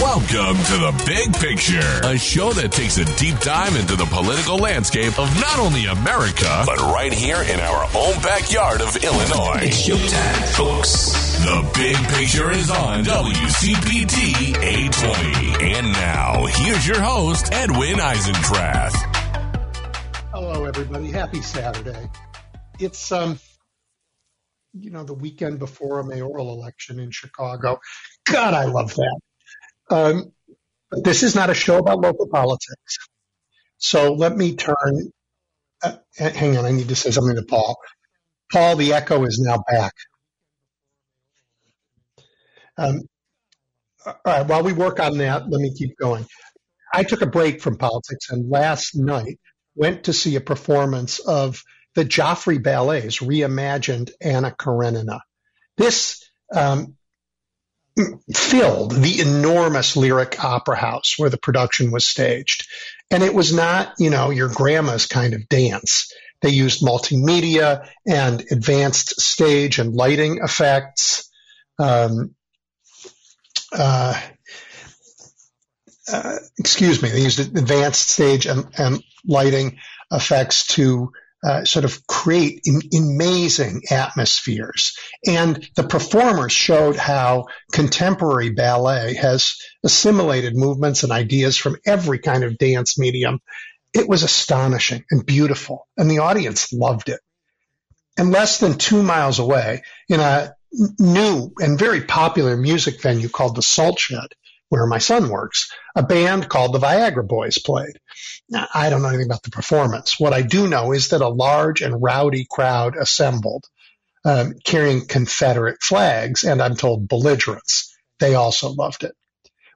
Welcome to The Big Picture, a show that takes a deep dive into the political landscape of not only America, but right here in our own backyard of Illinois. It's showtime, folks. The Big Picture is on WCPT 820. And now, here's your host, Edwin Eisendrath. Hello, everybody. Happy Saturday. It's, um, you know, the weekend before a mayoral election in Chicago. God, I love that. Um, this is not a show about local politics. So let me turn. Uh, hang on, I need to say something to Paul. Paul, the echo is now back. Um, all right, while we work on that, let me keep going. I took a break from politics and last night went to see a performance of the Joffrey Ballets reimagined Anna Karenina. This um, filled the enormous lyric opera house where the production was staged. And it was not, you know, your grandma's kind of dance. They used multimedia and advanced stage and lighting effects. Um, uh, uh, excuse me, they used advanced stage and, and lighting effects to uh, sort of create amazing atmospheres. And the performers showed how contemporary ballet has assimilated movements and ideas from every kind of dance medium. It was astonishing and beautiful, and the audience loved it. And less than two miles away, in a new and very popular music venue called the Salt Shed, where my son works, a band called the Viagra Boys played. Now, I don't know anything about the performance. What I do know is that a large and rowdy crowd assembled um, carrying Confederate flags and I'm told belligerents. They also loved it.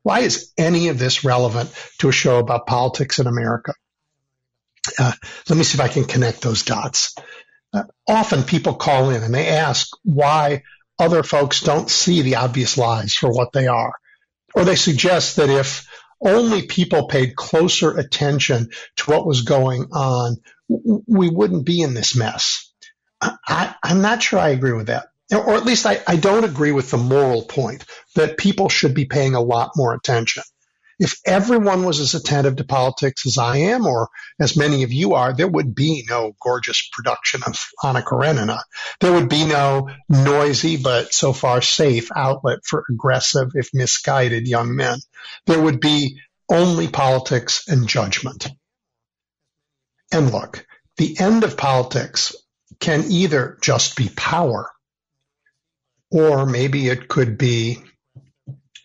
Why is any of this relevant to a show about politics in America? Uh, let me see if I can connect those dots. Uh, often people call in and they ask why other folks don't see the obvious lies for what they are or they suggest that if only people paid closer attention to what was going on, we wouldn't be in this mess. I, am not sure I agree with that. Or at least I, I don't agree with the moral point that people should be paying a lot more attention. If everyone was as attentive to politics as I am, or as many of you are, there would be no gorgeous production of Anna Karenina. There would be no noisy but so far safe outlet for aggressive, if misguided, young men. There would be only politics and judgment. And look, the end of politics can either just be power, or maybe it could be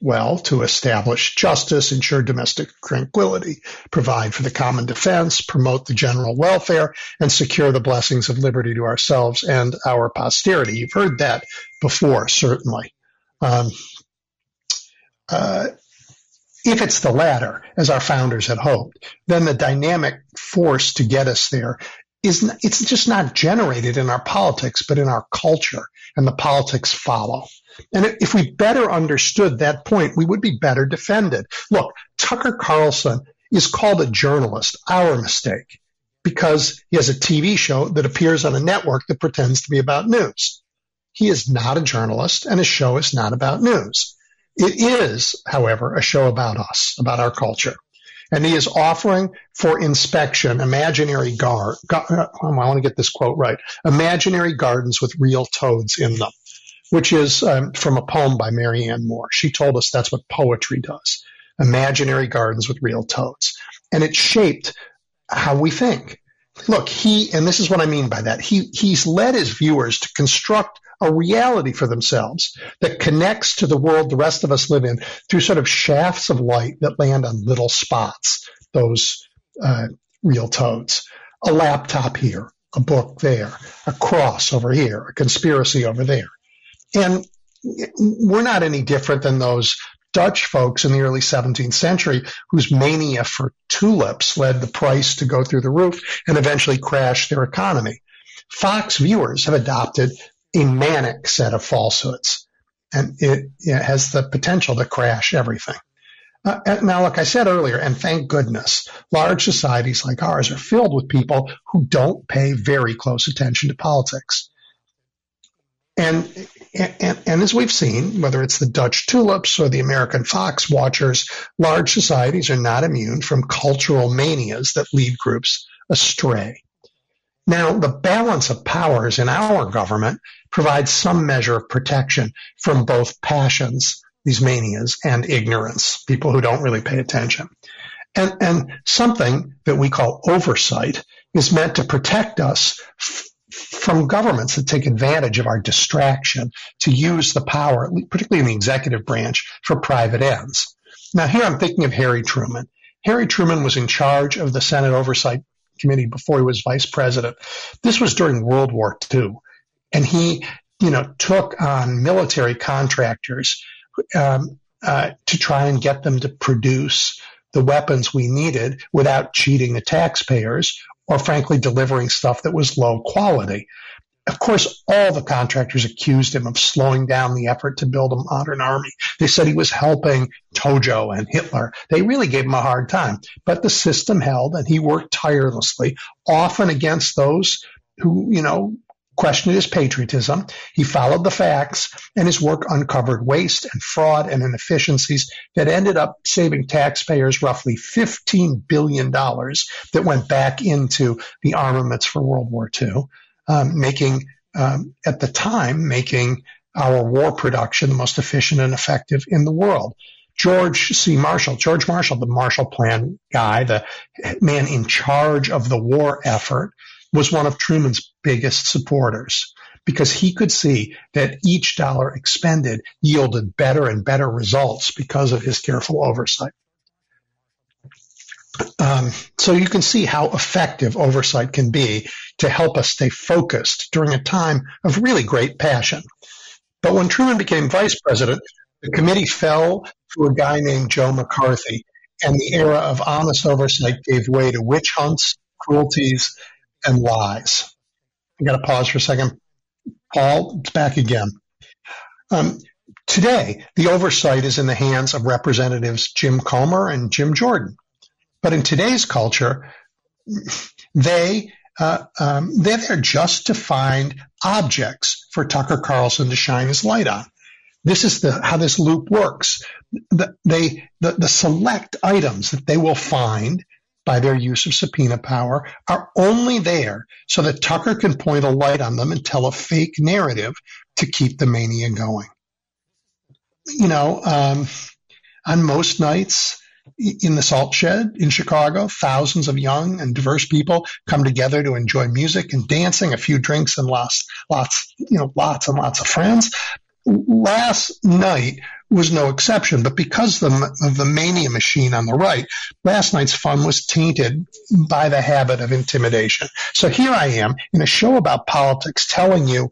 well to establish justice, ensure domestic tranquility, provide for the common defense, promote the general welfare, and secure the blessings of liberty to ourselves and our posterity. You've heard that before, certainly. Um, uh, if it's the latter, as our founders had hoped, then the dynamic force to get us there is it's just not generated in our politics, but in our culture, and the politics follow. And if we better understood that point, we would be better defended. Look, Tucker Carlson is called a journalist, our mistake, because he has a TV show that appears on a network that pretends to be about news. He is not a journalist, and his show is not about news. It is, however, a show about us, about our culture. And he is offering for inspection imaginary gar- I want to get this quote right. Imaginary gardens with real toads in them which is um, from a poem by Marianne Moore. She told us that's what poetry does imaginary gardens with real toads. And it shaped how we think. Look, he, and this is what I mean by that, he, he's led his viewers to construct a reality for themselves that connects to the world the rest of us live in through sort of shafts of light that land on little spots, those uh, real toads. A laptop here, a book there, a cross over here, a conspiracy over there. And we're not any different than those Dutch folks in the early 17th century whose mania for tulips led the price to go through the roof and eventually crash their economy. Fox viewers have adopted a manic set of falsehoods, and it, it has the potential to crash everything. Uh, now, like I said earlier, and thank goodness, large societies like ours are filled with people who don't pay very close attention to politics And, and, and, as we've seen, whether it's the Dutch tulips or the American fox watchers, large societies are not immune from cultural manias that lead groups astray. Now, the balance of powers in our government provides some measure of protection from both passions, these manias, and ignorance, people who don't really pay attention. And, and something that we call oversight is meant to protect us f- from governments that take advantage of our distraction to use the power, particularly in the executive branch, for private ends. Now, here I'm thinking of Harry Truman. Harry Truman was in charge of the Senate Oversight Committee before he was vice president. This was during World War II. And he, you know, took on military contractors um, uh, to try and get them to produce the weapons we needed without cheating the taxpayers or frankly delivering stuff that was low quality. Of course, all the contractors accused him of slowing down the effort to build a modern army. They said he was helping Tojo and Hitler. They really gave him a hard time. But the system held and he worked tirelessly, often against those who, you know, questioned his patriotism. He followed the facts, and his work uncovered waste and fraud and inefficiencies that ended up saving taxpayers roughly $15 billion that went back into the armaments for World War II, um, making, um, at the time, making our war production the most efficient and effective in the world. George C. Marshall, George Marshall, the Marshall Plan guy, the man in charge of the war effort, was one of Truman's biggest supporters because he could see that each dollar expended yielded better and better results because of his careful oversight. Um, so you can see how effective oversight can be to help us stay focused during a time of really great passion. But when Truman became vice president, the committee fell to a guy named Joe McCarthy, and the era of honest oversight gave way to witch hunts, cruelties, and lies. I got to pause for a second. Paul, it's back again. Um, today, the oversight is in the hands of Representatives Jim Comer and Jim Jordan. But in today's culture, they uh, um, they're there just to find objects for Tucker Carlson to shine his light on. This is the how this loop works. The, they the, the select items that they will find by their use of subpoena power are only there so that Tucker can point a light on them and tell a fake narrative to keep the mania going. You know, um, on most nights in the salt shed in Chicago, thousands of young and diverse people come together to enjoy music and dancing, a few drinks and lots, lots, you know, lots and lots of friends. Last night, was no exception. But because of the mania machine on the right, last night's fun was tainted by the habit of intimidation. So here I am in a show about politics telling you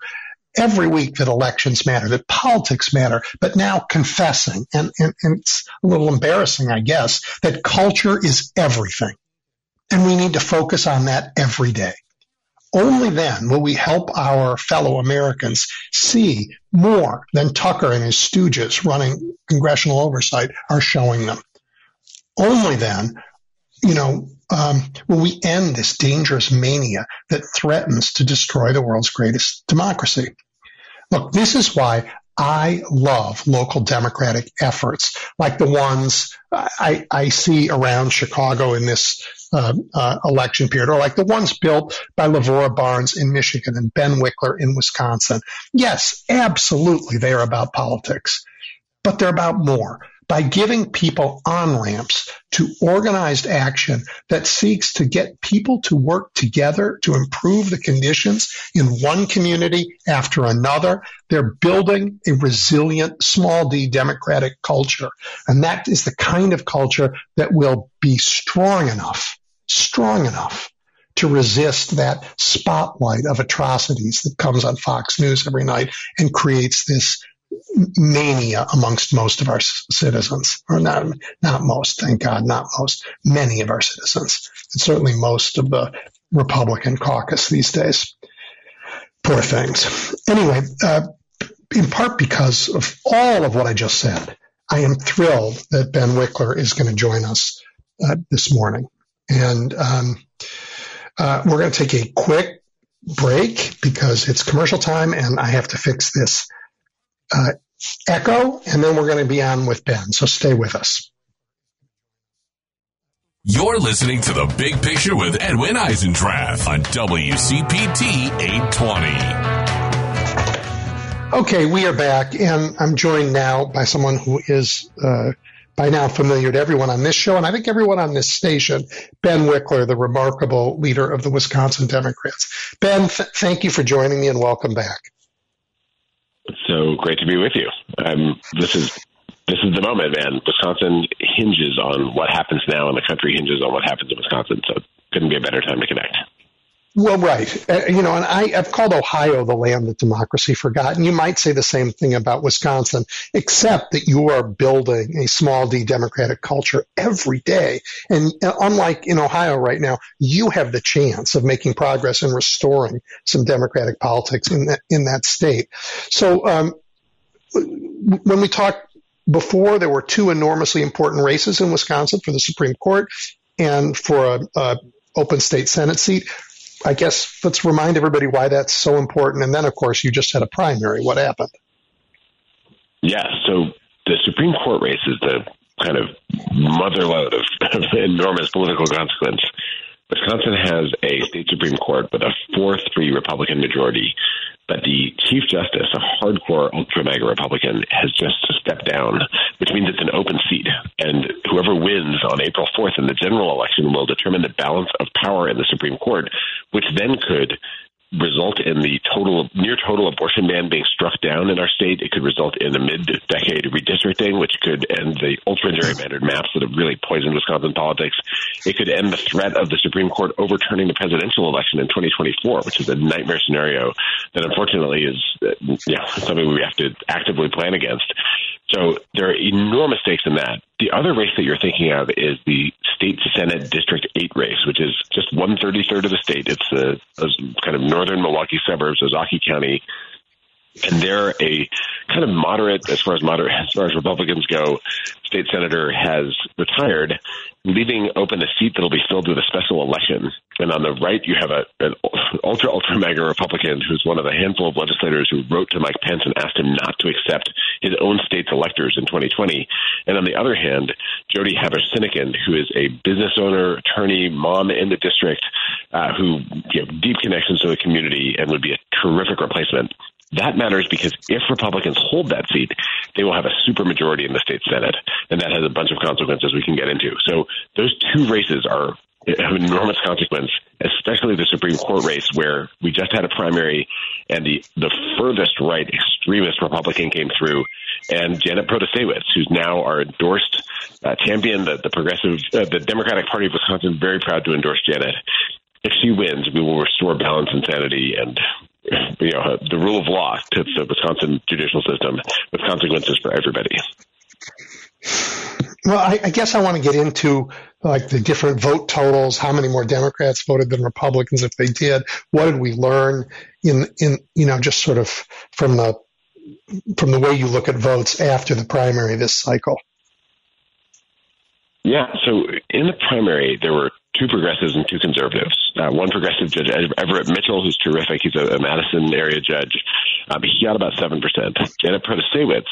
every week that elections matter, that politics matter, but now confessing, and, and, and it's a little embarrassing, I guess, that culture is everything. And we need to focus on that every day. Only then will we help our fellow Americans see more than Tucker and his stooges running congressional oversight are showing them. Only then, you know, um, will we end this dangerous mania that threatens to destroy the world's greatest democracy. Look, this is why I love local democratic efforts like the ones I, I see around Chicago in this uh, uh, election period, or like the ones built by Lavora Barnes in Michigan and Ben Wickler in Wisconsin. Yes, absolutely, they are about politics, but they're about more by giving people on ramps to organized action that seeks to get people to work together to improve the conditions in one community after another. They're building a resilient, small d democratic culture. And that is the kind of culture that will be strong enough, strong enough to resist that spotlight of atrocities that comes on Fox News every night and creates this mania amongst most of our citizens, or not, not most, thank God, not most, many of our citizens, and certainly most of the Republican caucus these days. Poor things. Anyway, uh, in part because of all of what I just said, I am thrilled that Ben Wickler is going to join us uh, this morning. And um, uh, we're going to take a quick break because it's commercial time and I have to fix this uh, echo, and then we're going to be on with Ben. So stay with us. You're listening to The Big Picture with Edwin Eisendrath on WCPT 820. Okay, we are back, and I'm joined now by someone who is uh, by now familiar to everyone on this show, and I think everyone on this station, Ben Wickler, the remarkable leader of the Wisconsin Democrats. Ben, th- thank you for joining me and welcome back. So great to be with you. Um, this is this is the moment, man. Wisconsin hinges on what happens now, and the country hinges on what happens in Wisconsin. So couldn't be a better time to connect. Well, right. Uh, you know, and I, have called Ohio the land of democracy forgotten. You might say the same thing about Wisconsin, except that you are building a small d democratic culture every day. And uh, unlike in Ohio right now, you have the chance of making progress and restoring some democratic politics in that, in that state. So, um, when we talked before, there were two enormously important races in Wisconsin for the Supreme Court and for a, a open state Senate seat. I guess let's remind everybody why that's so important. And then, of course, you just had a primary. What happened? Yeah. So the Supreme Court race is the kind of motherload of, of enormous political consequence. Wisconsin has a state Supreme Court with a 4 3 Republican majority but the Chief Justice, a hardcore ultra mega Republican, has just stepped down, which means it's an open seat. And whoever wins on April 4th in the general election will determine the balance of power in the Supreme Court, which then could result in the total near total abortion ban being struck down in our state. It could result in a mid decade redistricting, which could end the ultra gerrymandered maps that have really poisoned Wisconsin politics. It could end the threat of the Supreme Court overturning the presidential election in 2024, which is a nightmare scenario that unfortunately is uh, you know, something we have to actively plan against. So there are enormous stakes in that. The other race that you're thinking of is the state Senate District 8 race, which is just one thirty third of the state. It's the kind of northern Milwaukee suburbs, Ozaukee County. And they're a kind of moderate, as far as moderate, as far as Republicans go, state senator has retired, leaving open a seat that'll be filled with a special election. And on the right, you have a, an ultra, ultra mega Republican who's one of a handful of legislators who wrote to Mike Pence and asked him not to accept his own state's electors in 2020. And on the other hand, Jodi Sinykin, who is a business owner, attorney, mom in the district, uh, who you deep connections to the community and would be a terrific replacement. That matters because if Republicans hold that seat, they will have a supermajority in the state Senate, and that has a bunch of consequences we can get into. So those two races are have enormous consequence, especially the Supreme Court race, where we just had a primary, and the the furthest right extremist Republican came through, and Janet Protasiewicz, who's now our endorsed uh, champion, the, the progressive, uh, the Democratic Party of Wisconsin, very proud to endorse Janet. If she wins, we will restore balance and sanity and you know the rule of law to the Wisconsin judicial system with consequences for everybody. Well, I, I, guess I want to get into like the different vote totals, how many more Democrats voted than Republicans if they did. What did we learn in in you know just sort of from the from the way you look at votes after the primary this cycle? Yeah, so in the primary there were two progressives and two conservatives. Uh, one progressive judge, Everett Mitchell, who's terrific. He's a, a Madison area judge. Um, he got about 7%. Janet Protasiewicz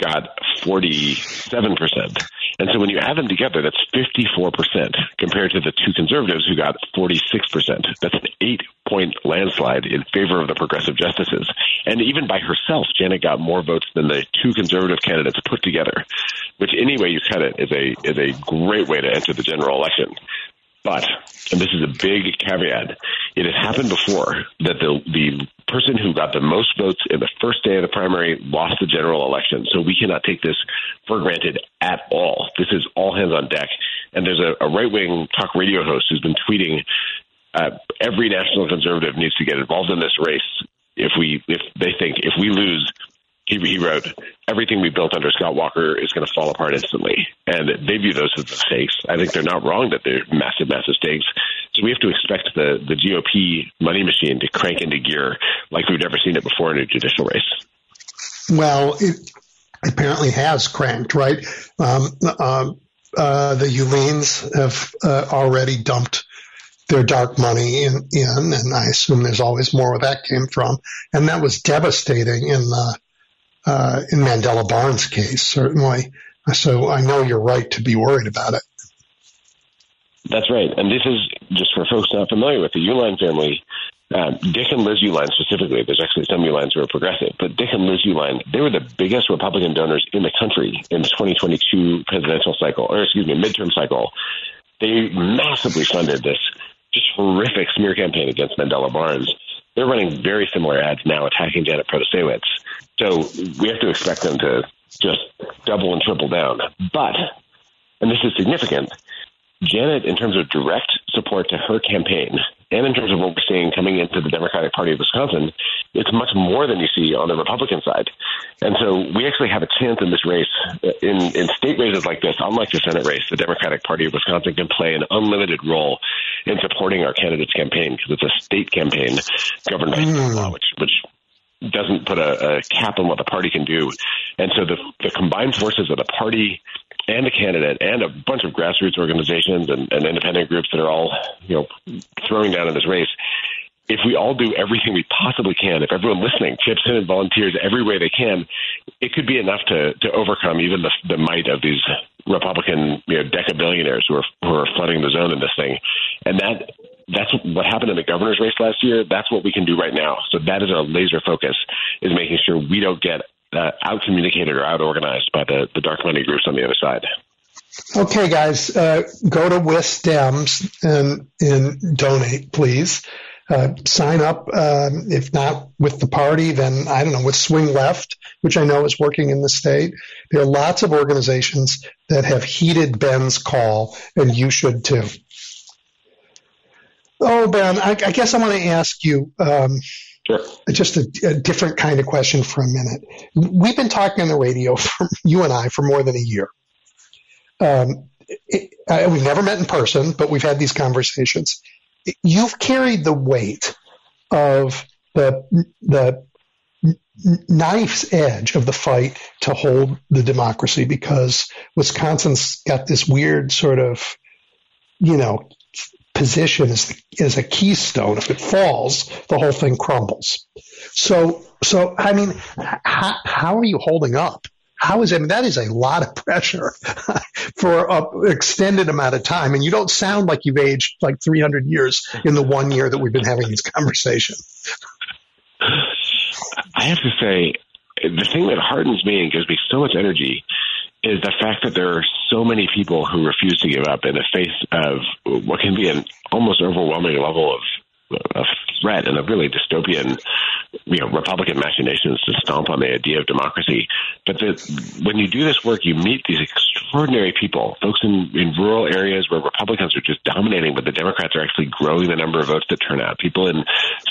got 47%. And so when you add them together, that's 54% compared to the two conservatives who got 46%. That's an eight point landslide in favor of the progressive justices. And even by herself, Janet got more votes than the two conservative candidates put together, which anyway you cut it is a, is a great way to enter the general election. But, and this is a big caveat, it has happened before that the, the person who got the most votes in the first day of the primary lost the general election. So we cannot take this for granted at all. This is all hands on deck. And there's a, a right wing talk radio host who's been tweeting uh, every national conservative needs to get involved in this race if we if they think if we lose he, he wrote, everything we built under Scott Walker is going to fall apart instantly. And they view those as mistakes. I think they're not wrong that they're massive, massive stakes. So we have to expect the, the GOP money machine to crank into gear like we've never seen it before in a judicial race. Well, it apparently has cranked, right? Um, uh, uh, the Uihleins have uh, already dumped their dark money in, in, and I assume there's always more where that came from. And that was devastating in the uh, in Mandela Barnes case, certainly. So I know you're right to be worried about it. That's right, and this is just for folks not familiar with the Uihlein family. Uh, Dick and Liz Uihlein specifically, there's actually some Uihleins who are progressive, but Dick and Liz Uihlein, they were the biggest Republican donors in the country in the 2022 presidential cycle, or excuse me, midterm cycle. They massively funded this just horrific smear campaign against Mandela Barnes. They're running very similar ads now attacking Janet Protasiewicz. So we have to expect them to just double and triple down. But, and this is significant, Janet, in terms of direct support to her campaign, and in terms of what we're seeing coming into the Democratic Party of Wisconsin, it's much more than you see on the Republican side. And so we actually have a chance in this race, in, in state races like this, unlike the Senate race, the Democratic Party of Wisconsin can play an unlimited role in supporting our candidate's campaign because it's a state campaign governed by state law, mm. which, which doesn't put a, a cap on what the party can do. And so the, the combined forces of the party and a candidate and a bunch of grassroots organizations and, and independent groups that are all, you know, throwing down in this race. If we all do everything we possibly can, if everyone listening chips in and volunteers every way they can, it could be enough to, to overcome even the, the might of these Republican you know, decabillionaires who are who are flooding the zone in this thing. And that that's what happened in the governor's race last year. That's what we can do right now. So that is our laser focus: is making sure we don't get uh, out communicated or out organized by the, the dark money groups on the other side. Okay, guys, uh, go to WisDems and, and donate, please. Uh, sign up. Um, if not with the party, then I don't know, with Swing Left, which I know is working in the state. There are lots of organizations that have heeded Ben's call, and you should too. Oh, Ben, I, I guess I want to ask you. Um, Sure. Just a, a, different kind of question for a minute. We've been talking on the radio for you and I for more than a year. Um, it, I, we've never met in person, but we've had these conversations. You've carried the weight of the the knife's edge of the fight to hold the democracy because Wisconsin's got this weird sort of, you know, position is, is a keystone. If it falls, the whole thing crumbles. So, so I mean, how, how are you holding up? How is it? I mean, that is a lot of pressure for an extended amount of time. And you don't sound like you've aged like 300 years in the one year that we've been having this conversation. I have to say, the thing that hardens me and gives me so much energy is the fact that there are so many people who refuse to give up in the face of what can be an almost overwhelming level of, threat and a really dystopian, you know, Republican machinations to stomp on the idea of democracy. But the, when you do this work, you meet these extraordinary people, folks in, in rural areas where Republicans are just dominating, but the Democrats are actually growing the number of votes that turn out. People in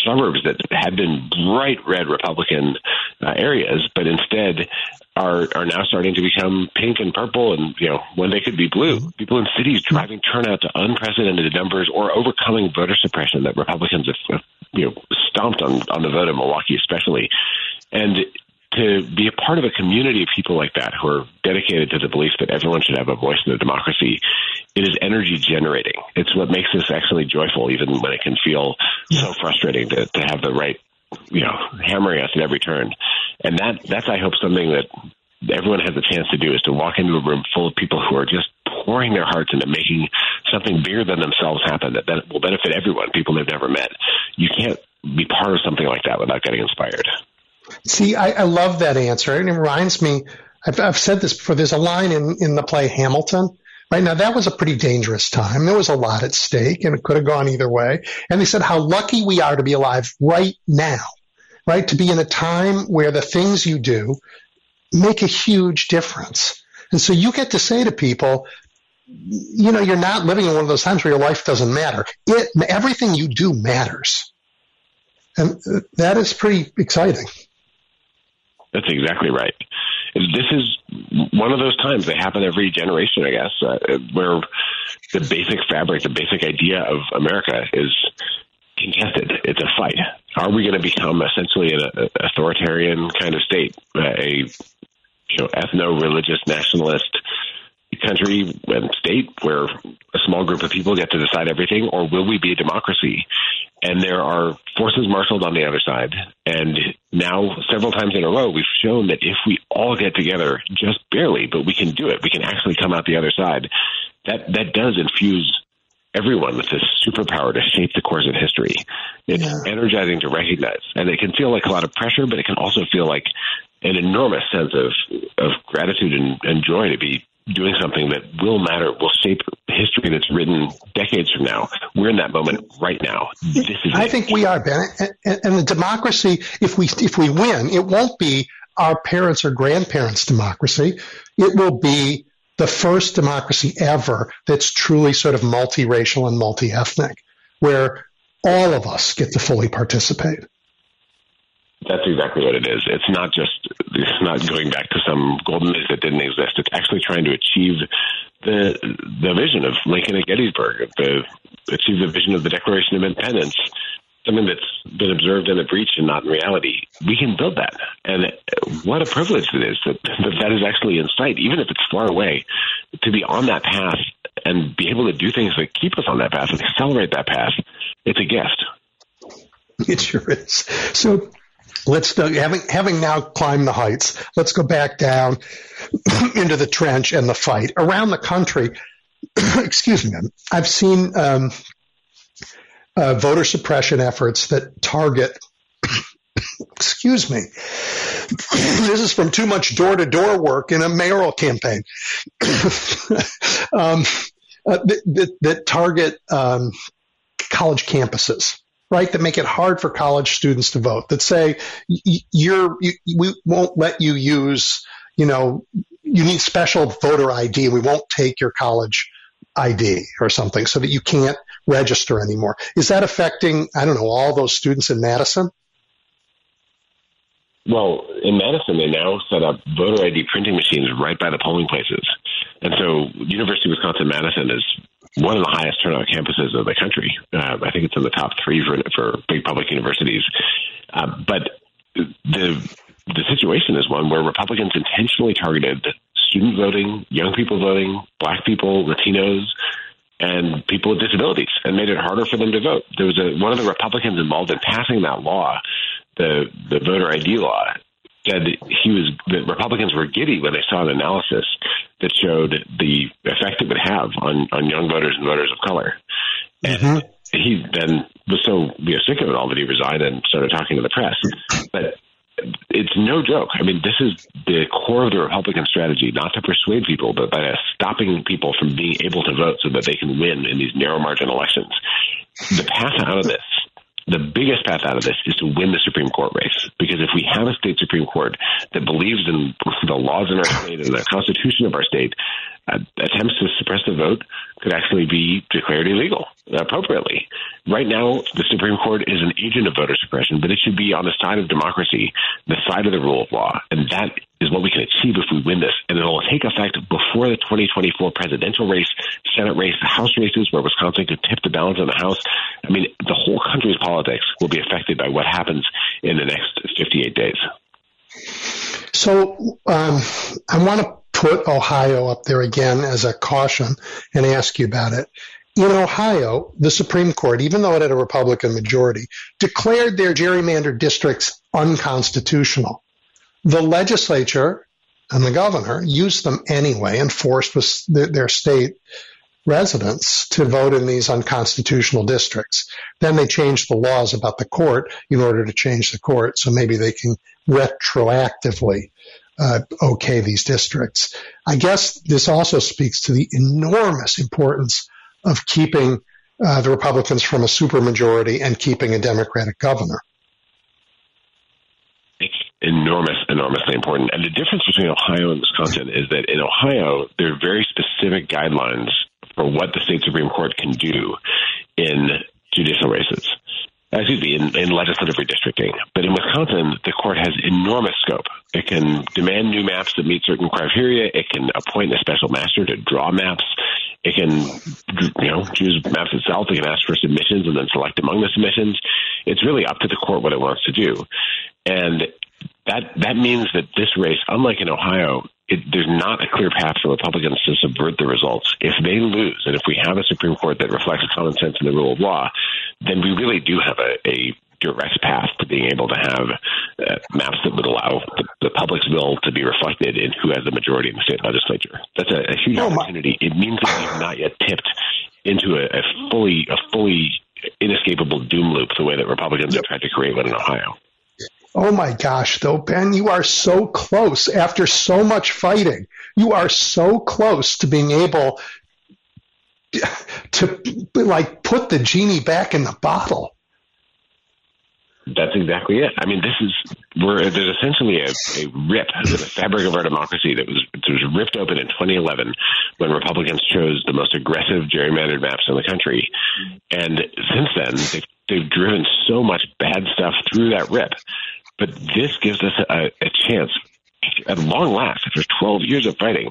suburbs that had been bright red Republican uh, areas, but instead are are now starting to become pink and purple, and you know when they could be blue. Mm-hmm. People in cities driving turnout to unprecedented numbers, or overcoming voter suppression that Republicans have, have you know stomped on on the vote in Milwaukee, especially, and to be a part of a community of people like that who are dedicated to the belief that everyone should have a voice in a democracy, it is energy generating. It's what makes us actually joyful, even when it can feel so frustrating to, to have the right you know, hammering us at every turn. And that that's I hope something that everyone has a chance to do is to walk into a room full of people who are just pouring their hearts into making something bigger than themselves happen that, that will benefit everyone, people they've never met. You can't be part of something like that without getting inspired. See, I, I love that answer. It reminds me, I've, I've said this before, there's a line in, in the play Hamilton Right now, that was a pretty dangerous time. There was a lot at stake, and it could have gone either way. And they said how lucky we are to be alive right now, right? To be in a time where the things you do make a huge difference. And so you get to say to people, you know, you're not living in one of those times where your life doesn't matter. It, everything you do matters. And uh, that is pretty exciting. That's exactly right this is one of those times they happen every generation, I guess, uh, where the basic fabric, the basic idea of America is contested. It's a fight. Are we going to become essentially an authoritarian kind of state, a you know ethno-religious nationalist country and state where a small group of people get to decide everything, or will we be a democracy? And there are forces marshaled on the other side. And now, several times in a row, we've shown that if we all get together, just barely, but we can do it. We can actually come out the other side. That that does infuse everyone with this superpower to shape the course of history. It's yeah. energizing to recognize, and it can feel like a lot of pressure, but it can also feel like an enormous sense of of gratitude and, and joy to be doing something that will matter, will shape history that's written decades from now. We're in that moment right now. This is I it. think we are, Ben. And, and the democracy, if we if we win, it won't be our parents or grandparents' democracy. It will be the first democracy ever that's truly sort of multiracial and multi-ethnic, where all of us get to fully participate. That's exactly what it is. It's not just it's not going back to some golden age that didn't exist. It's actually trying to achieve the the vision of Lincoln at Gettysburg, the achieve the vision of the Declaration of Independence, something that's been observed in a breach and not in reality. We can build that, and what a privilege it is that that, that is actually in sight, even if it's far away. To be on that path and be able to do things that keep us on that path and accelerate that path, it's a gift. It sure is. So let's having having now climbed the heights. Let's go back down into the trench and the fight around the country. excuse me. I've seen um, uh, voter suppression efforts that target. excuse me. this is from too much door to door work in a mayoral campaign. um, uh, that, that, that, target um, college campuses right, that make it hard for college students to vote, that say you're, you, we won't let you use, you know, you need special voter ID. We won't take your college ID or something so that you can't register anymore. Is that affecting, I don't know, all those students in Madison? Well, in Madison, they now set up voter ID printing machines right by the polling places. And so University of Wisconsin Madison is one of the highest turnout campuses of the country. Uh, I think it's in the top three for, for big public universities. Uh, but the the situation is one where Republicans intentionally targeted student voting, young people voting, black people, Latinos, and people with disabilities, and made it harder for them to vote. There was a, one of the Republicans involved in passing that law, the the voter ID law, said he was the Republicans were giddy when they saw an analysis that showed the effect it would have on on young voters and voters of color. And mm-hmm. he then was so you know, sick of it all that he resigned and started talking to the press. But it's no joke. I mean, this is the core of the Republican strategy, not to persuade people, but by stopping people from being able to vote so that they can win in these narrow margin elections. The path out of this the biggest path out of this is to win the Supreme Court race. Because if we have a state Supreme Court that believes in the laws in our state and the Constitution of our state, uh, attempts to suppress the vote could actually be declared illegal appropriately. Right now, the Supreme Court is an agent of voter suppression, but it should be on the side of democracy, the side of the rule of law. And that is what we can achieve if we win this. And it will take effect before the 2024 presidential race, Senate race, the House races, where Wisconsin could tip the balance in the House. I mean, the whole country's politics will be affected by what happens in the next 58 days. So um, I want to put Ohio up there again as a caution and ask you about it in Ohio, the Supreme Court, even though it had a Republican majority, declared their gerrymandered districts unconstitutional. The legislature and the governor used them anyway and forced their state residents to vote in these unconstitutional districts. Then they changed the laws about the court in order to change the court, so maybe they can retroactively uh, okay these districts. I guess this also speaks to the enormous importance of keeping uh, the Republicans from a supermajority and keeping a Democratic governor. Enormous, enormously important. And the difference between Ohio and Wisconsin is that in Ohio, there are very specific guidelines for what the state Supreme Court can do in judicial races. Excuse me, in, in legislative redistricting. But in Wisconsin, the court has enormous scope. It can demand new maps that meet certain criteria. It can appoint a special master to draw maps. It can, you know, choose maps itself. It can ask for submissions and then select among the submissions. It's really up to the court what it wants to do. And that that means that this race, unlike in Ohio, it, there's not a clear path for Republicans to subvert the results. If they lose, and if we have a Supreme Court that reflects common sense and the rule of law, then we really do have a, a direct path to being able to have uh, maps that would allow the, the, public's will to be reflected in who has the majority in the state legislature. That's a, a huge oh, opportunity. It means that we've not yet tipped into a, a fully a fully inescapable doom loop the way that Republicans yep. have tried to create one in Ohio. Oh my gosh, though, Ben, you are so close after so much fighting. You are so close to being able to like put the genie back in the bottle. That's exactly it. I mean, this is we're there's essentially a, a rip in the fabric of our democracy that was that was ripped open in 2011 when Republicans chose the most aggressive gerrymandered maps in the country, and since then they've, they've driven so much bad stuff through that rip. But this gives us a, a chance at long last, after 12 years of fighting,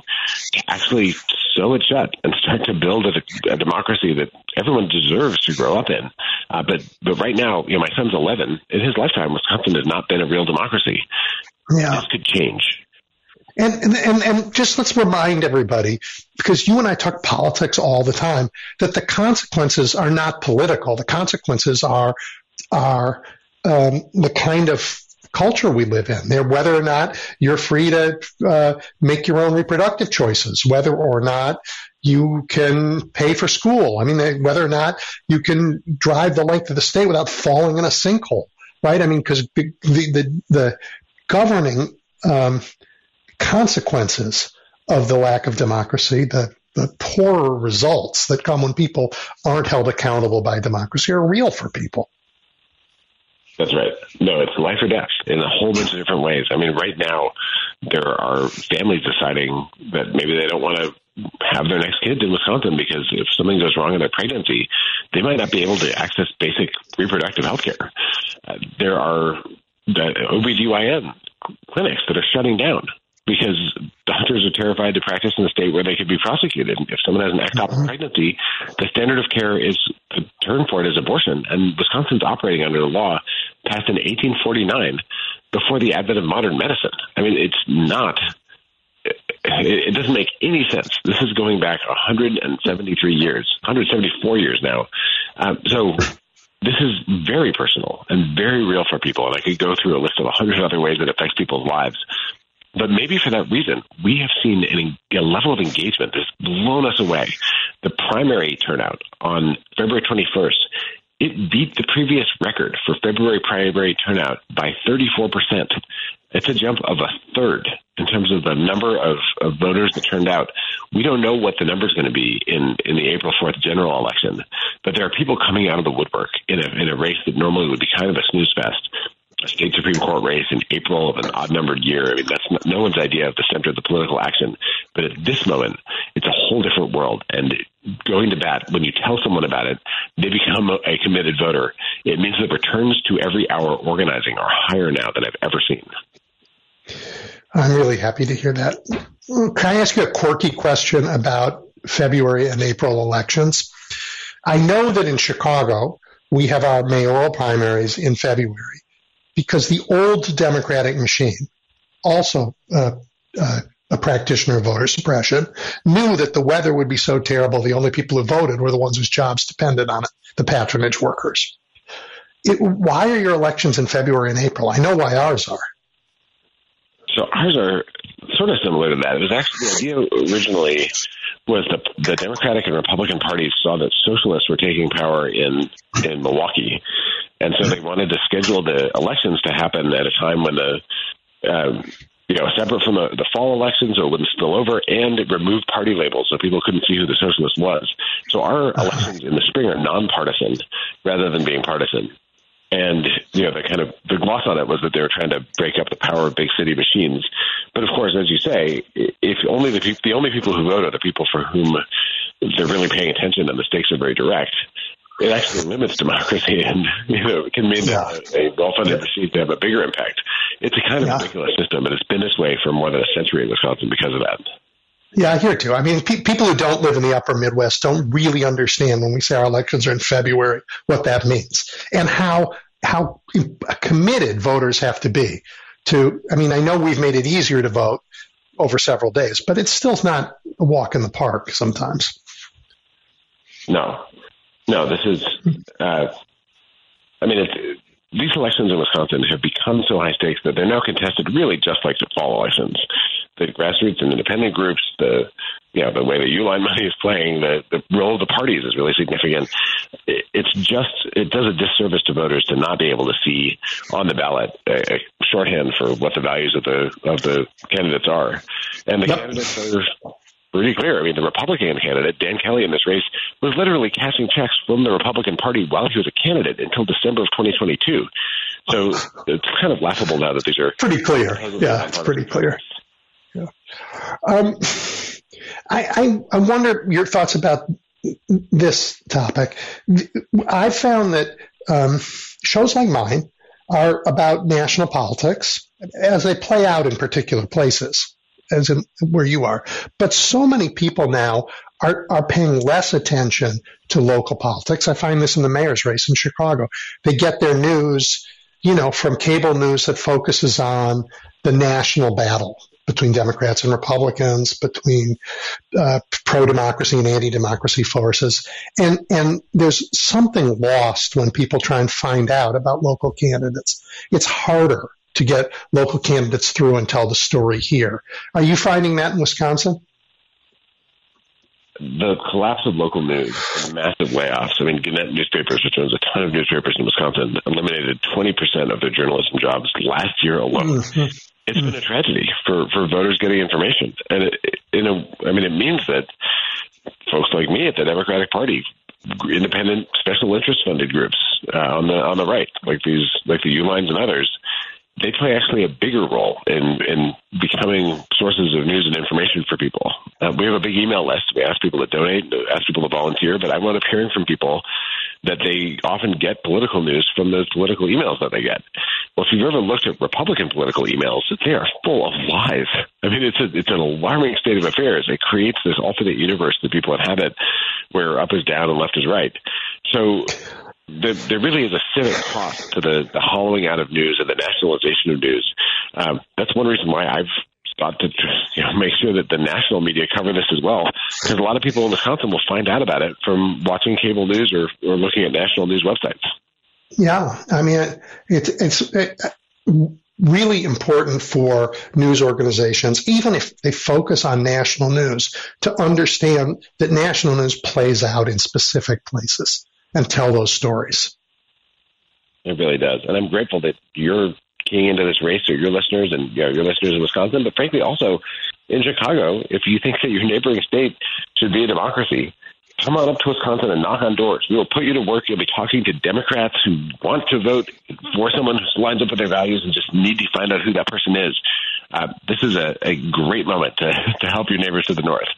to actually sew it shut and start to build a, a democracy that everyone deserves to grow up in. Uh, but but right now, you know, my son's 11. In his lifetime, Wisconsin has not been a real democracy. Yeah. This could change. And, and, and, and just let's remind everybody, because you and I talk politics all the time, that the consequences are not political. The consequences are, are, um, the kind of culture we live in. There, whether or not you're free to uh, make your own reproductive choices, whether or not you can pay for school. I mean, whether or not you can drive the length of the state without falling in a sinkhole, right? I mean, because the, the, the governing um, consequences of the lack of democracy, the the poorer results that come when people aren't held accountable by democracy are real for people. That's right. No, it's life or death in a whole bunch of different ways. I mean, right now, there are families deciding that maybe they don't want to have their next kid in Wisconsin because if something goes wrong in their pregnancy, they might not be able to access basic reproductive health care. Uh, there are the OBGYN clinics that are shutting down because doctors are terrified to practice in a state where they could be prosecuted. If someone has an ectopic mm-hmm. pregnancy, the standard of care is the term for it is abortion, and Wisconsin's operating under a law passed in 1849 before the advent of modern medicine. I mean, it's not. It, it doesn't make any sense. This is going back 173 years, 174 years now. Um, so this is very personal and very real for people. And I could go through a list of a hundred other ways it affects people's lives. But maybe for that reason, we have seen an, a level of engagement that's blown us away. The primary turnout on February 21st, it beat the previous record for February primary turnout by 34%. It's a jump of a third in terms of the number of, of voters that turned out. We don't know what the number is going to be in, in the April 4th general election, but there are people coming out of the woodwork in a, in a race that normally would be kind of a snooze fest state Supreme Court race in April of an odd numbered year. I mean, that's no one's idea of the center of the political action. But at this moment, it's a whole different world. And going to bat, when you tell someone about it, they become a committed voter. It means the returns to every hour organizing are higher now than I've ever seen. I'm really happy to hear that. Can I ask you a quirky question about February and April elections? I know that in Chicago, we have our mayoral primaries in February because the old democratic machine, also uh, uh, a practitioner of voter suppression, knew that the weather would be so terrible the only people who voted were the ones whose jobs depended on it, the patronage workers. It, why are your elections in February and April? I know why ours are. So ours are sort of similar to that. It was actually the idea originally was the the Democratic and Republican parties saw that socialists were taking power in in Milwaukee, and so they wanted to schedule the elections to happen at a time when the um, you know, separate from the, the fall elections or wouldn't spill over, and it removed party labels so people couldn't see who the socialist was. So our elections in the spring are nonpartisan rather than being partisan. And you know, the kind of the gloss on it was that they were trying to break up the power of big city machines. But of course, as you say, if only the people, the only people who vote are the people for whom they're really paying attention and the stakes are very direct, it actually limits democracy and you know can mean yeah. that a well-funded machine to have a bigger impact. It's a kind of yeah. ridiculous system, and it's been this way for more than a century in Wisconsin because of that. Yeah, I hear too. I mean, pe- people who don't live in the upper Midwest don't really understand when we say our elections are in February what that means and how how committed voters have to be to. I mean, I know we've made it easier to vote over several days, but it's still not a walk in the park sometimes. No, no, this is, uh, I mean, it's, these elections in Wisconsin have become so high stakes that they're now contested really just like the fall elections. The grassroots and independent groups, the you know the way the Uihlein money is playing, the the role of the parties is really significant. It's just it does a disservice to voters to not be able to see on the ballot a, a shorthand for what the values of the of the candidates are, and the yep. candidates are pretty clear. I mean, the Republican candidate, Dan Kelly, in this race was literally cashing checks from the Republican Party while he was a candidate until December of 2022. So it's kind of laughable now that these are pretty clear. Yeah, it's pretty clear. Yeah. Um, I, I, I wonder your thoughts about this topic. I found that um, shows like mine are about national politics as they play out in particular places as in where you are. But so many people now are, are paying less attention to local politics. I find this in the mayor's race in Chicago. They get their news, you know, from cable news that focuses on the national battle between Democrats and Republicans, between uh, pro-democracy and anti-democracy forces, and and there's something lost when people try and find out about local candidates. It's harder to get local candidates through and tell the story here. Are you finding that in Wisconsin? The collapse of local news massive layoffs. I mean, Gannett newspapers, which owns a ton of newspapers in Wisconsin, eliminated 20% of their journalism jobs last year alone. Mm-hmm. It's mm-hmm. been a tragedy for, for voters getting information. And it, in a, I mean, it means that folks like me at the Democratic Party independent special interest funded groups uh, on the on the right, like these like the Uihleins and others, they play actually a bigger role in, in becoming sources of news and information for people. Uh, we have a big email list. We ask people to donate, ask people to volunteer, but I wound up hearing from people that they often get political news from those political emails that they get. Well, if you've ever looked at Republican political emails, they are full of lies. I mean, it's a, it's an alarming state of affairs. It creates this alternate universe that people inhabit where up is down and left is right. So there, there really is a civic cost to the, the hollowing out of news and the nationalization of news. Um, that's one reason why I've sought to you know, make sure that the national media cover this as well, because a lot of people in the Wisconsin will find out about it from watching cable news or, or looking at national news websites. Yeah, I mean, it, it's it, really important for news organizations, even if they focus on national news, to understand that national news plays out in specific places and tell those stories. It really does. And I'm grateful that you're keying into this race or your listeners and you know, your listeners in Wisconsin, but frankly also in Chicago, if you think that your neighboring state should be a democracy, come on up to Wisconsin and knock on doors. We will put you to work. You'll be talking to Democrats who want to vote for someone who lines up with their values and just need to find out who that person is. Uh, this is a, a great moment to, to help your neighbors to the north.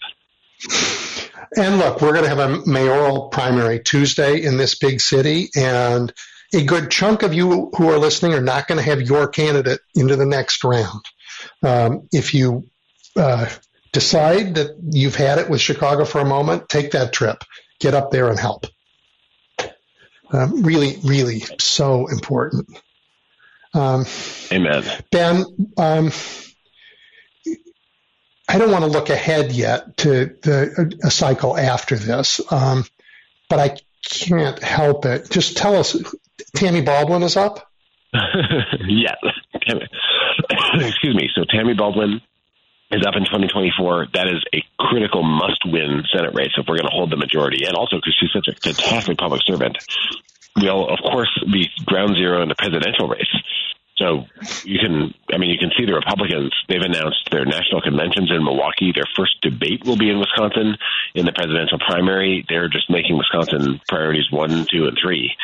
And look, we're going to have a mayoral primary Tuesday in this big city, and a good chunk of you who are listening are not going to have your candidate into the next round. Um, if you uh, decide that you've had it with Chicago for a moment, take that trip, get up there and help. Um, really, really so important. Um, Amen. Ben, um, I don't want to look ahead yet to the a cycle after this, um, but I can't help it. Just tell us, Tammy Baldwin is up. yes. Excuse me. So Tammy Baldwin is up in 2024. That is a critical must-win Senate race if we're going to hold the majority, and also because she's such a fantastic public servant. We'll of course be ground zero in the presidential race. So you can, I mean, you can see the Republicans. They've announced their national conventions in Milwaukee. Their first debate will be in Wisconsin in the presidential primary. They're just making Wisconsin priorities one, two, and three.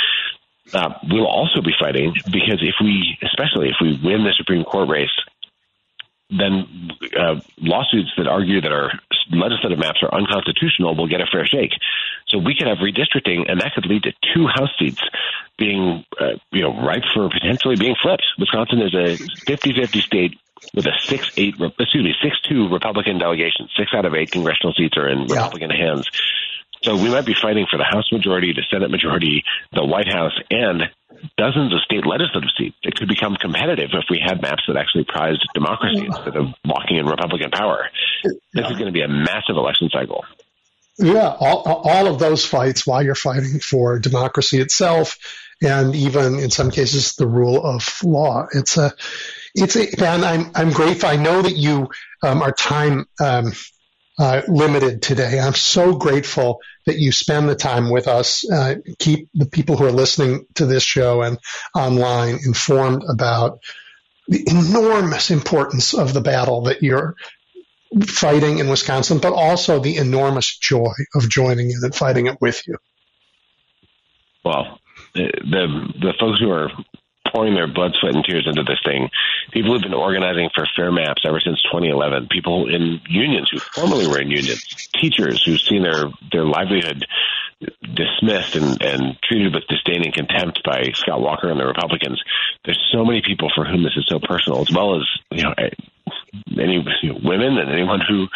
Uh, we'll also be fighting because if we, especially if we win the Supreme Court race, then uh, lawsuits that argue that our legislative maps are unconstitutional will get a fair shake. So we could have redistricting, and that could lead to two House seats being, uh, you know, ripe for potentially being flipped. Wisconsin is a 50-50 state with a six-eight, excuse me, six-two Republican delegation. Six out of eight congressional seats are in Republican yeah. hands. So we might be fighting for the House majority, the Senate majority, the White House, and dozens of state legislative seats. It could become competitive if we had maps that actually prized democracy instead of locking in Republican power. This is going to be a massive election cycle. Yeah, all, all of those fights while you're fighting for democracy itself, and even in some cases the rule of law. It's a, it's a, and I'm I'm grateful. I know that you um, are time um, uh, limited today. I'm so grateful that you spend the time with us. Uh, keep the people who are listening to this show and online informed about the enormous importance of the battle that you're fighting in Wisconsin, but also the enormous joy of joining in and fighting it with you. Well, the the folks who are pouring their blood, sweat, and tears into this thing. People who've been organizing for fair maps ever since 2011. People in unions who formerly were in unions. Teachers who've seen their their livelihood dismissed and, and treated with disdain and contempt by Scott Walker and the Republicans. There's so many people for whom this is so personal, as well as you know any you know, women and anyone who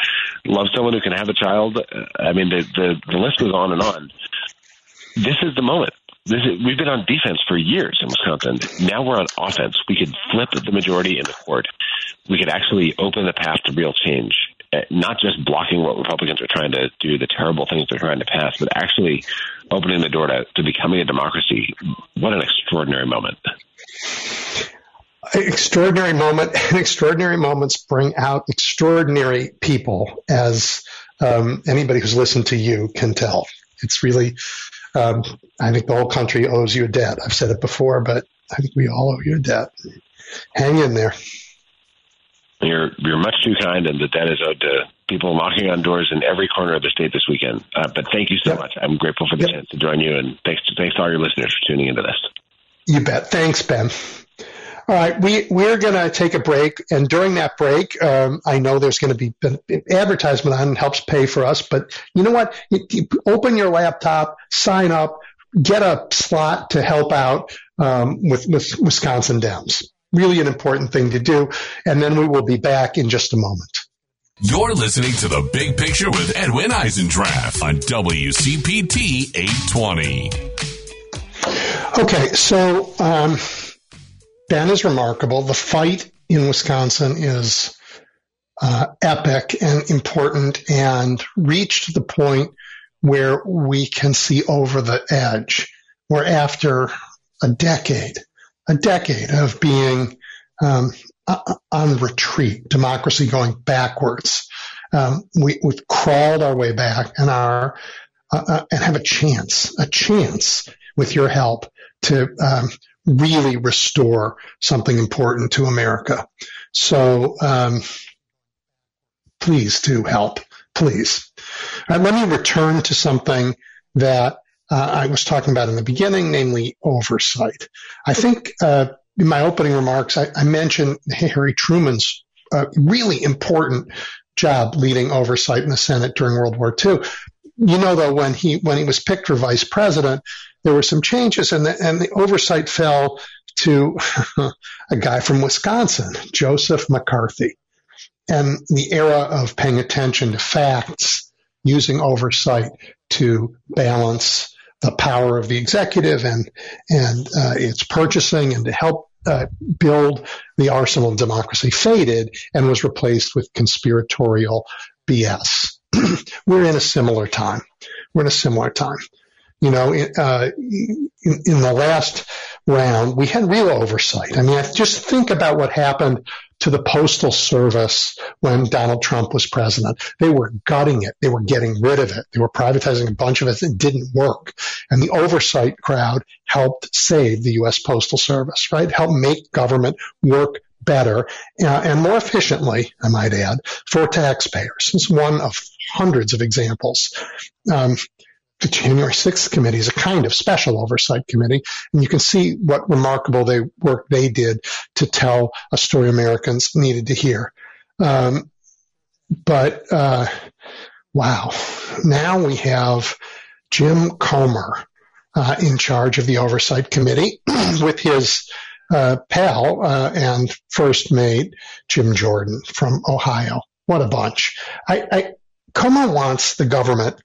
loves someone who can have a child. I mean, the, the the list goes on and on. This is the moment. This is, we've been on defense for years in Wisconsin. Now we're on offense. We could flip the majority in the court. We could actually open the path to real change, eh, not just blocking what Republicans are trying to do, the terrible things they're trying to pass, but actually opening the door to, to becoming a democracy. What an extraordinary moment extraordinary moment and extraordinary moments bring out extraordinary people as um, anybody who's listened to you can tell it's really um, i think the whole country owes you a debt. I've said it before but i think we all owe you a debt. Hang in there. You're you're much too kind and the debt is owed to people knocking on doors in every corner of the state this weekend. Uh, but thank you so yep. much. I'm grateful for the yep. chance to join you and thanks to, thanks to all your listeners for tuning into this. You bet. Thanks ben all right, we we're going to take a break, and during that break, um, I know there's going to be advertisement on helps pay for us. But you know what? You, you open your laptop, sign up, get a slot to help out um, with, with Wisconsin Dems. Really an important thing to do, and then we will be back in just a moment. You're listening to the Big Picture with Edwin Eisendrath on WCPT 820. Okay, so. Um, Ben is remarkable. The fight in Wisconsin is uh, epic and important and reached the point where we can see over the edge, where after a decade, a decade of being um, on retreat, democracy going backwards, um, we, have crawled our way back and are uh, uh, and have a chance, a chance with your help to um, really restore something important to America. So um, please do help, please. Right, let me return to something that uh, I was talking about in the beginning, namely oversight. I think uh, in my opening remarks, I, I mentioned Harry Truman's uh, really important job leading oversight in the Senate during World War II. You know, though, when he when he was picked for vice president, there were some changes, and the, and the oversight fell to a guy from Wisconsin, Joseph McCarthy. And the era of paying attention to facts, using oversight to balance the power of the executive and and uh, its purchasing and to help uh, build the arsenal of democracy faded and was replaced with conspiratorial BS. We're in a similar time. We're in a similar time you know, uh, in, in, the last round, we had real oversight. I mean, just think about what happened to the postal service when Donald Trump was president. They were gutting it. They were getting rid of it. They were privatizing a bunch of it that didn't work. And the oversight crowd helped save the U.S. Postal Service, right? Helped make government work better uh, and more efficiently, I might add, for taxpayers. It's one of hundreds of examples. Um, the January 6th committee is a kind of special oversight committee, and you can see what remarkable they, work they did to tell a story Americans needed to hear. Um, but uh, wow, now we have Jim Comer uh, in charge of the oversight committee with his uh, pal uh, and first mate Jim Jordan from Ohio. What a bunch! I, I Comer wants the government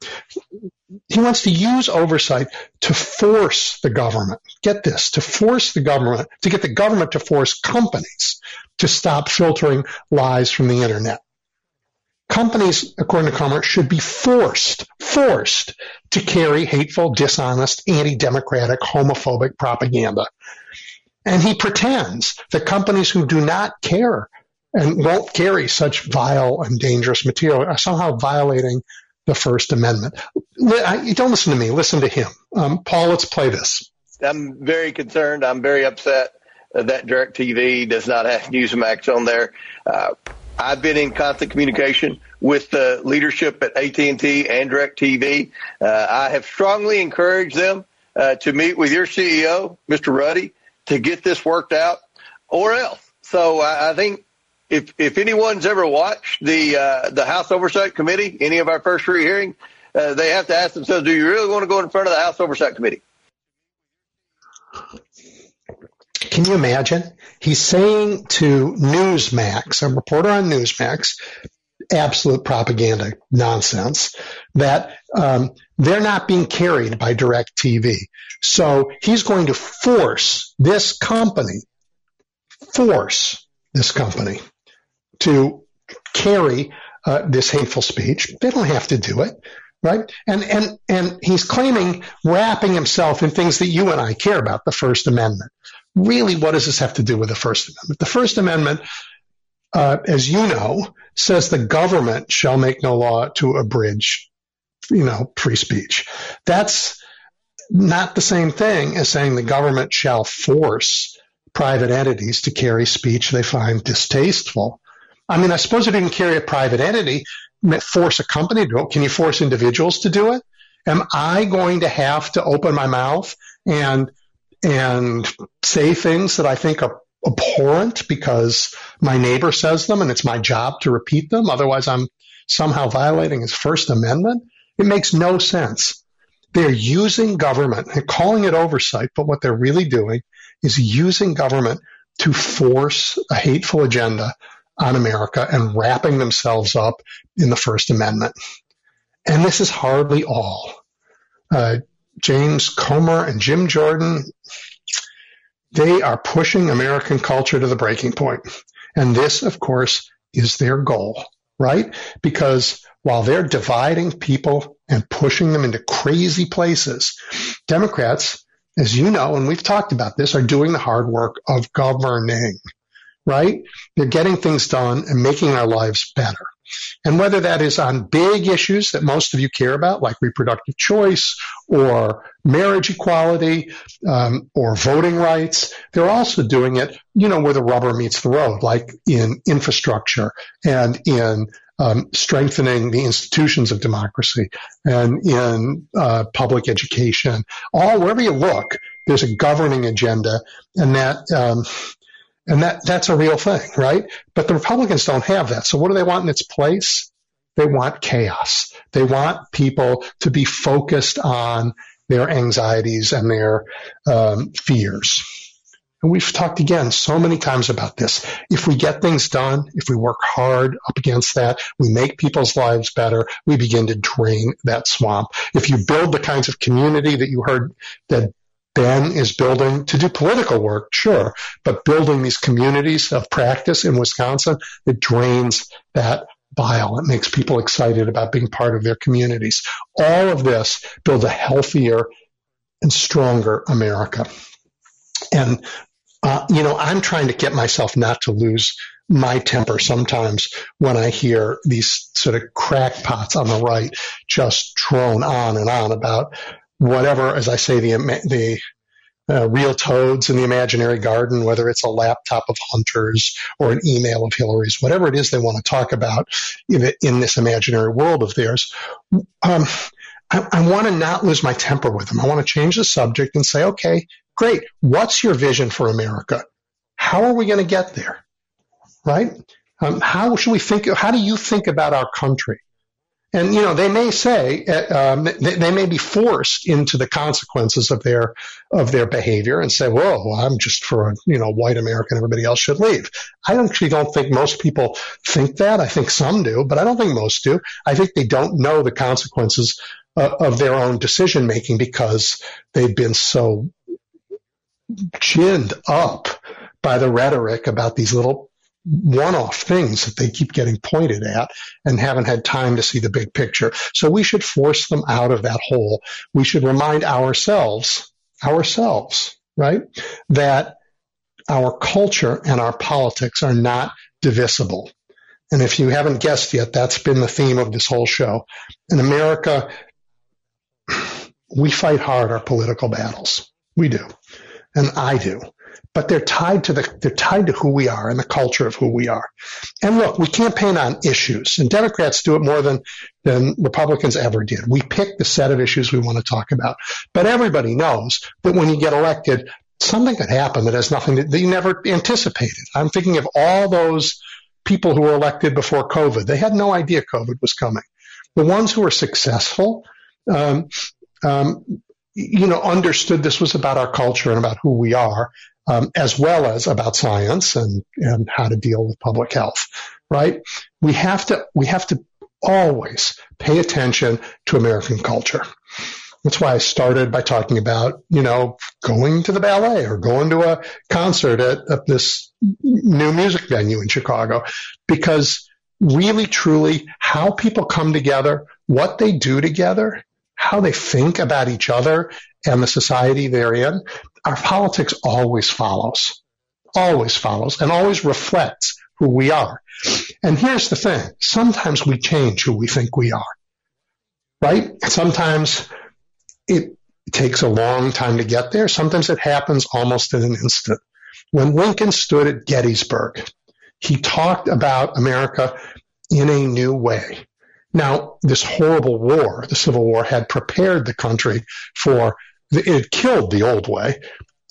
he wants to use oversight to force the government. Get this, to force the government, to get the government to force companies to stop filtering lies from the internet. Companies, according to Comer, should be forced, forced to carry hateful, dishonest, anti-democratic, homophobic propaganda. And he pretends that companies who do not care and won't carry such vile and dangerous material are somehow violating the First Amendment. Don't listen to me. Listen to him. Um, Paul, let's play this. I'm very concerned. I'm very upset that DirecTV does not have Newsmax on there. Uh, I've been in constant communication with the leadership at AT&T and DirecTV. Uh, I have strongly encouraged them uh, to meet with your CEO, Mr. Ruddy, to get this worked out, or else. So I, I think if if anyone's ever watched the uh, the House Oversight Committee, any of our first three hearings, uh, they have to ask themselves, do you really want to go in front of the House Oversight Committee? Can you imagine? He's saying to Newsmax, a reporter on Newsmax, absolute propaganda nonsense, that um, they're not being carried by DirecTV. So he's going to force this company, force this company to carry uh, this hateful speech. They don't have to do it, right? And and and he's claiming wrapping himself in things that you and I care about, the First Amendment. Really, what does this have to do with the First Amendment? The First Amendment, uh, as you know, says the government shall make no law to abridge, you know, free speech. That's not the same thing as saying the government shall force private entities to carry speech they find distasteful I mean, I suppose if you can carry a private entity, force a company to do it. Can you force individuals to do it? Am I going to have to open my mouth and and say things that I think are abhorrent because my neighbor says them and it's my job to repeat them? Otherwise, I'm somehow violating his First Amendment. It makes no sense. They're using government and calling it oversight, but what they're really doing is using government to force a hateful agenda on America and wrapping themselves up in the First Amendment. And this is hardly all. Uh, James Comer and Jim Jordan, they are pushing American culture to the breaking point. And this, of course, is their goal, right? Because while they're dividing people and pushing them into crazy places, Democrats, as you know, and we've talked about this, are doing the hard work of governing right? They're getting things done and making our lives better. And whether that is on big issues that most of you care about, like reproductive choice or marriage equality um, or voting rights, they're also doing it, you know, where the rubber meets the road, like in infrastructure and in um, strengthening the institutions of democracy and in uh, public education. All wherever you look, there's a governing agenda, and that um, and that, that's a real thing, right? But the Republicans don't have that. So what do they want in its place? They want chaos. They want people to be focused on their anxieties and their um, fears. And we've talked again so many times about this. If we get things done, if we work hard up against that, we make people's lives better, we begin to drain that swamp. If you build the kinds of community that you heard that Ben is building to do political work, sure, but building these communities of practice in Wisconsin that drains that bile. It makes people excited about being part of their communities. All of this builds a healthier and stronger America. And, uh, you know, I'm trying to get myself not to lose my temper sometimes when I hear these sort of crackpots on the right just drone on and on about whatever, as I say, the the uh, real toads in the imaginary garden, whether it's a laptop of Hunter's or an email of Hillary's, whatever it is they want to talk about in, this imaginary world of theirs. Um, I, I want to not lose my temper with them. I want to change the subject and say, okay, great. What's your vision for America? How are we going to get there? Right? Um, how should we think? How do you think about our country? And you know, they may say uh, um, they, they, may be forced into the consequences of their of their behavior and say, "Whoa, well, I'm just for a you know white American. Everybody else should leave." I actually don't think most people think that. I think some do, but I don't think most do. I think they don't know the consequences uh, of their own decision making because they've been so ginned up by the rhetoric about these little one-off things that they keep getting pointed at and haven't had time to see the big picture. So we should force them out of that hole. We should remind ourselves, ourselves, right, that our culture and our politics are not divisible. And if you haven't guessed yet, that's been the theme of this whole show. In America, we fight hard our political battles. We do. And I do but they're tied to the they're tied to who we are and the culture of who we are. And look, we campaign on issues, and Democrats do it more than than Republicans ever did. We pick the set of issues we want to talk about, but everybody knows that when you get elected, something could happen that has nothing that you never anticipated. I'm thinking of all those people who were elected before COVID. They had no idea COVID was coming. The ones who were successful. Um, um, you know, understood this was about our culture and about who we are um, as well as about science and, and how to deal with public health, right? We have to, we have to always pay attention to American culture. That's why I started by talking about, you know, going to the ballet or going to a concert at, at this new music venue in Chicago, because really, truly, how people come together, what they do together, how they think about each other and the society they're in, our politics always follows, always follows, and always reflects who we are. And here's the thing sometimes we change who we think we are, right? Sometimes it takes a long time to get there. Sometimes it happens almost in an instant. When Lincoln stood at Gettysburg, he talked about America in a new way. Now, this horrible war, the Civil War, had prepared the country for it killed the old way,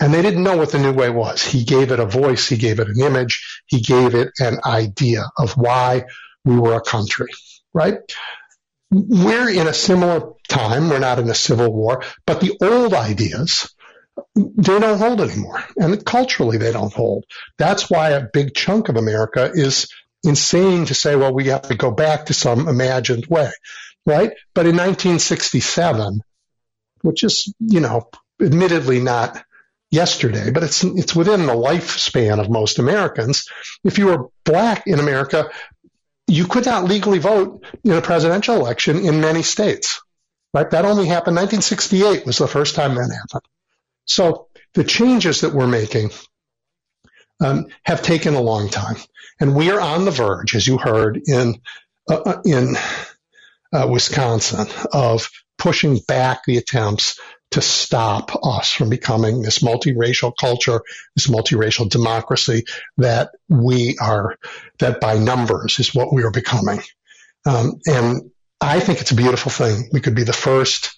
and they didn't know what the new way was. He gave it a voice, he gave it an image, he gave it an idea of why we were a country, right? We're in a similar time. We're not in a civil war, but the old ideas, they don't hold anymore. And culturally, they don't hold. That's why a big chunk of America is insane to say, well, we have to go back to some imagined way, right? But in 1967, which is, you know, admittedly not yesterday, but it's it's within the lifespan of most Americans. If you were black in America, you could not legally vote in a presidential election in many states. Right? That only happened 1968 was the first time that happened. So the changes that we're making um, have taken a long time, and we are on the verge, as you heard in uh, uh in uh, Wisconsin, of pushing back the attempts to stop us from becoming this multiracial culture, this multiracial democracy that we are, that by numbers is what we are becoming. Um, and I think it's a beautiful thing. We could be the first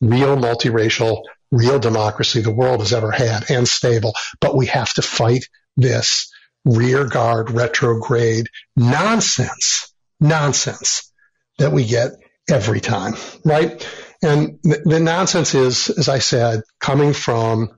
real multiracial, real democracy the world has ever had and stable, but we have to fight this rear guard, retrograde nonsense, nonsense that we get every time, right? And the, nonsense is, as I said, coming from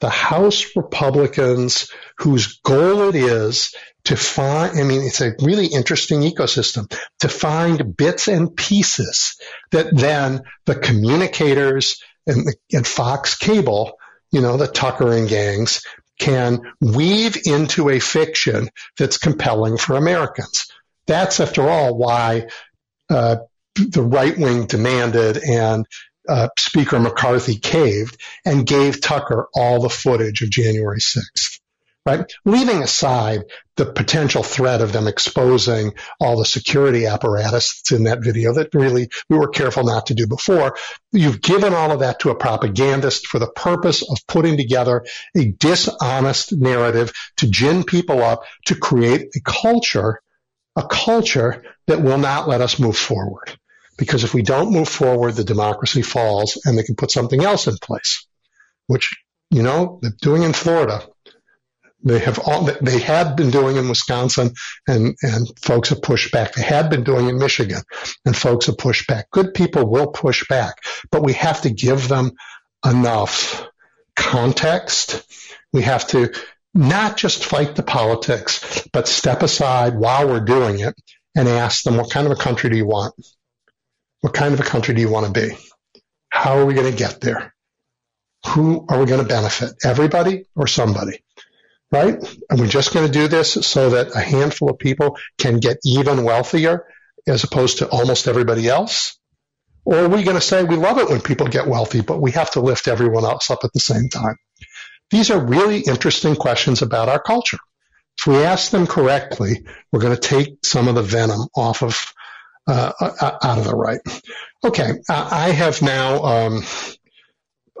the House Republicans whose goal it is to find, I mean, it's a really interesting ecosystem to find bits and pieces that then the communicators and, and Fox Cable, you know, the Tucker and gangs can weave into a fiction that's compelling for Americans. That's, after all, why uh, the right wing demanded and uh, Speaker McCarthy caved and gave Tucker all the footage of January 6th. Right? Leaving aside the potential threat of them exposing all the security apparatus that's in that video that really we were careful not to do before, you've given all of that to a propagandist for the purpose of putting together a dishonest narrative to gin people up to create a culture, a culture that will not let us move forward. Because if we don't move forward, the democracy falls and they can put something else in place, which, you know, they're doing in Florida. They have all, they had been doing in Wisconsin and, and folks have pushed back. They had been doing in Michigan and folks have pushed back. Good people will push back, but we have to give them enough context. We have to not just fight the politics, but step aside while we're doing it and ask them, what kind of a country do you want? What kind of a country do you want to be? how are we going to get there? Who are we going to benefit? Everybody or somebody? Right? Are we just going to do this so that a handful of people can get even wealthier as opposed to almost everybody else? Or are we going to say we love it when people get wealthy, but we have to lift everyone else up at the same time? These are really interesting questions about our culture. If we ask them correctly, we're going to take some of the venom off of uh, uh out of the right. Okay, I have now um,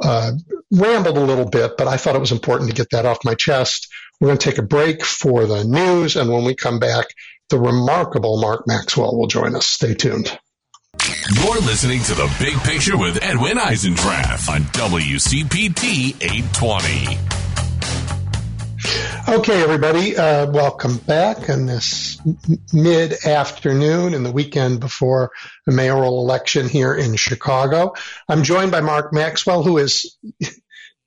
uh, rambled a little bit, but I thought it was important to get that off my chest. We're going to take a break for the news, and when we come back, the remarkable Mark Maxwell will join us. Stay tuned. You're listening to The Big Picture with Edwin Eisendrath on WCPT 820. Okay, everybody, uh, welcome back on this mid afternoon and the weekend before the mayoral election here in Chicago. I'm joined by Mark Maxwell, who is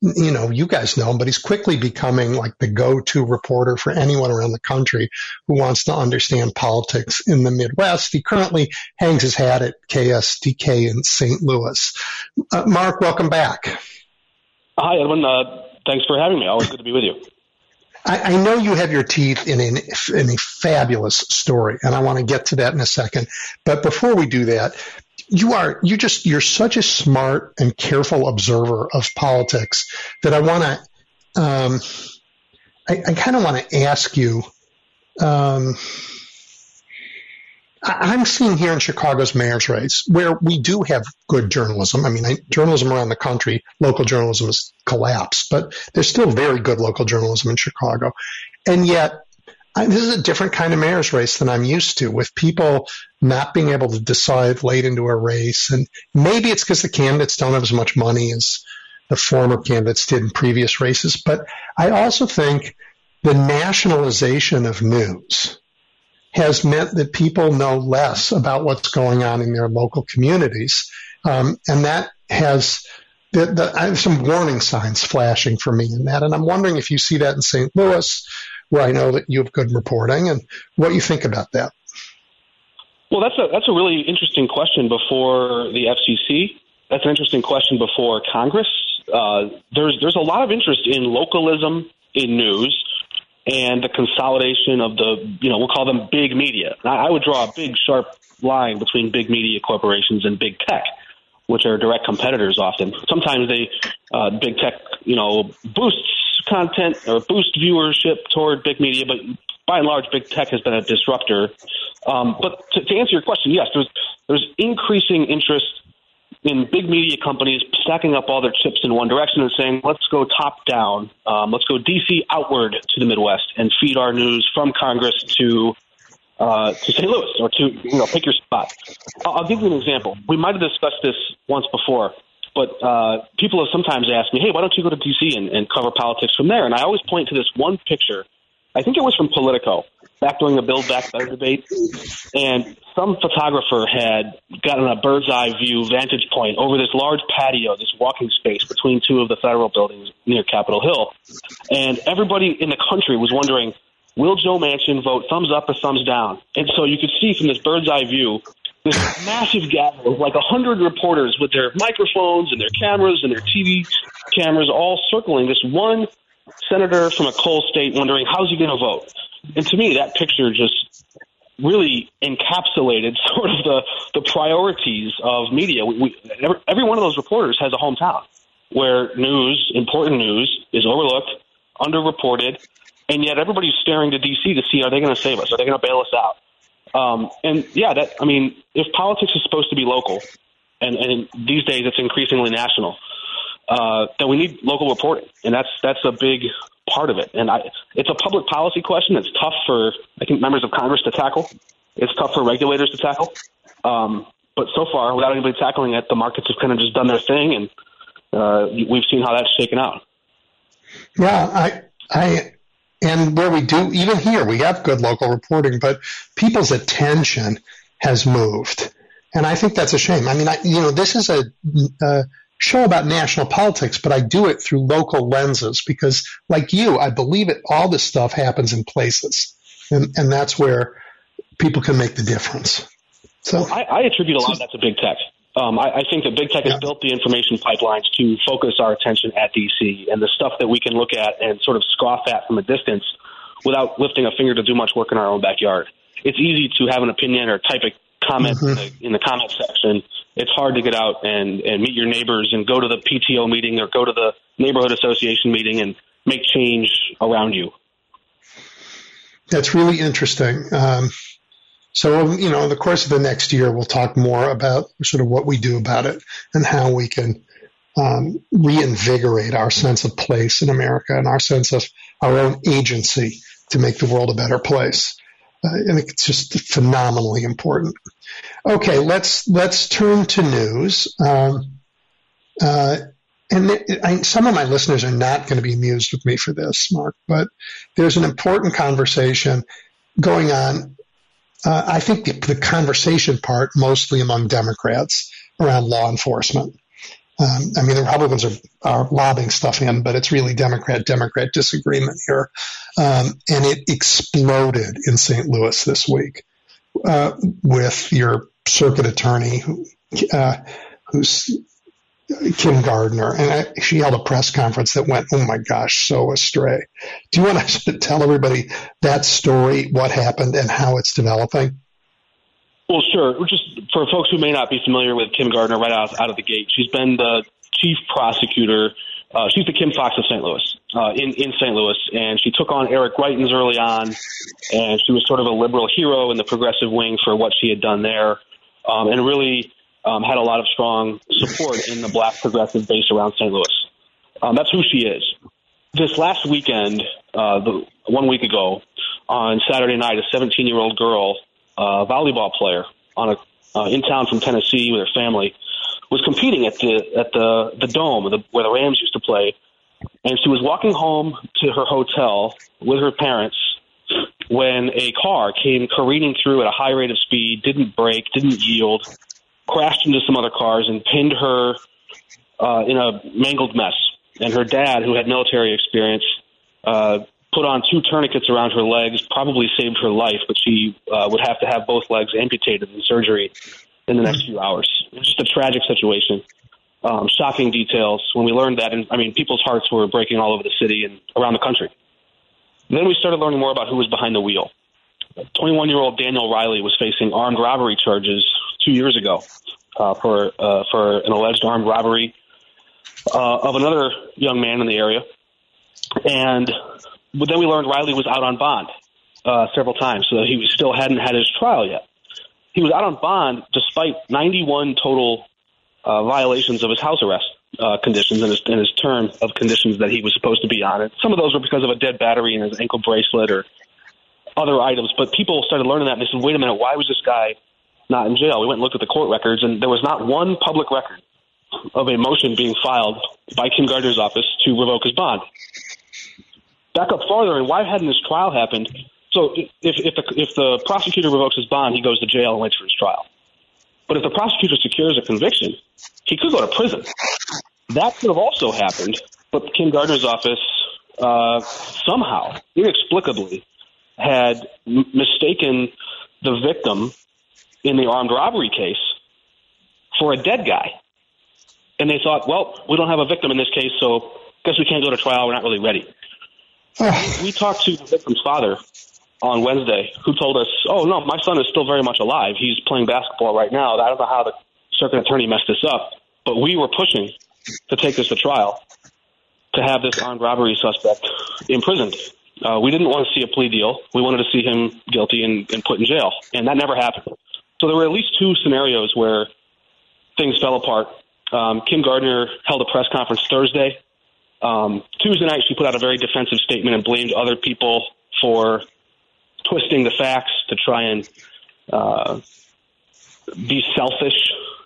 you know, you guys know him, but he's quickly becoming like the go-to reporter for anyone around the country who wants to understand politics in the Midwest. He currently hangs his hat at KSDK in St. Louis. Uh, Mark, welcome back. Hi, Edwin. Uh, thanks for having me. Always good to be with you. I, I know you have your teeth in, in a fabulous story, and I want to get to that in a second. But before we do that, you are you just you're such a smart and careful observer of politics that I want to um, I, I kind of want to ask you. Um, I'm seeing here in Chicago's mayor's race where we do have good journalism. I mean, journalism around the country, local journalism has collapsed, but there's still very good local journalism in Chicago, and yet I, this is a different kind of mayor's race than I'm used to with people not being able to decide late into a race. And maybe it's because the candidates don't have as much money as the former candidates did in previous races. But I also think the nationalization of news has meant that people know less about what's going on in their local communities. Um, and that has the, the, I have some warning signs flashing for me in that. And I'm wondering if you see that in St. Louis where I know that you have good reporting, and what you think about that. Well, that's a that's a really interesting question before the FCC. That's an interesting question before Congress. Uh, there's there's a lot of interest in localism in news and the consolidation of the you know we'll call them big media. I, would draw a big sharp line between big media corporations and big tech, which are direct competitors often. Sometimes they uh, big tech you know boosts content or boost viewership toward big media, but by and large, big tech has been a disruptor. Um, but to, to answer your question, yes, there's there's increasing interest in big media companies stacking up all their chips in one direction and saying, let's go top down, um, let's go DC outward to the Midwest and feed our news from Congress to uh, to St. Louis or to you know pick your spot. I'll, give you an example. We might have discussed this once before. But uh, people have sometimes asked me, hey, why don't you go to D.C. And, and cover politics from there? And I always point to this one picture. I think it was from Politico back during the Build Back Better debate. And some photographer had gotten a bird's eye view vantage point over this large patio, this walking space between two of the federal buildings near Capitol Hill. And everybody in the country was wondering, will Joe Manchin vote thumbs up or thumbs down? And so you could see from this bird's eye view this massive gathering of like a hundred reporters with their microphones and their cameras and their TV cameras all circling this one senator from a coal state wondering how's he going to vote. And to me, that picture just really encapsulated sort of the, the priorities of media. We, we, every, every one of those reporters has a hometown where news, important news, is overlooked, underreported, and yet everybody's staring to D.C. to see are they going to save us? Are they going to bail us out? Um, and yeah, that I mean, if politics is supposed to be local, and, and these days it's increasingly national, uh, then we need local reporting, and that's that's a big part of it. And I, it's a public policy question. It's tough for I think members of Congress to tackle. It's tough for regulators to tackle. Um, but so far, without anybody tackling it, the markets have kind of just done their thing, and uh, we've seen how that's shaken out. Yeah, I I and where we do, even here, we have good local reporting, but people's attention has moved. And I think that's a shame. I mean, I, you know, this is a, a show about national politics, but I do it through local lenses because, like you, I believe it. All this stuff happens in places, and, and that's where people can make the difference. So I, I attribute a lot of that to big tech. Um, I, I think that big tech has built the information pipelines to focus our attention at DC and the stuff that we can look at and sort of scoff at from a distance without lifting a finger to do much work in our own backyard. It's easy to have an opinion or type a comment mm-hmm. in, the, in the comment section. It's hard to get out and, and meet your neighbors and go to the PTO meeting or go to the neighborhood association meeting and make change around you. That's really interesting. Um, so, you know, in the course of the next year, we'll talk more about sort of what we do about it and how we can um, reinvigorate our sense of place in America and our sense of our own agency to make the world a better place. Uh, I think it's just phenomenally important. Okay, let's let's turn to news. Um, uh, and I, some of my listeners are not going to be amused with me for this, Mark, but there's an important conversation going on uh, I think the, the, conversation part mostly among Democrats around law enforcement. Um, I mean, the Republicans are, are lobbing stuff in, but it's really Democrat Democrat disagreement here, um, and it exploded in St. Louis this week uh, with your circuit attorney who, uh, who's Kim Gardner, and I, she held a press conference that went, oh my gosh, so astray. Do you want to tell everybody that story, what happened, and how it's developing? Well, sure. Just for folks who may not be familiar with Kim Gardner right out, out of the gate, she's been the chief prosecutor. Uh, she's the Kim Foxx of St. Louis, uh, in, in St. Louis, and she took on Eric Greitens early on, and she was sort of a liberal hero in the progressive wing for what she had done there, um, and really um, had a lot of strong support in the black progressive base around St. Louis. Um, that's who she is. This last weekend, uh, the, one week ago, on Saturday night, a 17 year old girl, uh, volleyball player, on a uh, in town from Tennessee with her family, was competing at the at the the dome the, where the Rams used to play, and she was walking home to her hotel with her parents when a car came careening through at a high rate of speed, didn't brake, didn't yield, crashed into some other cars and pinned her uh, in a mangled mess. And her dad, who had military experience, uh, put on two tourniquets around her legs, probably saved her life, but she uh, would have to have both legs amputated in surgery in the next few hours. It's just a tragic situation. Um, shocking details when we learned that, and I mean, people's hearts were breaking all over the city and around the country. Then we started learning more about who was behind the wheel. 21 year old Daniel Riley was facing armed robbery charges two years ago uh, for uh, for an alleged armed robbery uh, of another young man in the area, and then we learned Riley was out on bond uh, several times, so he still hadn't had his trial yet. He was out on bond despite 91 total uh, violations of his house arrest uh, conditions and his, and his term of conditions that he was supposed to be on. And some of those were because of a dead battery in his ankle bracelet or other items. But people started learning that and they said, wait a minute, why was this guy not in jail. We went and looked at the court records, and there was not one public record of a motion being filed by Kim Gardner's office to revoke his bond. Back up farther, and why hadn't this trial happened? So if, if, the, if the prosecutor revokes his bond, he goes to jail and waits for his trial. But if the prosecutor secures a conviction, he could go to prison. That could have also happened, but Kim Gardner's office uh, somehow, inexplicably, had m- mistaken the victim in the armed robbery case for a dead guy. And they thought, well, we don't have a victim in this case, so guess we can't go to trial. We're not really ready. We talked to the victim's father on Wednesday, who told us, "Oh no, my son is still very much alive. He's playing basketball right now. I don't know how the circuit attorney messed this up, but we were pushing to take this to trial to have this armed robbery suspect imprisoned. Uh, we didn't want to see a plea deal. We wanted to see him guilty and, and put in jail, and that never happened. So there were at least two scenarios where things fell apart. Um, Kim Gardner held a press conference Thursday. Um, Tuesday night, she put out a very defensive statement and blamed other people for twisting the facts to try and uh, be selfish,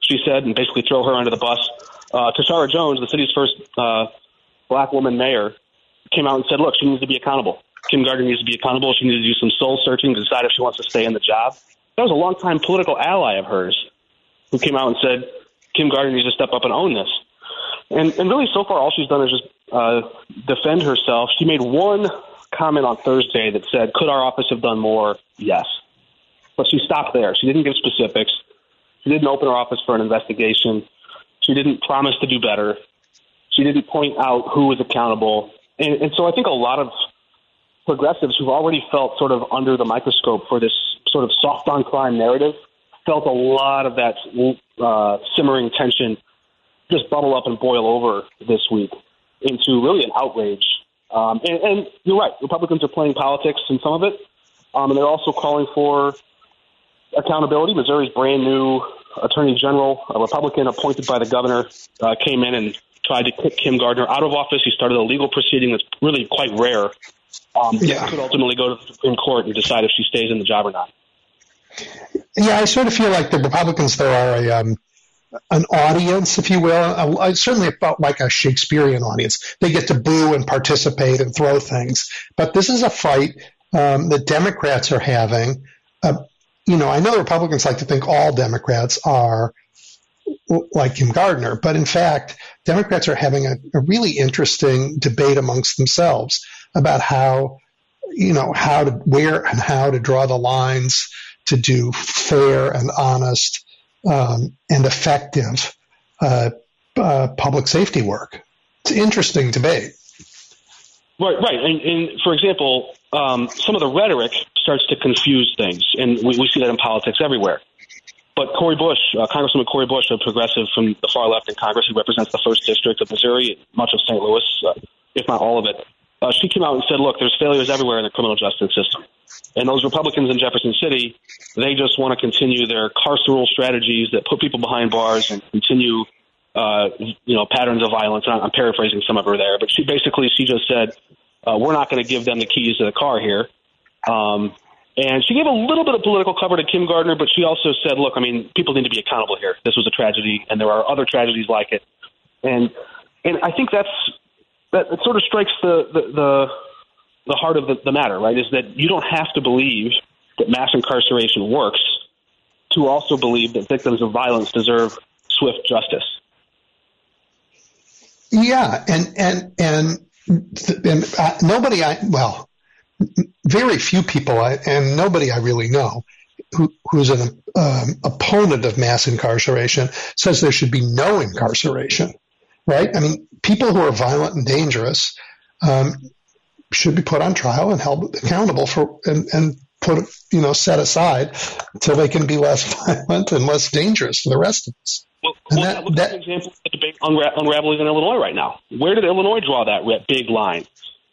she said, and basically throw her under the bus. Uh, Tishaura Jones, the city's first uh, black woman mayor, came out and said, look, she needs to be accountable. Kim Gardner needs to be accountable. She needs to do some soul searching to decide if she wants to stay in the job that was a longtime political ally of hers who came out and said Kim Gardner needs to step up and own this. And and really, so far, all she's done is just uh, defend herself. She made one comment on Thursday that said, "Could our office have done more?" Yes, but she stopped there. She didn't give specifics. She didn't open her office for an investigation. She didn't promise to do better. She didn't point out who was accountable. And, and so I think a lot of progressives who've already felt sort of under the microscope for this sort of soft on crime narrative felt a lot of that uh, simmering tension just bubble up and boil over this week into really an outrage. Um, and, and you're right, Republicans are playing politics in some of it, um, and they're also calling for accountability. Missouri's brand new attorney general, a Republican appointed by the governor, uh, came in and tried to kick Kim Gardner out of office. He started a legal proceeding that's really quite rare. Um, yeah. Could ultimately go to the Supreme Court and decide if she stays in the job or not. Yeah, I sort of feel like the Republicans, though, are a, um, an audience, if you will. I certainly felt like a Shakespearean audience. They get to boo and participate and throw things. But this is a fight um, that Democrats are having. Uh, you know, I know Republicans like to think all Democrats are like Kim Gardner, but in fact, Democrats are having a, a really interesting debate amongst themselves about how, you know, how to, where and how to draw the lines to do fair and honest um, and effective uh, uh, public safety work. It's an interesting debate. Right, right. And, and for example, um, some of the rhetoric starts to confuse things, and we, we see that in politics everywhere. But Cori Bush, uh, Congresswoman Cori Bush, a progressive from the far left in Congress who represents the first district of Missouri, much of St. Louis, uh, if not all of it, uh, she came out and said, look, there's failures everywhere in the criminal justice system. And those Republicans in Jefferson City, they just want to continue their carceral strategies that put people behind bars and continue, uh, you know, patterns of violence. I'm paraphrasing some of her there, but she basically, she just said, uh, we're not going to give them the keys to the car here. Um, and she gave a little bit of political cover to Kim Gardner, but she also said, look, I mean, people need to be accountable here. This was a tragedy, and there are other tragedies like it. And and I think that's that sort of strikes the the the, the heart of the, the matter, right? Is that you don't have to believe that mass incarceration works to also believe that victims of violence deserve swift justice. Yeah, and and and, and uh, nobody I well very few people, I, and nobody I really know, who, who's an um, opponent of mass incarceration says there should be no incarceration, right? I mean, people who are violent and dangerous um, should be put on trial and held accountable for and, and put you know set aside until they can be less violent and less dangerous for the rest of us. Well, well that, look that, at the example the debate unra- unraveling in Illinois right now. Where did Illinois draw that big line?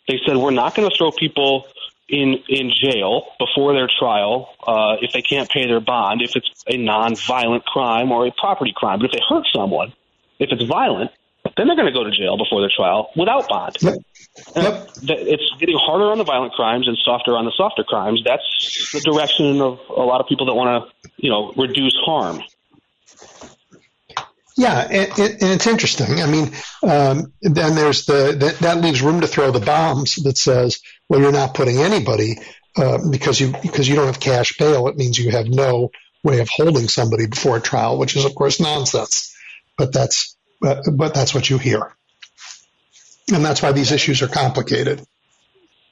They said we're not going to throw people in in jail before their trial uh, if they can't pay their bond, if it's a non-violent crime or a property crime. But if they hurt someone, if it's violent, then they're going to go to jail before their trial without bond. Yep. Yep. It's getting harder on the violent crimes and softer on the softer crimes. That's the direction of a lot of people that want to, you know, reduce harm. Yeah, and, and, it's interesting. I mean, um, then there's the that, that, leaves room to throw the bombs that says, well, you're not putting anybody uh, because you because you don't have cash bail. It means you have no way of holding somebody before a trial, which is of course nonsense. But that's uh, but that's what you hear, and that's why these issues are complicated.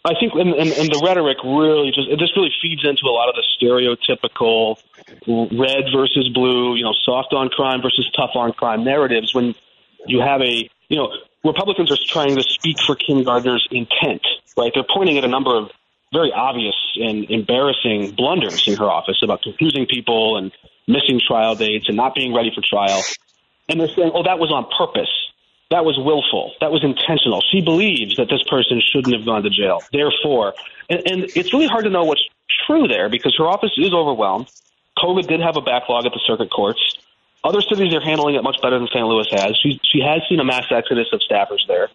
I think, and, and, and, the rhetoric really just this really feeds into a lot of the stereotypical red versus blue, you know, soft on crime versus tough on crime narratives. When you have a, you know, Republicans are trying to speak for Kim Gardner's intent, right? They're pointing at a number of very obvious and embarrassing blunders in her office about confusing people and missing trial dates and not being ready for trial. And they're saying, oh, that was on purpose that was willful. That was intentional. She believes that this person shouldn't have gone to jail. Therefore, and, and it's really hard to know what's true there because her office is overwhelmed. COVID did have a backlog at the circuit courts. Other cities are handling it much better than St. Louis has. She, she has seen a mass exodus of staffers there.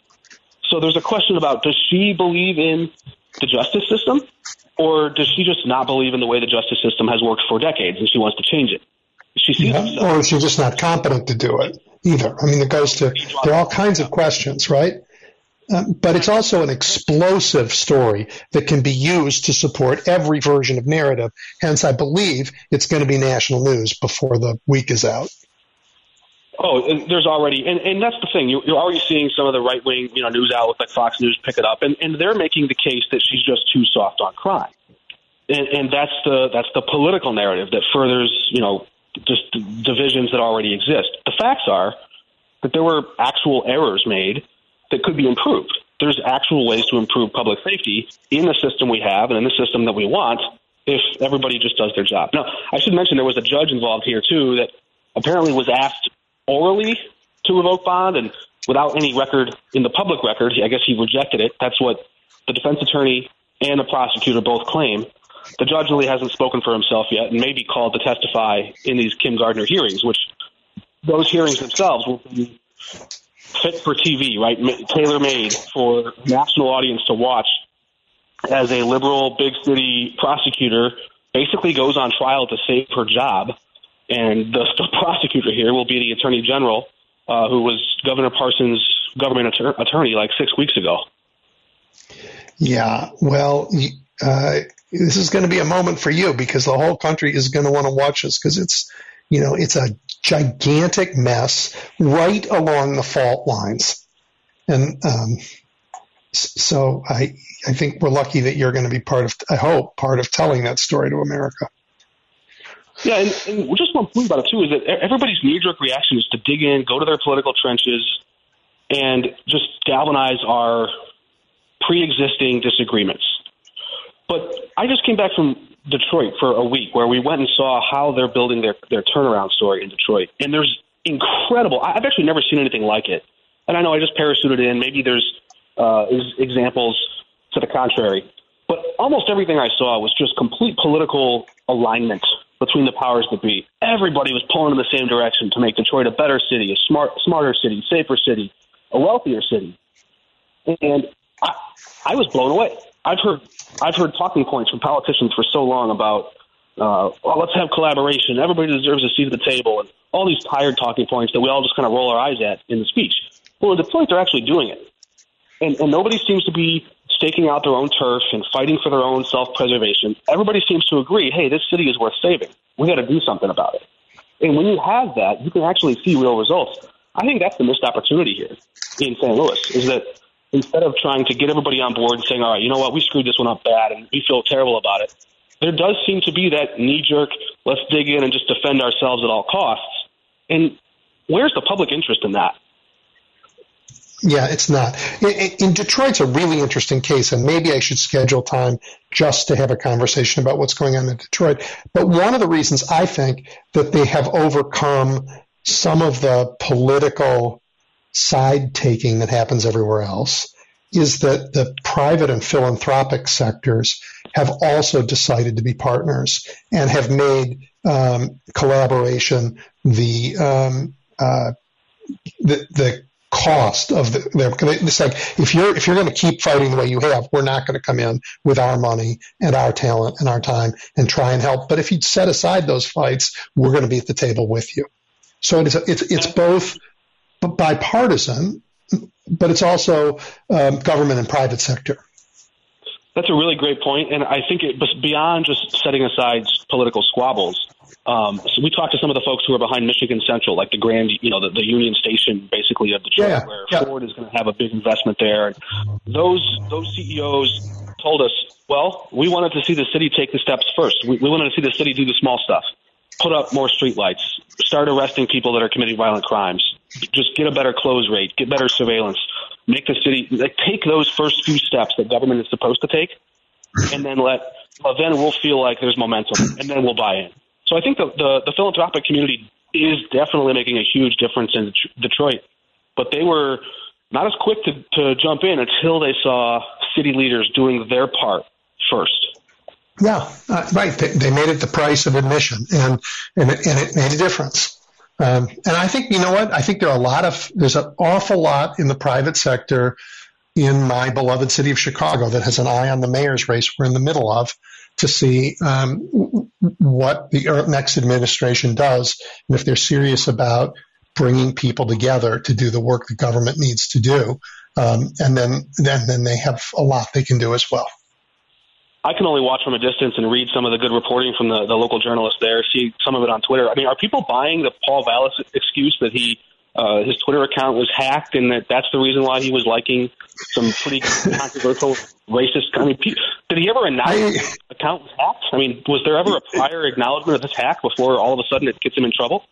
So there's a question about does she believe in the justice system or does she just not believe in the way the justice system has worked for decades and she wants to change it? She sees yeah, or she's just not competent to do it either. I mean, it goes to, there are all kinds of questions, right? Um, but it's also an explosive story that can be used to support every version of narrative. Hence, I believe it's going to be national news before the week is out. Oh, there's already, and, and that's the thing. You're, you're already seeing some of the right wing, you know, news outlets like Fox News pick it up, and, and they're making the case that she's just too soft on crime, and, and that's the that's the political narrative that furthers, you know, just divisions that already exist. The facts are that there were actual errors made that could be improved. There's actual ways to improve public safety in the system we have and in the system that we want if everybody just does their job. Now, I should mention there was a judge involved here too that apparently was asked orally to revoke bond and without any record in the public record, I guess he rejected it. That's what the defense attorney and the prosecutor both claim. The judge really hasn't spoken for himself yet and may be called to testify in these Kim Gardner hearings, which those hearings themselves will be fit for TV, right? Tailor made for national audience to watch as a liberal big city prosecutor basically goes on trial to save her job. And the, the prosecutor here will be the attorney general, uh, who was Governor Parsons' government attor- attorney like six weeks ago. Yeah, well, uh, this is going to be a moment for you because the whole country is going to want to watch this because it's, you know, it's a gigantic mess right along the fault lines. And um, so I, I think we're lucky that you're going to be part of, I hope, part of telling that story to America. Yeah, and, and just one point about it too is that everybody's knee-jerk reaction is to dig in, go to their political trenches, and just galvanize our pre-existing disagreements. But I just came back from Detroit for a week where we went and saw how they're building their, their turnaround story in Detroit. And there's incredible, I've actually never seen anything like it. And I know I just parachuted in. Maybe there's uh, examples to the contrary. But almost everything I saw was just complete political alignment between the powers that be. Everybody was pulling in the same direction to make Detroit a better city, a smart, smarter city, safer city, a wealthier city. And I, I was blown away. I've heard I've heard talking points from politicians for so long about uh, well, let's have collaboration. Everybody deserves a seat at the table, and all these tired talking points that we all just kind of roll our eyes at in the speech. Well, in Detroit, they're actually doing it, and, and nobody seems to be staking out their own turf and fighting for their own self-preservation. Everybody seems to agree, hey, this city is worth saving. We got to do something about it. And when you have that, you can actually see real results. I think that's the missed opportunity here in St. Louis is that instead of trying to get everybody on board and saying, all right, you know what, we screwed this one up bad and we feel terrible about it, there does seem to be that knee jerk, let's dig in and just defend ourselves at all costs. And where's the public interest in that? Yeah, it's not. In, Detroit's a really interesting case, and maybe I should schedule time just to have a conversation about what's going on in Detroit. But one of the reasons I think that they have overcome some of the political side taking that happens everywhere else is that the private and philanthropic sectors have also decided to be partners and have made um, collaboration the, um, uh, the the cost of the. It's like if you're if you're going to keep fighting the way you have, we're not going to come in with our money and our talent and our time and try and help. But if you set aside those fights, we're going to be at the table with you. So it is. It's it's both bipartisan, but it's also um, government and private sector. That's a really great point, and I think it was beyond just setting aside political squabbles. Um, so we talked to some of the folks who are behind Michigan Central, like the Grand, you know, the, the Union Station, basically of Detroit, yeah, where yeah. Ford is going to have a big investment there. And those those CEOs told us, well, we wanted to see the city take the steps first. We, we wanted to see the city do the small stuff, put up more streetlights, start arresting people that are committing violent crimes, just get a better close rate, get better surveillance, make the city like, take those first few steps that government is supposed to take, and then let well, then we'll feel like there's momentum, and then we'll buy in. So I think the, the, the philanthropic community is definitely making a huge difference in Detroit, but they were not as quick to, to jump in until they saw city leaders doing their part first. Yeah, uh, right. They, they, made it the price of admission, and and it, and it made a difference. Um, and I think you know what? I think there are a lot of there's an awful lot in the private sector in my beloved city of Chicago that has an eye on the mayor's race we're in the middle of to see um, what the next administration does and if they're serious about bringing people together to do the work the government needs to do. Um, and then, then, then they have a lot they can do as well. I can only watch from a distance and read some of the good reporting from the, the local journalists there, see some of it on Twitter. I mean, are people buying the Paul Vallas excuse that he uh, his Twitter account was hacked, and that that's the reason why he was liking some pretty controversial racist. I mean, did he ever announce I, account was hacked? I mean, was there ever a prior acknowledgement of this hack before all of a sudden it gets him in trouble?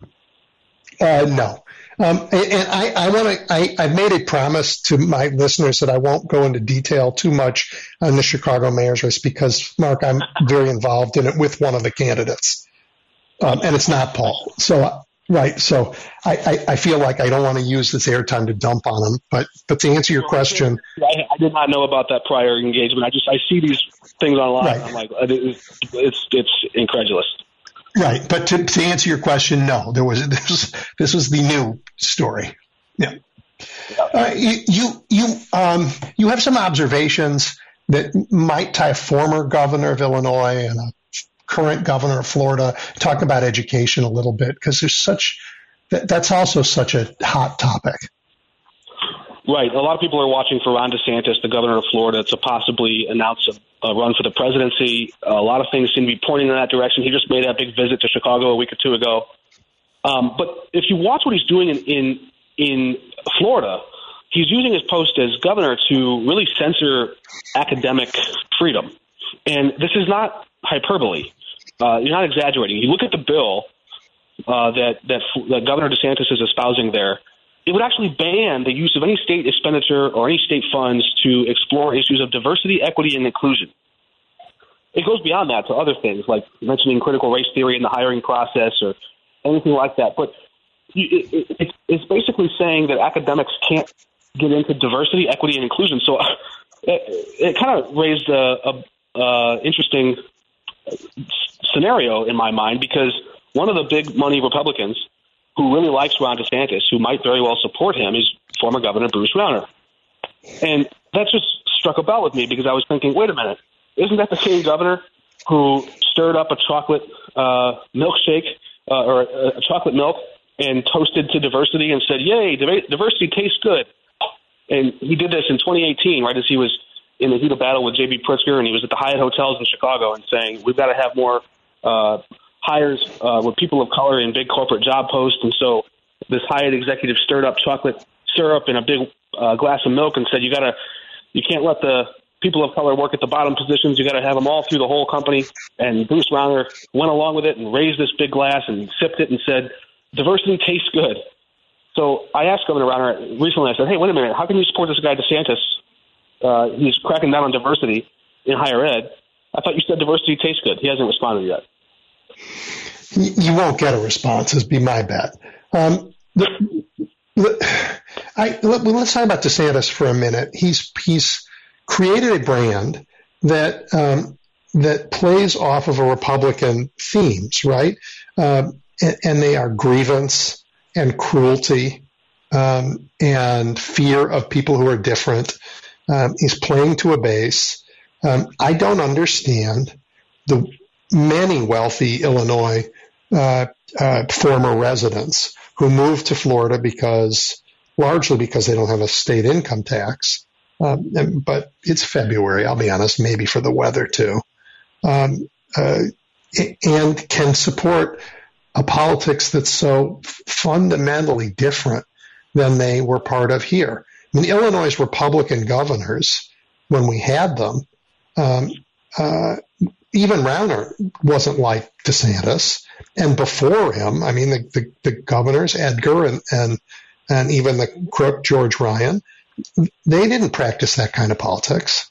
Uh, no. Um, and, I, I want to. I, I've made a promise to my listeners that I won't go into detail too much on the Chicago mayor's race because, Mark, I'm very involved in it with one of the candidates, um, and it's not Paul. So, right. So, I, I, I feel like I don't want to use this airtime to dump on him. But, but to answer your question, I, I did not know about that prior engagement. I just I see these things online. Right. I'm like, it's it's, it's incredulous. Right, but to, to answer your question, no, there was this. This was the new story. Yeah, uh, you you um, you have some observations that might tie a former governor of Illinois and a current governor of Florida. Talk about education a little bit because there's such that, that's also such a hot topic. Right. A lot of people are watching for Ron DeSantis, the governor of Florida, to possibly announce a, a run for the presidency. A lot of things seem to be pointing in that direction. He just made that big visit to Chicago a week or two ago. Um, but if you watch what he's doing in, in in Florida, he's using his post as governor to really censor academic freedom. And this is not hyperbole. Uh, you're not exaggerating. You look at the bill uh, that, that that Governor DeSantis is espousing there it would actually ban the use of any state expenditure or any state funds to explore issues of diversity, equity, and inclusion. It goes beyond that to other things like mentioning critical race theory in the hiring process or anything like that. But it's basically saying that academics can't get into diversity, equity, and inclusion. So it, it kind of raised a, a, a interesting scenario in my mind because one of the big money Republicans who really likes Ron DeSantis, who might very well support him, is former Governor Bruce Rauner. And that just struck a bell with me because I was thinking, wait a minute, isn't that the same governor who stirred up a chocolate uh, milkshake uh, or a, chocolate milk and toasted to diversity and said, "Yay, diversity tastes good." And he did this in 2018, right as he was in the heat of battle with J.B. Pritzker, and he was at the Hyatt hotels in Chicago and saying, "We've got to have more uh, hires uh, with people of color in big corporate job posts, and so this Hyatt executive stirred up chocolate syrup in a big uh, glass of milk and said, "You gotta, you can't let the people of color work at the bottom positions. You got to have them all through the whole company." And Bruce Rauner went along with it and raised this big glass and sipped it and said, "Diversity tastes good." So I asked Governor Rauner recently. I said, "Hey, wait a minute. How can you support this guy DeSantis? Uh, he's cracking down on diversity in higher ed. I thought you said diversity tastes good." He hasn't responded yet you won't get a response, is be my bet. Um, the, the, I, let, let's talk about DeSantis for a minute. He's he's created a brand that um, that plays off of a Republican themes, right? Um, and, and, they are grievance and cruelty um, and fear of people who are different. Um, he's playing to a base. Um, I don't understand the many wealthy Illinois uh, uh, former residents who moved to Florida because largely because they don't have a state income tax. Um, but it's February, I'll be honest, maybe for the weather too, um, uh, and can support a politics that's so fundamentally different than they were part of here. I mean, Illinois' Republican governors, when we had them, um, uh, even Rauner wasn't like DeSantis. And before him, I mean, the, the, the governors, Edgar and, and, and even the crook, George Ryan, they didn't practice that kind of politics.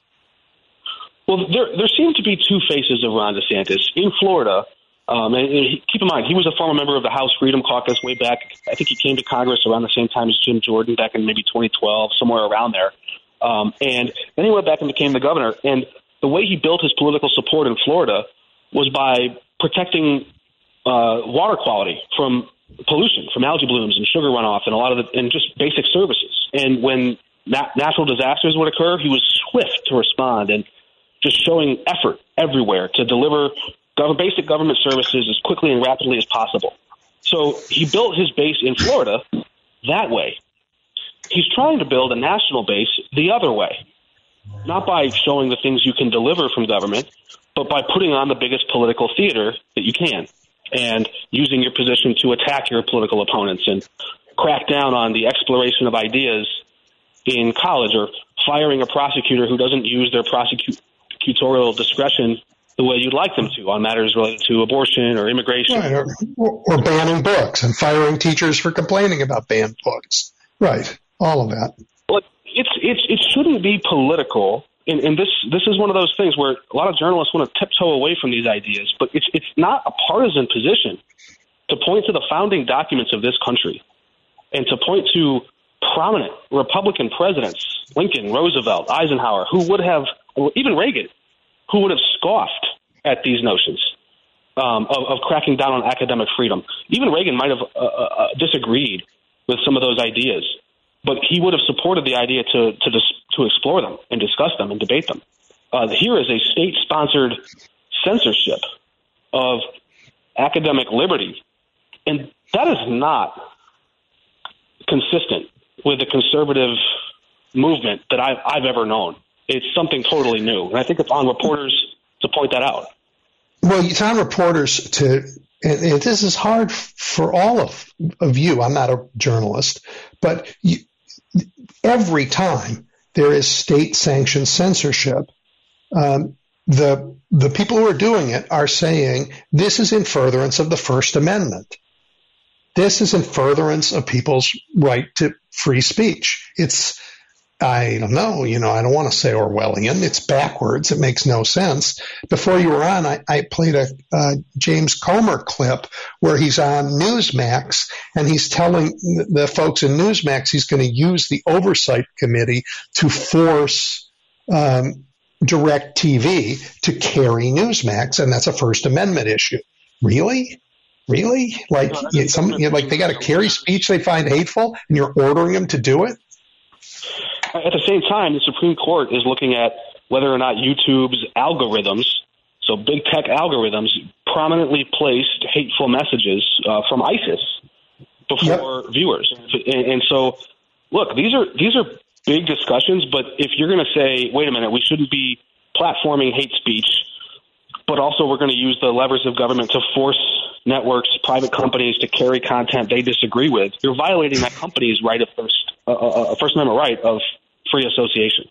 Well, there, there seem to be two faces of Ron DeSantis. In Florida, um, and, and keep in mind, he was a former member of the House Freedom Caucus way back. I think he came to Congress around the same time as Jim Jordan back in maybe 2012, somewhere around there. Um, and then he went back and became the governor. And the way he built his political support in Florida was by protecting uh, water quality from pollution, from algae blooms and sugar runoff, and a lot of the, and just basic services. And when nat- natural disasters would occur, he was swift to respond and just showing effort everywhere to deliver gov- basic government services as quickly and rapidly as possible. So he built his base in Florida that way. He's trying to build a national base the other way not by showing the things you can deliver from government, but by putting on the biggest political theater that you can and using your position to attack your political opponents. And crack down on the exploration of ideas in college or firing a prosecutor who doesn't use their prosecutorial discretion the way you'd like them to on matters related to abortion or immigration. Right, or, or banning books and firing teachers for complaining about banned books. Right, all of that. It's, it's, it shouldn't be political. And, and this this is one of those things where a lot of journalists want to tiptoe away from these ideas, but it's it's not a partisan position to point to the founding documents of this country and to point to prominent Republican presidents, Lincoln, Roosevelt, Eisenhower, who would have, even Reagan, who would have scoffed at these notions um, of, of, cracking down on academic freedom. Even Reagan might have uh, uh, uh, disagreed with some of those ideas, but he would have supported the idea to to, dis- to explore them and discuss them and debate them. Uh, here is a state-sponsored censorship of academic liberty, and that is not consistent with the conservative movement that I've, I've ever known. It's something totally new. And I think it's on reporters to point that out. Well, it's on reporters to, and, this is hard for all of, of you. I'm not a journalist, but you, every time there is state sanctioned censorship, um, the the people who are doing it are saying this is in furtherance of the First Amendment. This is in furtherance of people's right to free speech. It's, I don't know, you know, I don't want to say Orwellian. It's backwards. It makes no sense. Before you were on, I, I played a uh, James Comer clip where he's on Newsmax and he's telling the folks in Newsmax he's going to use the oversight committee to force um, DirecTV to carry Newsmax, and that's a First Amendment issue. Really? Really? Like no, some, you know, like they got to carry speech they find hateful, and you're ordering them to do it. At the same time, the Supreme Court is looking at whether or not YouTube's algorithms, so big tech algorithms, prominently placed hateful messages uh, from ISIS before yep. viewers, and, and so look, these are these are big discussions. But if you're going to say, wait a minute, we shouldn't be platforming hate speech, but also we're going to use the levers of government to force networks, private companies to carry content they disagree with, you're violating that company's right of first, uh, uh, uh, First Amendment right of free association.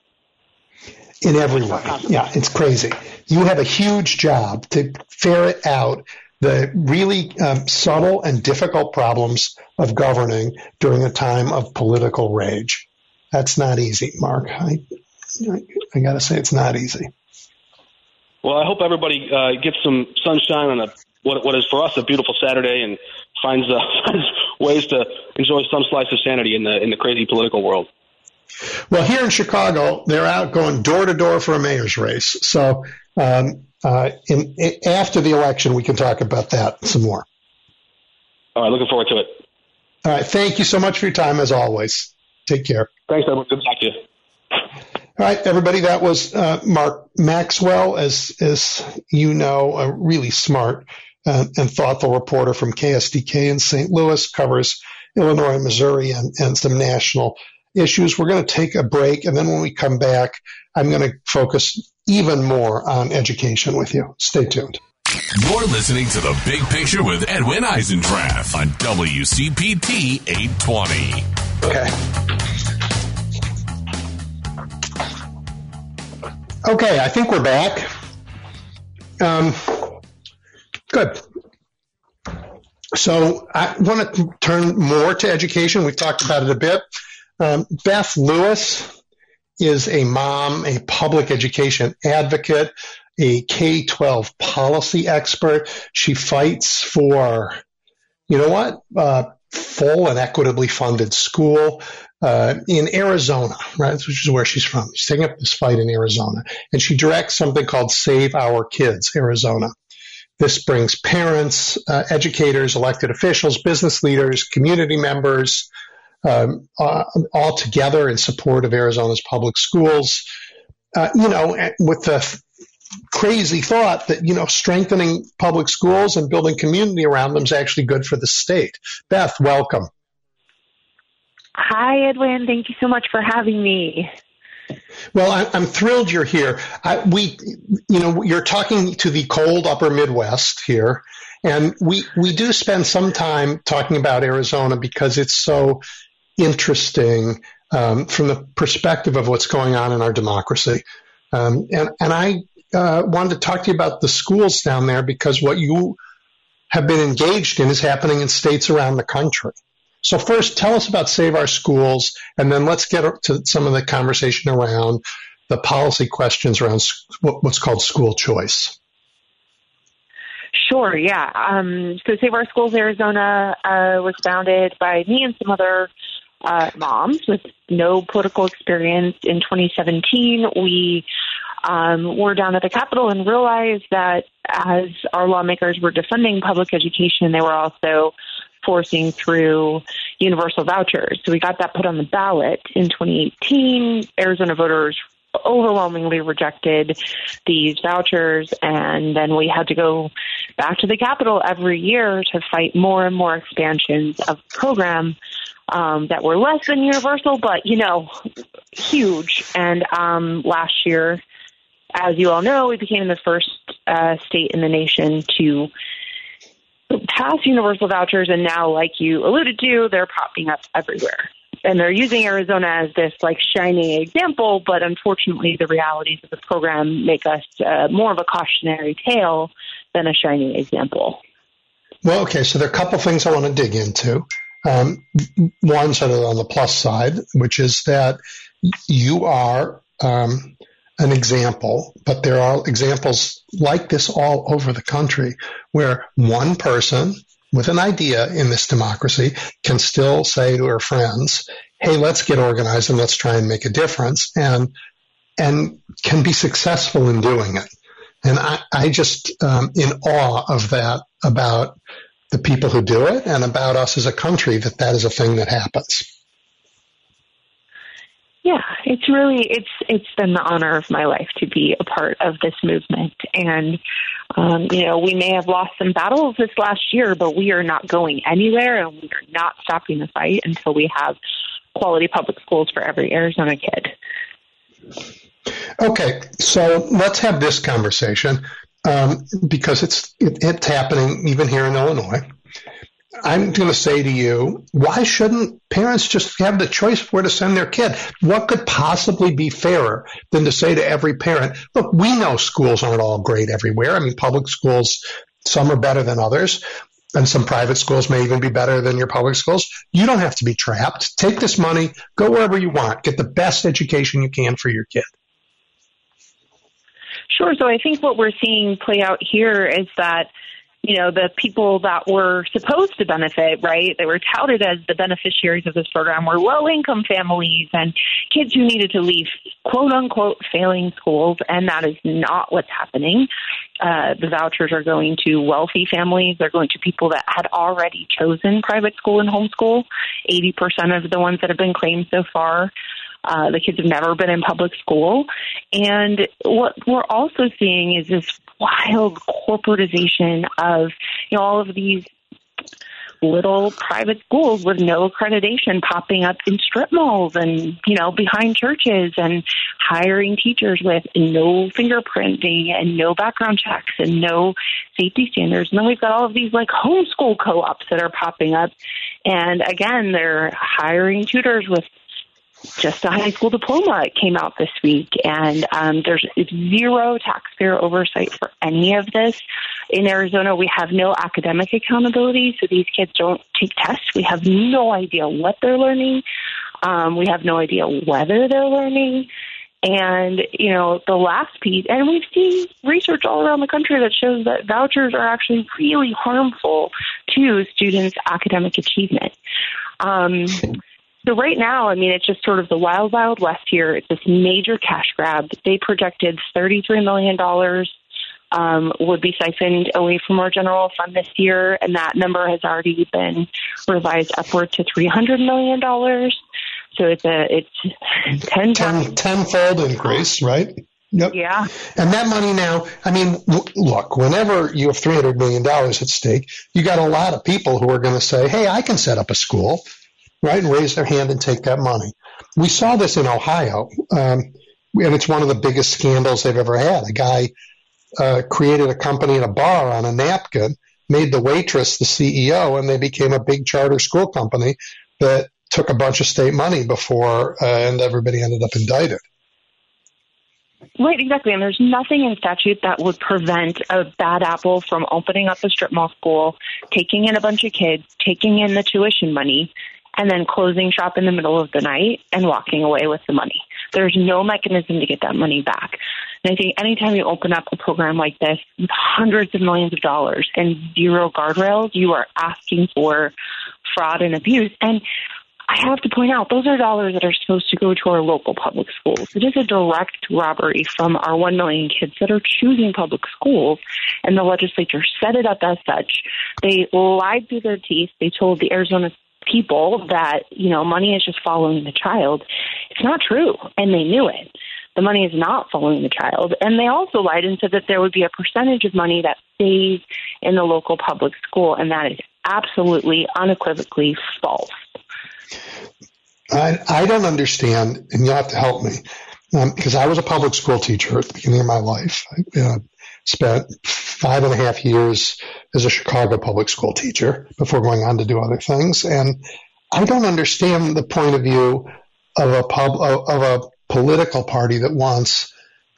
In every way. Yeah, it's crazy. You have a huge job to ferret out the really um, subtle and difficult problems of governing during a time of political rage. That's not easy, Mark. I, I, I got to say, it's not easy. Well, I hope everybody uh, gets some sunshine on a what what is for us a beautiful Saturday and finds uh, finds ways to enjoy some slice of sanity in the in the crazy political world. Well, here in Chicago, they're out going door to door for a mayor's race. So, um, uh, in, in, after the election, we can talk about that some more. All right, looking forward to it. All right, thank you so much for your time, as always. Take care. Thanks, everyone. Good to talk to you. All right, everybody, that was uh, Mark Maxwell, as as you know, a really smart uh, and thoughtful reporter from KSDK in St. Louis, covers Illinois, Missouri, and, and some national issues. We're going to take a break, and then when we come back, I'm going to focus even more on education with you. Stay tuned. You're listening to The Big Picture with Edwin Eisendrath on WCPT 820. Okay. Okay, I think we're back. Um, Good. So I want to turn more to education. We've talked about it a bit. Um, Beth Lewis is a mom, a public education advocate, a K 12 policy expert. She fights for, you know what, uh, full and equitably funded school. Uh, in Arizona, right, which is where she's from. She's taking up this fight in Arizona, and she directs something called Save Our Kids Arizona. This brings parents, uh, educators, elected officials, business leaders, community members, um, uh, all together in support of Arizona's public schools. Uh, you know, with the crazy thought that you know strengthening public schools and building community around them is actually good for the state. Beth, welcome. Hi, Edwin. Thank you so much for having me. Well, I, am thrilled you're here. I, we, you know, you're talking to the cold upper Midwest here, and we we do spend some time talking about Arizona because it's so interesting um, from the perspective of what's going on in our democracy. Um, and and I uh, wanted to talk to you about the schools down there because what you have been engaged in is happening in states around the country. So first, tell us about Save Our Schools, and then let's get to some of the conversation around the policy questions around what's called school choice. Sure, yeah. Um, so Save Our Schools Arizona uh, was founded by me and some other uh, moms with no political experience. In 2017, we um, were down at the Capitol and realized that as our lawmakers were defending public education, they were also forcing through universal vouchers. So we got that put on the ballot in 2018. Arizona voters overwhelmingly rejected these vouchers and then we had to go back to the capitol every year to fight more and more expansions of the program um, that were less than universal but you know huge and um, last year as you all know we became the first uh, state in the nation to pass universal vouchers, and now, like you alluded to, they're popping up everywhere. And they're using Arizona as this like shining example, but unfortunately, the realities of the program make us uh, more of a cautionary tale than a shining example. Well, okay, so there are a couple things I want to dig into. Um, one sort of on the plus side, which is that you are um, an example, but there are examples like this all over the country where one person with an idea in this democracy can still say to her friends, Hey, let's get organized and let's try and make a difference and, and can be successful in doing it. And I, I just, um, in awe of that about the people who do it and about us as a country that that is a thing that happens. Yeah, it's really it's it's been the honor of my life to be a part of this movement, and um, you know we may have lost some battles this last year, but we are not going anywhere, and we are not stopping the fight until we have quality public schools for every Arizona kid. Okay, so let's have this conversation um, because it's it, it's happening even here in Illinois. I'm going to say to you, why shouldn't parents just have the choice where to send their kid? What could possibly be fairer than to say to every parent, look, we know schools aren't all great everywhere. I mean, public schools, some are better than others, and some private schools may even be better than your public schools. You don't have to be trapped. Take this money, go wherever you want, get the best education you can for your kid. Sure. So I think what we're seeing play out here is that you know, the people that were supposed to benefit, right? They were touted as the beneficiaries of this program were low income families and kids who needed to leave quote unquote failing schools. And that is not what's happening. Uh, the vouchers are going to wealthy families. They're going to people that had already chosen private school and homeschool. 80% of the ones that have been claimed so far uh, the kids have never been in public school. And what we're also seeing is this wild corporatization of you know all of these little private schools with no accreditation popping up in strip malls and you know behind churches and hiring teachers with no fingerprinting and no background checks and no safety standards and then we've got all of these like homeschool co-ops that are popping up and again they're hiring tutors with just a high school diploma came out this week, and um, there's zero taxpayer oversight for any of this. In Arizona, we have no academic accountability, so these kids don't take tests. We have no idea what they're learning. Um, we have no idea whether they're learning. And, you know, the last piece, and we've seen research all around the country that shows that vouchers are actually really harmful to students' academic achievement. Um, so right now, I mean, it's just sort of the wild, wild west here. It's this major cash grab. They projected $33 million um, would be siphoned away from our general fund this year, and that number has already been revised upward to $300 million. So it's a it's ten ten tenfold increase, right? Yep. Yeah. And that money now, I mean, look, whenever you have $300 million at stake, you got a lot of people who are going to say, hey, I can set up a school right, and raise their hand and take that money. We saw this in Ohio. Um, and it's one of the biggest scandals they've ever had. A guy uh, created a company in a bar on a napkin, made the waitress the CEO, and they became a big charter school company that took a bunch of state money before, uh, and everybody ended up indicted. Right, exactly. And there's nothing in statute that would prevent a bad apple from opening up a strip mall school, taking in a bunch of kids, taking in the tuition money, and then closing shop in the middle of the night and walking away with the money. There's no mechanism to get that money back. And I think anytime you open up a program like this with hundreds of millions of dollars and zero guardrails, you are asking for fraud and abuse. And I have to point out, those are dollars that are supposed to go to our local public schools. It is a direct robbery from our 1 million kids that are choosing public schools, and the legislature set it up as such. They lied through their teeth. They told the Arizona people that, you know, money is just following the child. It's not true, and they knew it. The money is not following the child. And they also lied and said that there would be a percentage of money that stays in the local public school, and that is absolutely, unequivocally false. I, I don't understand, and you'll have to help me, um, because I was a public school teacher at the beginning of my life. I uh, spent five and a half years as a Chicago public school teacher before going on to do other things, and I don't understand the point of view of a pub of a political party that wants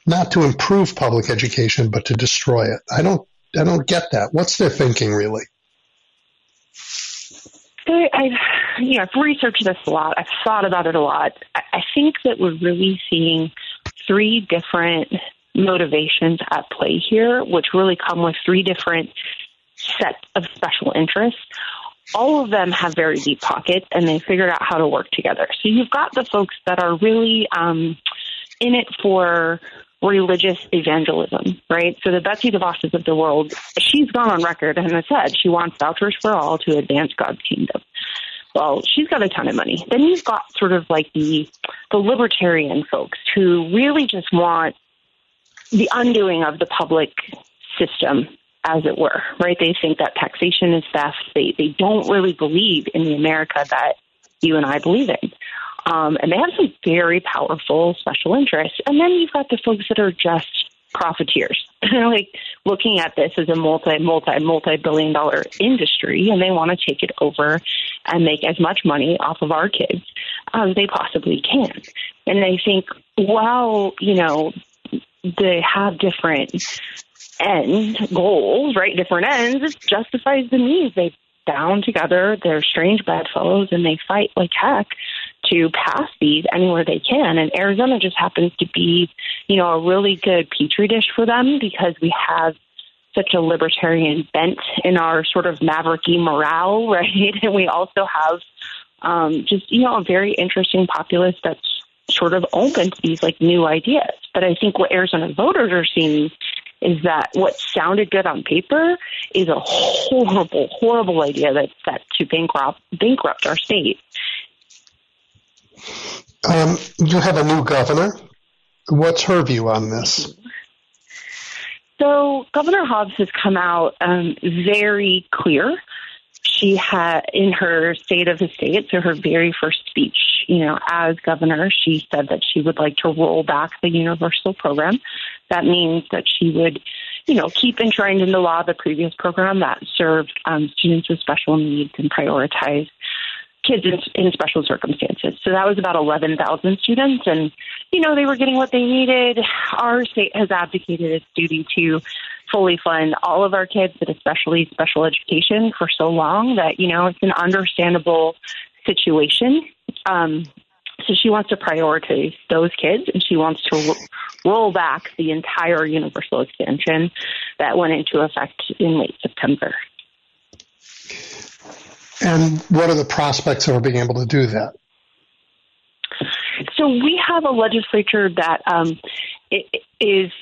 not to improve public education but to destroy it. I don't I don't get that. What's their thinking really? I, I you know, I've researched this a lot. I've thought about it a lot. I, I think that we're really seeing three different motivations at play here, which really come with three different sets of special interests. All of them have very deep pockets, and they figured out how to work together. So you've got the folks that are really um, in it for religious evangelism, right? So the Betsy DeVos's of the world, she's gone on record and has said she wants vouchers for all to advance God's kingdom. Well, she's got a ton of money. Then you've got sort of like the the libertarian folks who really just want the undoing of the public system, as it were, right? They think that taxation is theft. They they don't really believe in the America that you and I believe in. Um, and they have some very powerful special interests. And then you've got the folks that are just profiteers, like looking at this as a multi, multi, multi billion dollar industry, and they want to take it over and make as much money off of our kids as they possibly can. And they think, well, you know, they have different end goals, right? Different ends. It justifies the means. They bound together. They're strange bedfellows and they fight like heck to pass these anywhere they can. And Arizona just happens to be, you know, a really good petri dish for them because we have such a libertarian bent in our sort of mavericky morale, right? And we also have um, just, you know, a very interesting populace that's sort of open to these like new ideas. But I think what Arizona voters are seeing is that what sounded good on paper is a horrible, horrible idea that's set to bankrupt bankrupt our state. Um, you have a new governor. What's her view on this? So Governor Hobbs has come out um, very clear. She had in her state of the state, so her very first speech, you know, as governor, she said that she would like to roll back the universal program. That means that she would, you know, keep enshrined in the law the previous program that served um, students with special needs and prioritized kids in, in special circumstances. So that was about 11,000 students, and you know they were getting what they needed. Our state has abdicated its duty to fully fund all of our kids, but especially special education, for so long that you know it's an understandable situation. Um, so she wants to prioritize those kids, and she wants to ro- roll back the entire universal expansion that went into effect in late September. And what are the prospects of being able to do that? So we have a legislature that um, is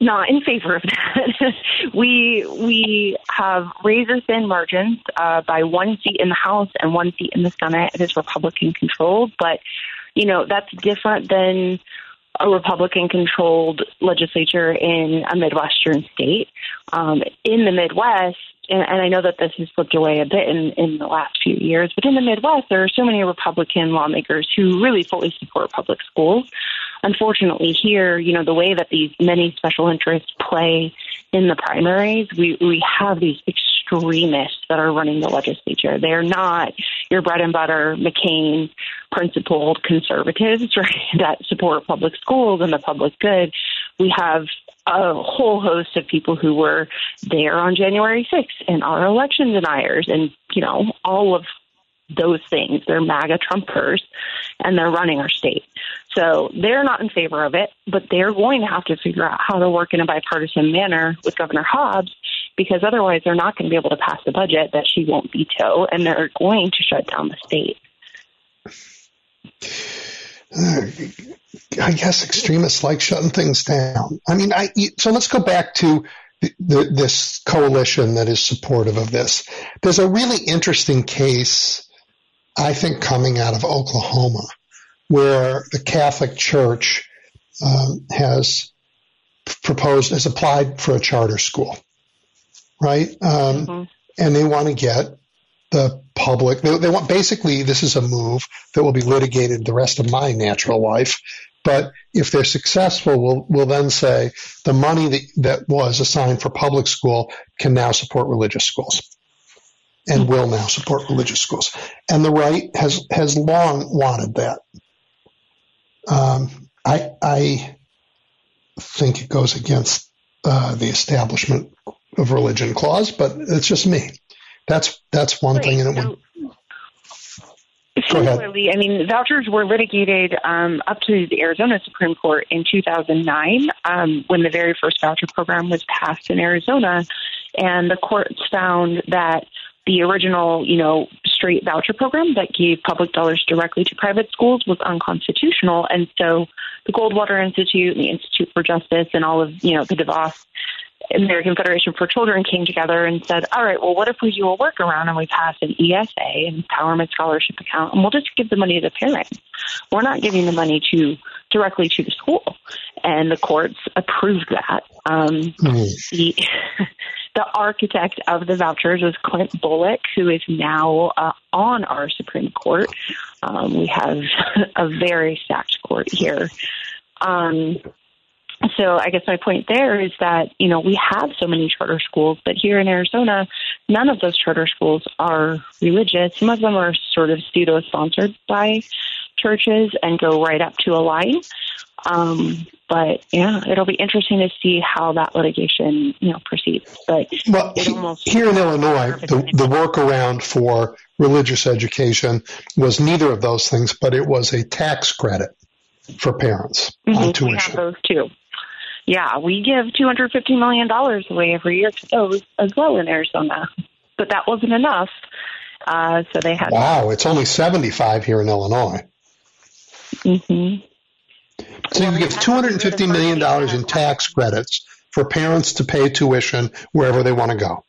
not in favor of that. we we have razor thin margins uh, by one seat in the House and one seat in the Senate. It is Republican controlled, but you know that's different than a Republican controlled legislature in a Midwestern state. Um, in the Midwest, and, and I know that this has slipped away a bit in, in the last few years, but in the Midwest, there are so many Republican lawmakers who really fully support public schools. Unfortunately, here, you know, the way that these many special interests play in the primaries, we, we have these extremists that are running the legislature. They're not your bread and butter McCain principled conservatives, right, that support public schools and the public good. We have a whole host of people who were there on January 6th and are election deniers and, you know, all of those things. They're MAGA Trumpers and they're running our state. So they're not in favor of it, but they're going to have to figure out how to work in a bipartisan manner with Governor Hobbs because otherwise they're not going to be able to pass the budget that she won't veto and they're going to shut down the state. I guess extremists like shutting things down. I mean, I so let's go back to the, this coalition that is supportive of this. There's a really interesting case, I think, coming out of Oklahoma, where the Catholic Church um, has proposed, has applied for a charter school, right? Um, mm-hmm. And they want to get the public. They, they, want basically this is a move that will be litigated the rest of my natural life. But if they're successful, we'll, we'll then say the money that, that was assigned for public school can now support religious schools and will now support religious schools. And the right has, has long wanted that. Um, I, I think it goes against uh, the establishment of religion clause, but it's just me. That's that's one right. thing. And it so, Similarly, I mean, vouchers were litigated um, up to the Arizona Supreme Court in 2009 um, when the very first voucher program was passed in Arizona, and the courts found that the original, you know, straight voucher program that gave public dollars directly to private schools was unconstitutional, and so the Goldwater Institute and the Institute for Justice and all of you know the DeVos American Federation for Children came together and said, all right, well, what if we do a workaround and we pass an ESA, empowerment scholarship account, and we'll just give the money to the parents. We're not giving the money to directly to the school. And the courts approved that. Um, mm. the, the architect of the vouchers was Clint Bolick, who is now uh, on our Supreme Court. Um, we have a very stacked court here. Um, so I guess my point there is that, you know, we have so many charter schools, but here in Arizona, none of those charter schools are religious. Some of them are sort of pseudo sponsored by churches and go right up to a line. Um, but yeah, it'll be interesting to see how that litigation, you know, proceeds. But well, here in Illinois, the, the workaround for religious education was neither of those things, but it was a tax credit for parents mm-hmm. on tuition. We have those too yeah, we give $250 million away every year to those as well in Arizona. But that wasn't enough. Uh, so they had. Wow, it's only 75 here in Illinois. Mm-hmm. So you give $250 million in tax credits for parents to pay tuition wherever they want to go.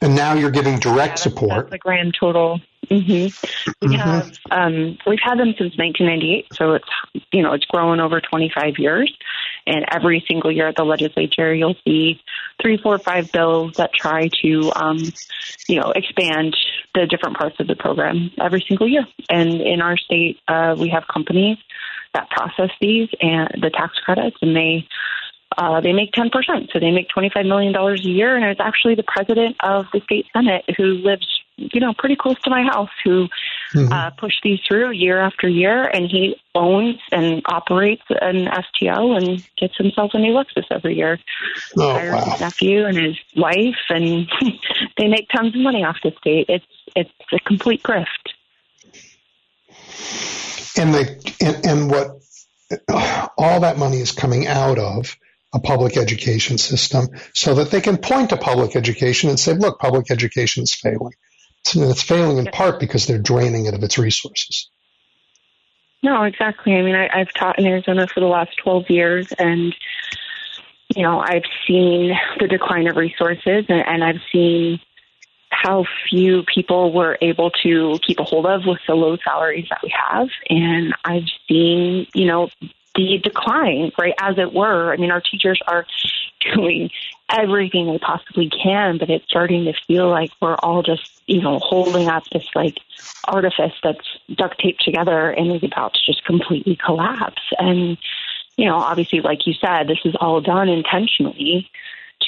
And now you're giving direct yeah, support. That's the grand total. Mm-hmm. We mm-hmm. have um, we've had them since 1998, so it's you know it's grown over 25 years, and every single year at the legislature, you'll see three, four, five bills that try to, um, you know, expand the different parts of the program every single year. And in our state, uh, we have companies that process these and the tax credits, and they uh, they make 10%. So they make $25 million a year. And it's actually the president of the state Senate who lives you know, pretty close to my house who mm-hmm. uh, push these through year after year, and he owns and operates an STO and gets himself a new Lexus every year. Oh, wow. his nephew and his wife, and they make tons of money off the state. It's it's a complete grift. And the and, and what all that money is coming out of a public education system so that they can point to public education and say, look, public education is failing. And It's failing in part because they're draining it of its resources. No, exactly. I mean, I, I've taught in Arizona for the last 12 years, and, you know, I've seen the decline of resources, and, and I've seen how few people were able to keep a hold of with the low salaries that we have. And I've seen, you know, the decline, right, as it were. I mean, our teachers are doing everything they possibly can, but it's starting to feel like we're all just, you know, holding up this like artifice that's duct taped together and is about to just completely collapse. And, you know, obviously, like you said, this is all done intentionally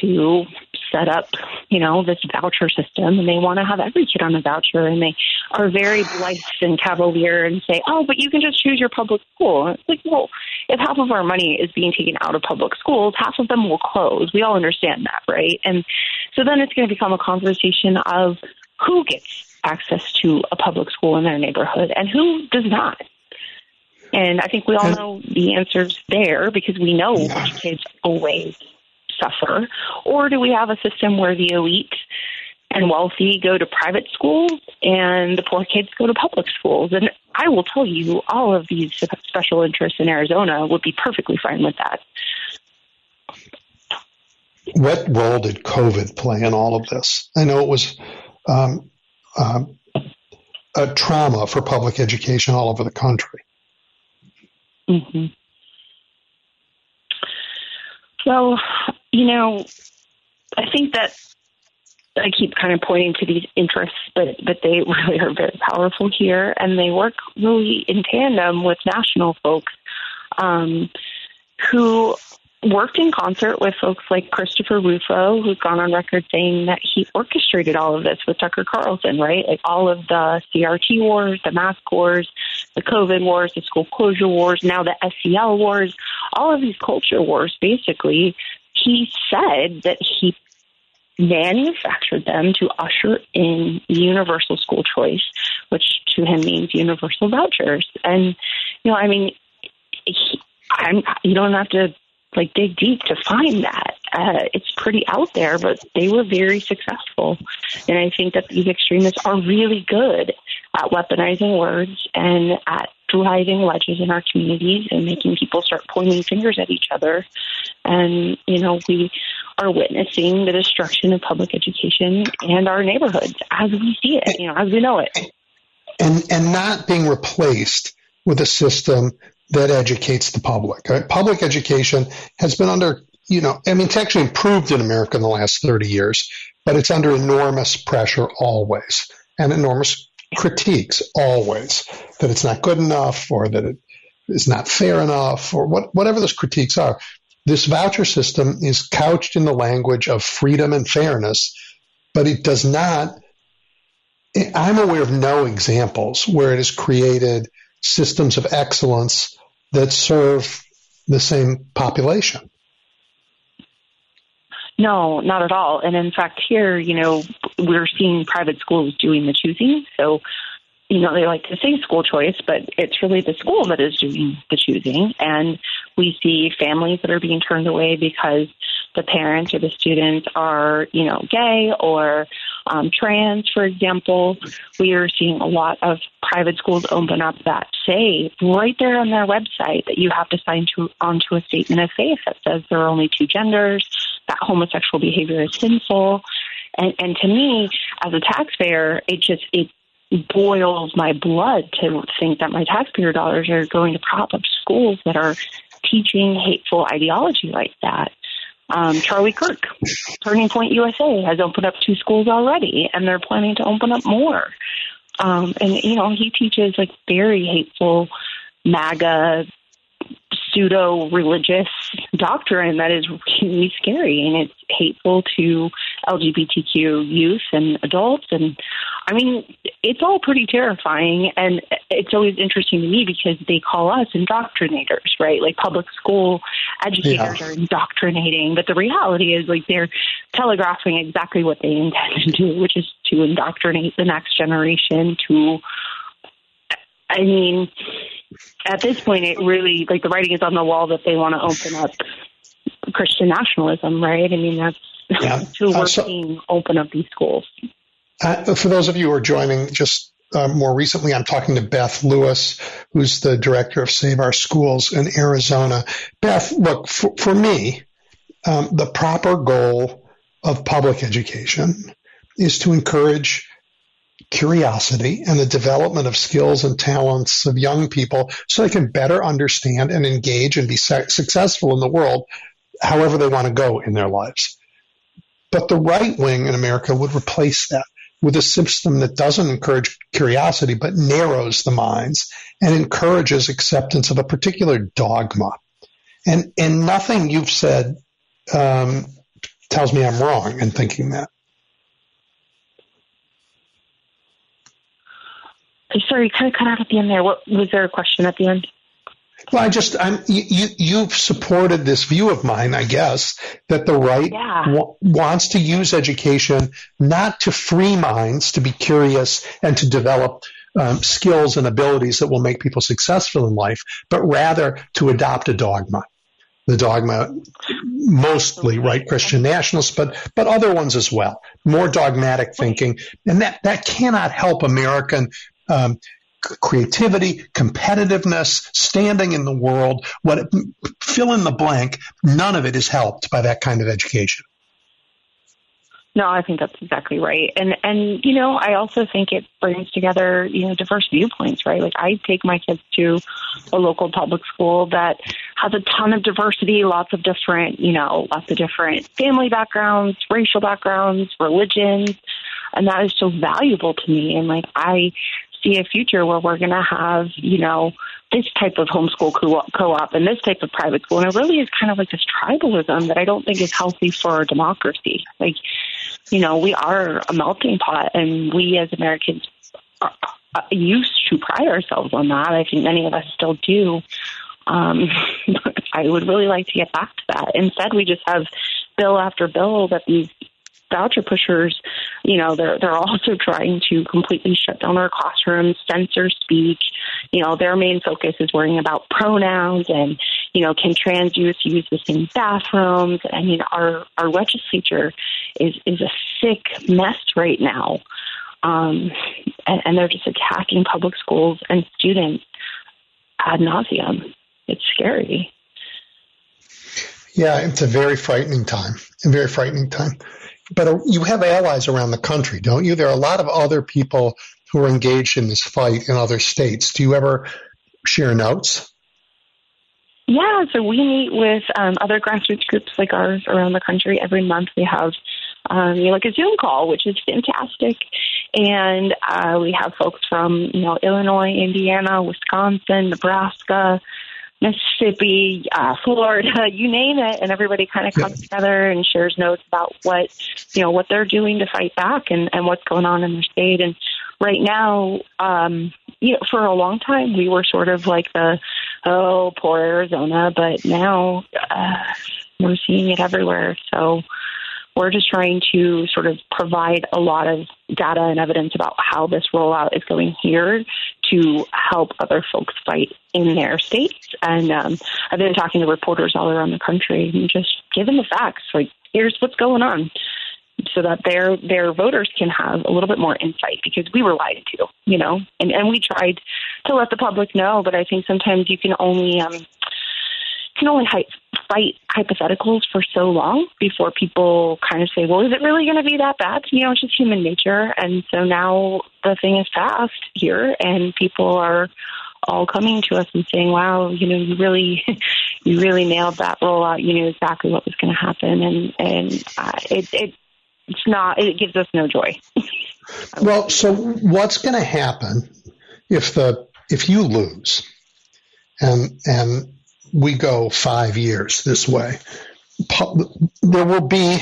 to set up, you know, this voucher system and they want to have every kid on a voucher and they are very blithe and cavalier and say, oh, but you can just choose your public school. it's like, well, if half of our money is being taken out of public schools, half of them will close. We all understand that, right? And so then it's going to become a conversation of who gets access to a public school in their neighborhood and who does not. And I think we all know the answers there because we know which kids always suffer? Or do we have a system where the elite and wealthy go to private schools and the poor kids go to public schools? And I will tell you, all of these special interests in Arizona would be perfectly fine with that. What role did COVID play in all of this? I know it was um, um, a trauma for public education all over the country. Mm-hmm. Well, you know, I think that I keep kind of pointing to these interests, but but they really are very powerful here, and they work really in tandem with national folks um, who worked in concert with folks like Christopher Rufo, who's gone on record saying that he orchestrated all of this with Tucker Carlson, right? Like all of the CRT wars, the mask wars, the COVID wars, the school closure wars, now the SEL wars, all of these culture wars, basically, he said that he manufactured them to usher in universal school choice, which to him means universal vouchers. And, you know, I mean, he, I'm, you don't have to like dig deep to find that. Uh, it's pretty out there, but they were very successful. And I think that these extremists are really good at weaponizing words and at driving wedges in our communities and making people start pointing fingers at each other. And, you know, we are witnessing the destruction of public education and our neighborhoods as we see it, you know, as we know it. And, and not being replaced with a system that educates the public. Right? Public education has been under, you know, I mean, it's actually improved in America in the last 30 years, but it's under enormous pressure always and enormous critiques always that it's not good enough or that it is not fair enough or what, whatever those critiques are. This voucher system is couched in the language of freedom and fairness, but it does not. I'm aware of no examples where it has created systems of excellence that serve the same population. No, not at all. And in fact, here, you know, we're seeing private schools doing the choosing. So, you know, they like to say school choice, but it's really the school that is doing the choosing. And we see families that are being turned away because the parents or the students are, you know, gay or um, trans, for example. We are seeing a lot of private schools open up that say right there on their website that you have to sign to onto a statement of faith that says there are only two genders, that homosexual behavior is sinful. And, and to me, as a taxpayer, it just it boils my blood to think that my taxpayer dollars are going to prop up schools that are teaching hateful ideology like that. Um, Charlie Kirk, Turning Point USA, has opened up two schools already, and they're planning to open up more. Um, and you know, he teaches like very hateful MAGA pseudo religious doctrine that is really scary and it's hateful to LGBTQ youth and adults. And I mean, it's all pretty terrifying. And it's always interesting to me because they call us indoctrinators, right? Like public school educators yeah. are indoctrinating. But the reality is, like, they're telegraphing exactly what they intend to do, which is to indoctrinate the next generation to. I mean, at this point, it really like the writing is on the wall that they want to open up Christian nationalism, right? I mean, that's yeah. who we're uh, so, seeing open up these schools. Uh, for those of you who are joining just uh, more recently, I'm talking to Beth Lewis, who's the director of Save Our Schools in Arizona. Beth, look, for, for me, um, the proper goal of public education is to encourage curiosity and the development of skills and talents of young people so they can better understand and engage and be successful in the world however they want to go in their lives. But the right wing in America would replace that with a system that doesn't encourage curiosity, but narrows the minds and encourages acceptance of a particular dogma. And, and nothing you've said um, tells me I'm wrong in thinking that. Sorry, you kind of cut out at the end there. What was there a question at the end? Well, I just, I'm, you, you've supported this view of mine, I guess, that the right Yeah. w- wants to use education not to free minds to be curious and to develop um, skills and abilities that will make people successful in life, but rather to adopt a dogma. The dogma, mostly right Christian nationalists, but but other ones as well. More dogmatic thinking, and that that cannot help American um, creativity, competitiveness, standing in the world. What fill in the blank. None of it is helped by that kind of education. No, I think that's exactly right. And and you know, I also think it brings together, you know, diverse viewpoints, right? Like I take my kids to a local public school that has a ton of diversity, lots of different, you know, lots of different family backgrounds, racial backgrounds, religions, and that is so valuable to me and like I see a future where we're going to have, you know, this type of homeschool co- co-op and this type of private school. And it really is kind of like this tribalism that I don't think is healthy for our democracy. Like, you know, we are a melting pot and we as Americans are, uh, used to pride ourselves on that. I think many of us still do. Um, I would really like to get back to that. Instead, we just have bill after bill that these voucher pushers, you know, they're they're also trying to completely shut down our classrooms, censor speech. You know, their main focus is worrying about pronouns and, you know, can trans youth use the same bathrooms? I mean, our our legislature is is a sick mess right now. Um, and, and they're just attacking public schools and students ad nauseum. It's scary. Yeah, it's a very frightening time. A very frightening time. But you have allies around the country, don't you? There are a lot of other people who are engaged in this fight in other states. Do you ever share notes? Yeah, so we meet with um, other grassroots groups like ours around the country every month. We have um, you know, like a Zoom call, which is fantastic, and uh, we have folks from you know Illinois, Indiana, Wisconsin, Nebraska, Mississippi, uh, Florida, you name it, and everybody kind of comes together and shares notes about what you know what they're doing to fight back and and what's going on in their state. And right now, um, you know, for a long time we were sort of like the oh poor Arizona, but now uh, we're seeing it everywhere. So we're just trying to sort of provide a lot of data and evidence about how this rollout is going here to help other folks fight in their states. And um, I've been talking to reporters all around the country and just giving the facts. Like, here's what's going on, so that their their voters can have a little bit more insight because we were lied to, you know. And and we tried to let the public know, but I think sometimes you can only um, can only fight hypotheticals for so long before people kind of say, well, is it really going to be that bad? You know, it's just human nature. And so now the thing is passed here, and people are all coming to us and saying, wow, you know, you really. You really nailed that rollout. You knew exactly what was going to happen, and and uh, it, it it's not. It gives us no joy. Well, so what's going to happen if the if you lose, and and we go five years this way? There will be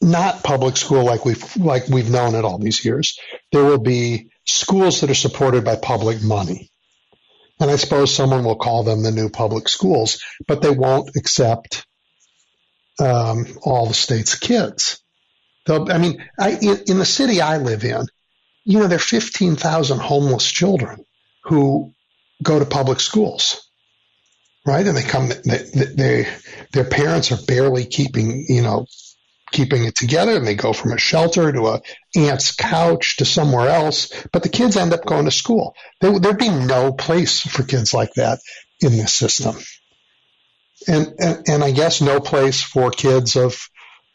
not public school like we've like we've known it all these years. There will be schools that are supported by public money, and I suppose someone will call them the new public schools, but they won't accept um, all the state's kids. They'll, I mean, I, in, in the city I live in, you know, there are 15,000 homeless children who go to public schools, right? And they come, they, they, their parents are barely keeping, you know, keeping it together and they go from a shelter to a aunt's couch to somewhere else, but the kids end up going to school. There, there'd be no place for kids like that in this system. And, and, and I guess no place for kids of,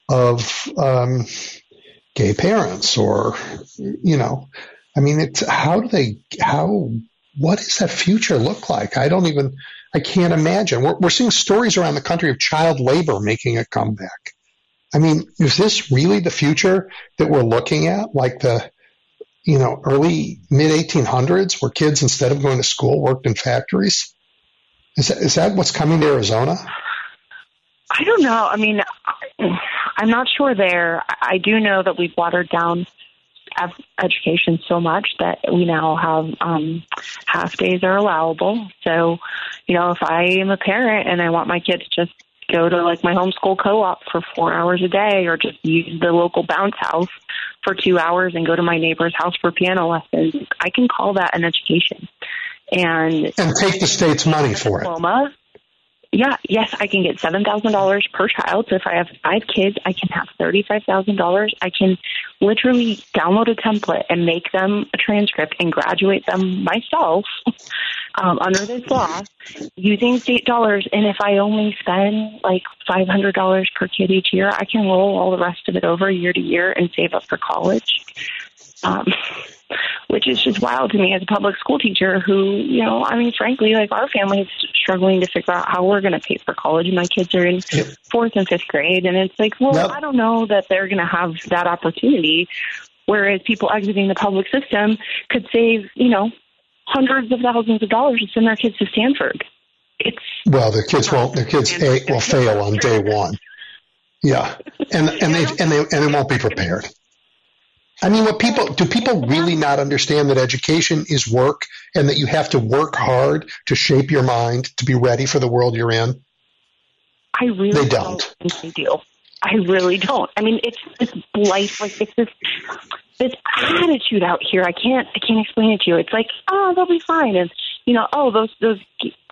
of, um, gay parents or, you know, I mean, it's, how do they, how, what does that future look like? I don't even, I can't imagine. We're, we're seeing stories around the country of child labor making a comeback. I mean, is this really the future that we're looking at? Like the, you know, early mid 1800s where kids, instead of going to school, worked in factories? Is that, is that what's coming to Arizona? I don't know. I mean, I'm not sure there. I do know that we've watered down education so much that we now have um, half days are allowable. So, you know, if I am a parent and I want my kids to just go to like my homeschool co-op for four hours a day or just use the local bounce house for two hours and go to my neighbor's house for piano lessons, I can call that an education. And, and take the state's money for diploma, it yeah, yes, I can get seven thousand dollars per child. So if I have five kids, I can have thirty-five thousand dollars. I can literally download a template and make them a transcript and graduate them myself um, under this law using state dollars. And if I only spend like five hundred dollars per kid each year, I can roll all the rest of it over year to year and save up for college. Um, which is just wild to me as a public school teacher who, you know, I mean, frankly, like our family is struggling to figure out how we're going to pay for college. My kids are in yep. fourth and fifth grade, and it's like, well, yep. I don't know that they're going to have that opportunity. Whereas people exiting the public system could save, you know, hundreds of thousands of dollars to send their kids to Stanford. It's well, their kids won't. Their kids a, will fail on day one. Yeah, and and they and they and they won't be prepared. I mean, what people do people really not understand that education is work and that you have to work hard to shape your mind to be ready for the world you're in? I really they don't. don't think they do. I really don't. I mean, it's this life, like it's this this attitude out here. I can't I can't explain it to you. It's like, oh, they'll be fine, and you know, oh, those those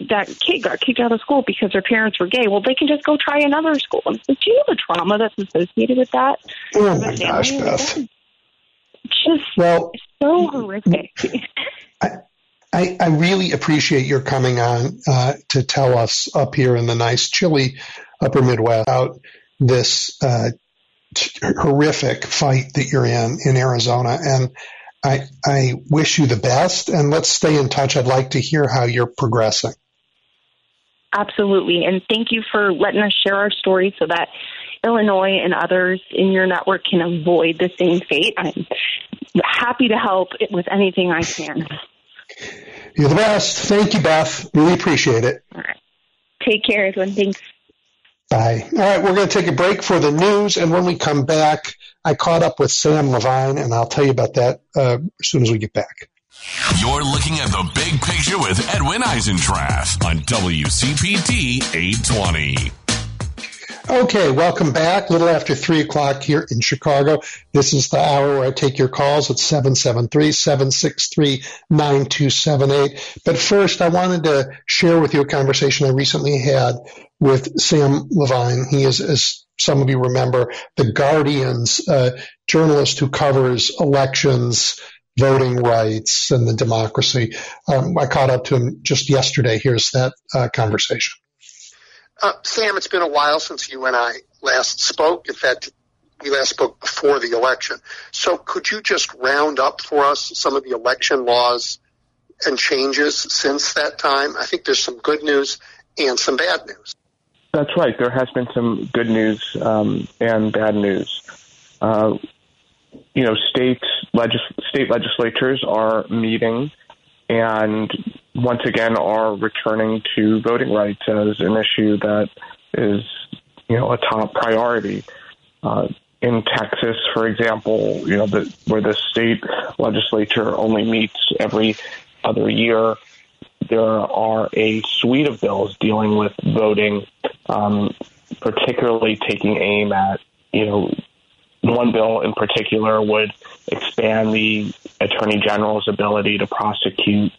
that kid got kicked out of school because their parents were gay. Well, they can just go try another school. And do you know the trauma that's associated with that? Oh my gosh, Beth just well, so horrific. I, I, I, really appreciate your coming on uh, to tell us up here in the nice, chilly upper Midwest about this uh, t- horrific fight that you're in in Arizona. And I, I wish you the best, and let's stay in touch. I'd like to hear how you're progressing. Absolutely. And thank you for letting us share our story so that Illinois and others in your network can avoid the same fate. I'm happy to help with anything I can. You're the best. Thank you, Beth. Really appreciate it. All right. Take care, everyone. Thanks. Bye. All right, we're going to take a break for the news, and when we come back, I caught up with Sam Levine, and I'll tell you about that uh, as soon as we get back. You're looking at the big picture with Edwin Eisendrath on WCPT 820. Okay, welcome back. A little after three o'clock here in Chicago. This is the hour where I take your calls at 773-763-9278. But first, I wanted to share with you a conversation I recently had with Sam Levine. He is, as some of you remember, the Guardian's uh, journalist who covers elections, voting rights, and the democracy. Um, I caught up to him just yesterday. Here's that uh, conversation. Uh, Sam, it's been a while since you and I last spoke. In fact, we last spoke before the election. So could you just round up for us some of the election laws and changes since that time? I think there's some good news and some bad news. That's right. There has been some good news um, and bad news. Uh, you know, state legis- state legislatures are meeting and once again are returning to voting rights as an issue that is, you know, a top priority. Uh, in Texas, for example, you know, the, where the state legislature only meets every other year, there are a suite of bills dealing with voting, um, particularly taking aim at, you know, one bill in particular would expand the attorney general's ability to prosecute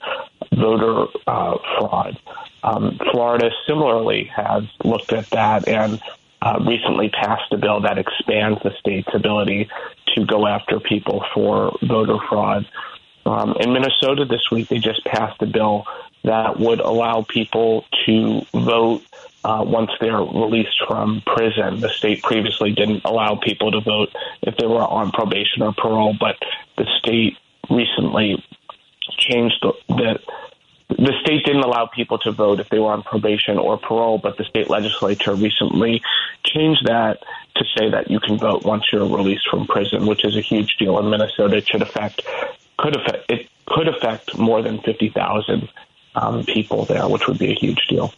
voter uh, fraud. Um, Florida similarly has looked at that and uh, recently passed a bill that expands the state's ability to go after people for voter fraud. Um, in Minnesota this week, they just passed a bill that would allow people to vote uh, once they're released from prison. The state previously didn't allow people to vote if they were on probation or parole, but the state recently changed the, the the state didn't allow people to vote if they were on probation or parole, but the state legislature recently changed that to say that you can vote once you're released from prison, which is a huge deal in Minnesota. It should affect could affect it could affect more than fifty thousand um, people there, which would be a huge deal.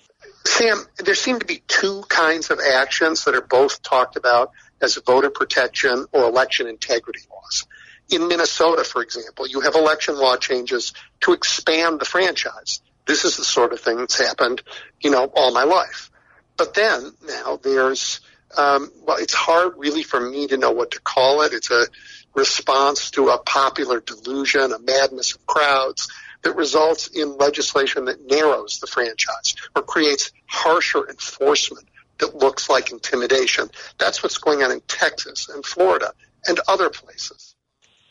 Sam, there seem to be two kinds of actions that are both talked about as voter protection or election integrity laws. In Minnesota, for example, you have election law changes to expand the franchise. This is the sort of thing that's happened, you know, all my life. But then now there's, um, well, it's hard really for me to know what to call it. It's a response to a popular delusion, a madness of crowds that results in legislation that narrows the franchise or creates harsher enforcement that looks like intimidation. That's what's going on in Texas and Florida and other places.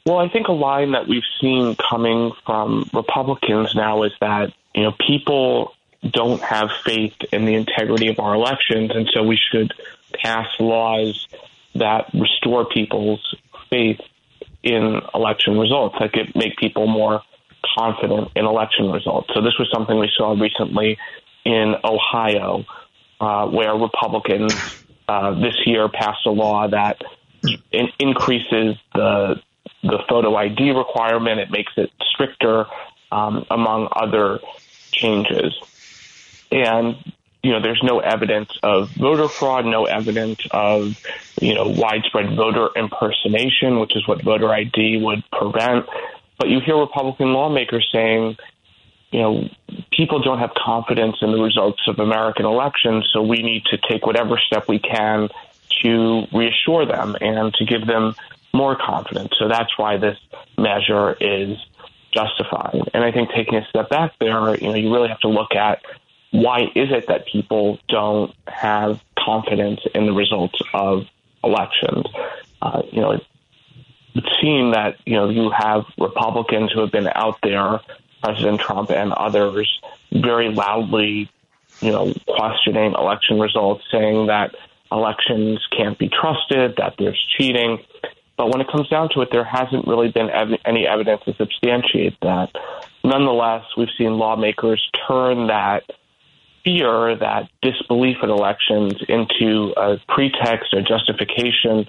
Well, I think a line that we've seen coming from Republicans now is that, you know, people don't have faith in the integrity of our elections, and so we should pass laws that restore people's faith in election results, that could make people more confident in election results. So this was something we saw recently in Ohio, uh, where Republicans uh, this year passed a law that in- increases the the photo ID requirement. It makes it stricter, um, among other changes. And you know, there's no evidence of voter fraud, no evidence of, you know, widespread voter impersonation, which is what voter ID would prevent. But you hear Republican lawmakers saying, you know, people don't have confidence in the results of American elections, so we need to take whatever step we can to reassure them and to give them more confident. So that's why this measure is justified. And I think taking a step back there, you know, you really have to look at why is it that people don't have confidence in the results of elections? Uh, you know, it seems that you know you have Republicans who have been out there, President Trump and others, very loudly, you know, questioning election results, saying that elections can't be trusted, that there's cheating. But when it comes down to it, there hasn't really been ev- any evidence to substantiate that. Nonetheless, we've seen lawmakers turn that fear, that disbelief in elections, into a pretext or justification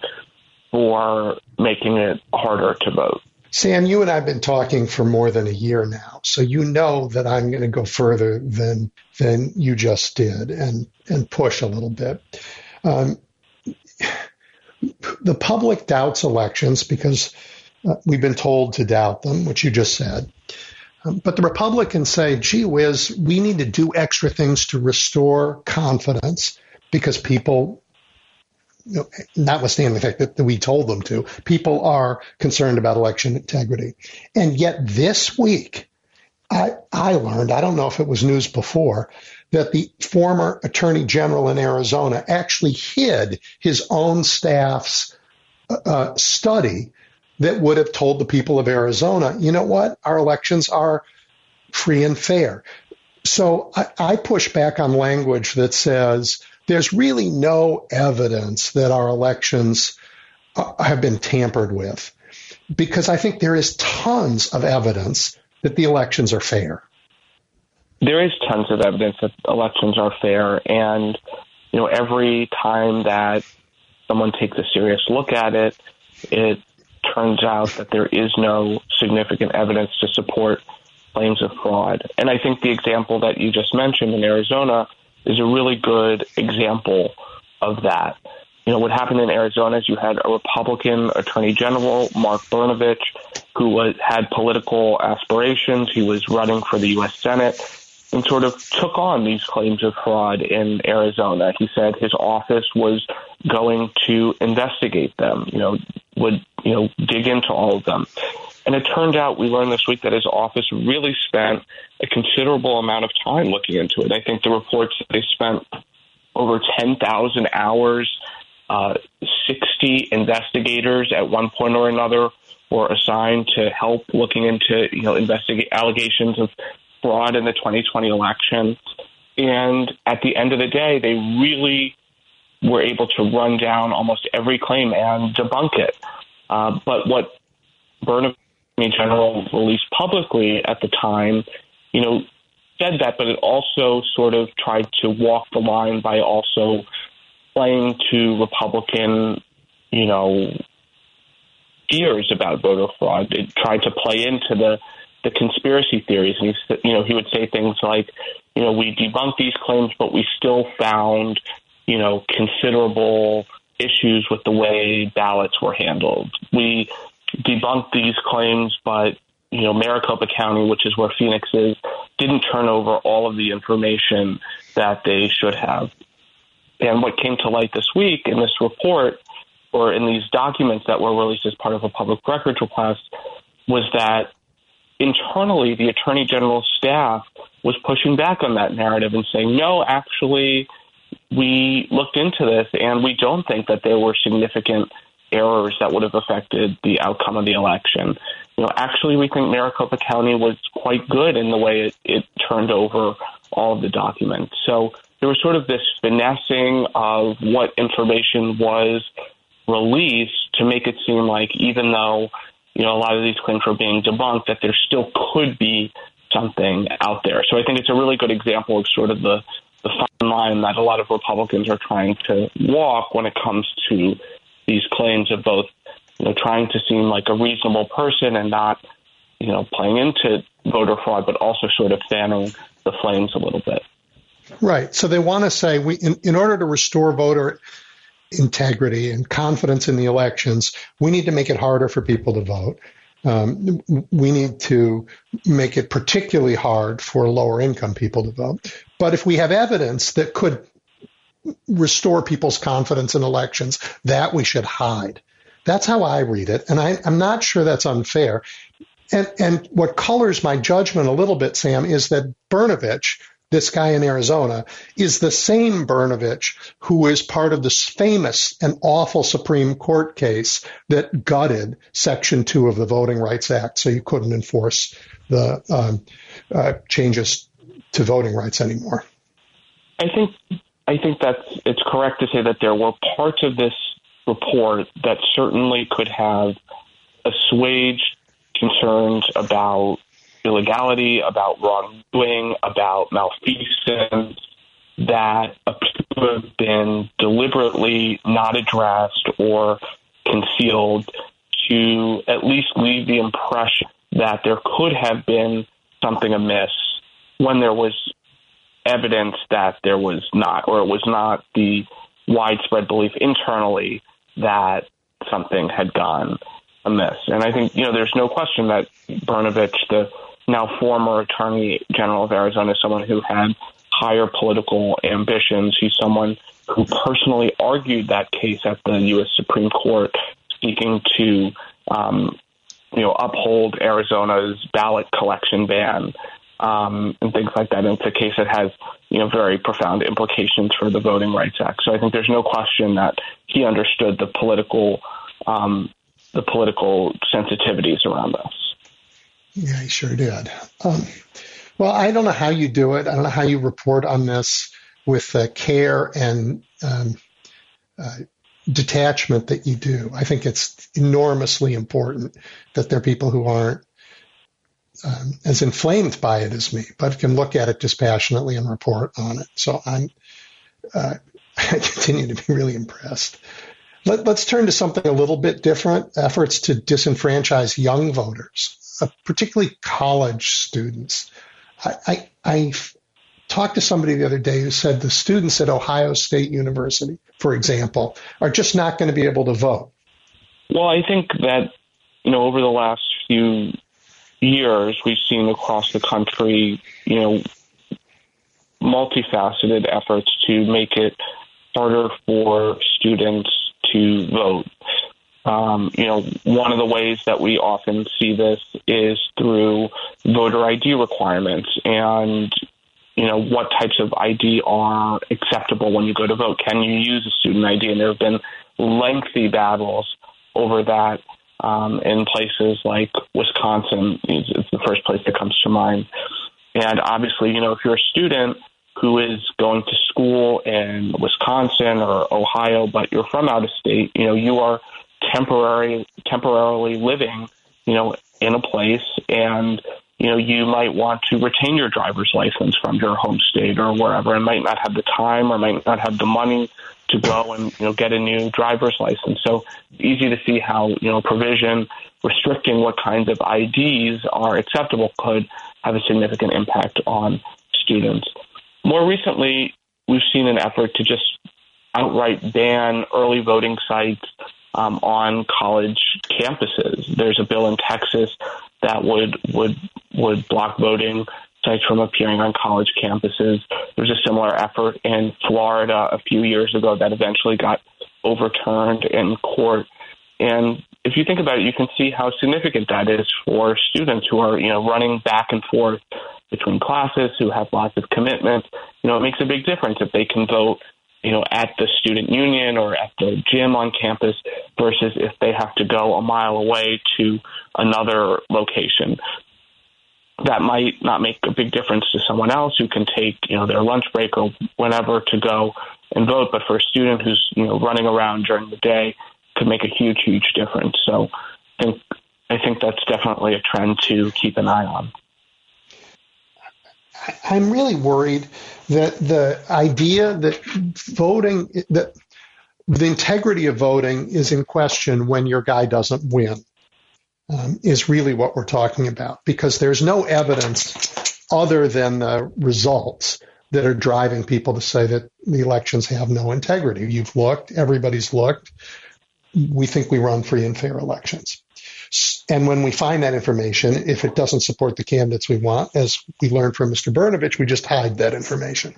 for making it harder to vote. Sam, you and I have been talking for more than a year now, so you know that I'm going to go further than than you just did and and push a little bit. Um, the public doubts elections because uh, we've been told to doubt them, which you just said. Um, but the Republicans say, gee whiz, we need to do extra things to restore confidence because people you know, notwithstanding the fact that, that we told them to, people are concerned about election integrity. And yet this week, I, I learned, I don't know if it was news before, that the former attorney general in Arizona actually hid his own staff's uh, study that would have told the people of Arizona, you know what, our elections are free and fair. So I, I push back on language that says there's really no evidence that our elections uh, have been tampered with because I think there is tons of evidence that the elections are fair. There is tons of evidence that elections are fair, and you know every time that someone takes a serious look at it, it turns out that there is no significant evidence to support claims of fraud. And I think the example that you just mentioned in Arizona is a really good example of that. You know, what happened in Arizona is you had a Republican Attorney General, Mark Brnovich, who was, had political aspirations. He was running for the U.S. Senate and sort of took on these claims of fraud in Arizona. He said his office was going to investigate them, you know, would, you know, dig into all of them. And it turned out, we learned this week that his office really spent a considerable amount of time looking into it. I think the reports they spent over 10,000 hours, uh, 60 investigators at one point or another were assigned to help looking into, you know, investigate allegations of fraud in the 2020 election. And at the end of the day, they really were able to run down almost every claim and debunk it. Uh, but what Burnham General released publicly at the time, you know, said that, but it also sort of tried to walk the line by also playing to Republican, you know, fears about voter fraud. It tried to play into the the conspiracy theories, and he, you know, he would say things like, you know, we debunked these claims, but we still found, you know, considerable issues with the way ballots were handled. We debunked these claims, but you know, Maricopa County, which is where Phoenix is, didn't turn over all of the information that they should have. And what came to light this week in this report, or in these documents that were released as part of a public records request, was that internally the Attorney General's staff was pushing back on that narrative and saying, no, actually, we looked into this and we don't think that there were significant errors that would have affected the outcome of the election. You know, actually, we think Maricopa County was quite good in the way it, it turned over all of the documents. So there was sort of this finessing of what information was released to make it seem like even though you know a lot of these claims were being debunked, that there still could be something out there. So I think it's a really good example of sort of the the fine line that a lot of Republicans are trying to walk when it comes to these claims of both, you know, trying to seem like a reasonable person and not, you know, playing into voter fraud, but also sort of fanning the flames a little bit. Right. So they want to say we, in, in order to restore voter integrity and confidence in the elections, we need to make it harder for people to vote. Um, we need to make it particularly hard for lower income people to vote. But if we have evidence that could restore people's confidence in elections. That we should hide. That's how I read it. And I, am not sure that's unfair. And, and what colors my judgment a little bit, Sam, is that Brnovich, this guy in Arizona, is the same Brnovich who is part of this famous and awful Supreme Court case that gutted Section 2 of the Voting Rights Act so you couldn't enforce the um, uh, changes to voting rights anymore. I think I think that's it's correct to say that there were parts of this report that certainly could have assuaged concerns about illegality, about wrongdoing, about malfeasance that have been deliberately not addressed or concealed to at least leave the impression that there could have been something amiss when there was evidence that there was not, or it was not the widespread belief internally that something had gone amiss. And I think, you know, there's no question that Brnovich, the now former Attorney General of Arizona, is someone who had higher political ambitions. He's someone who personally argued that case at the U.S. Supreme Court, seeking to, um, you know, uphold Arizona's ballot collection ban um, and things like that. And it's a case that has, you know, very profound implications for the Voting Rights Act. So I think there's no question that he understood the political, um, the political sensitivities around this. Yeah, he sure did. Um, well, I don't know how you do it. I don't know how you report on this with the care and um, uh, detachment that you do. I think it's enormously important that there are people who aren't um, as inflamed by it as me, but can look at it dispassionately and report on it. So I'm, uh, I continue to be really impressed. Let, us turn to something a little bit different efforts to disenfranchise young voters, particularly college students. I, I, I talked to somebody the other day who said the students at Ohio State University, for example, are just not going to be able to vote. Well, I think that, you know, over the last few years, we've seen across the country, you know, multifaceted efforts to make it harder for students to vote. Um, you know, one of the ways that we often see this is through voter ID requirements and, you know, what types of ID are acceptable when you go to vote. Can you use a student ID? And there have been lengthy battles over that um, in places like Wisconsin. It's the first place that comes to mind. And obviously, you know, if you're a student who is going to school in Wisconsin or Ohio, but you're from out of state, you know, you are temporary temporarily living, you know, in a place and you know, you might want to retain your driver's license from your home state or wherever and might not have the time or might not have the money to go and, you know, get a new driver's license. So it's easy to see how, you know, provision restricting what kinds of IDs are acceptable could have a significant impact on students. More recently, we've seen an effort to just outright ban early voting sites um, on college campuses. There's a bill in Texas that would would would block voting sites from appearing on college campuses. There was a similar effort in Florida a few years ago that eventually got overturned in court. And if you think about it, you can see how significant that is for students who are, you know, running back and forth between classes, who have lots of commitments. You know, it makes a big difference if they can vote you know, at the student union or at the gym on campus versus if they have to go a mile away to another location. That might not make a big difference to someone else who can take, you know, their lunch break or whenever to go and vote. But for a student who's, you know, running around during the day could make a huge, huge difference. So I think, I think that's definitely a trend to keep an eye on. I'm really worried that the idea that voting, that the integrity of voting is in question when your guy doesn't win, um, is really what we're talking about because there's no evidence other than the results that are driving people to say that the elections have no integrity. You've looked, everybody's looked. We think we run free and fair elections. And when we find that information, if it doesn't support the candidates we want, as we learned from Mr. Brnovich, we just hide that information.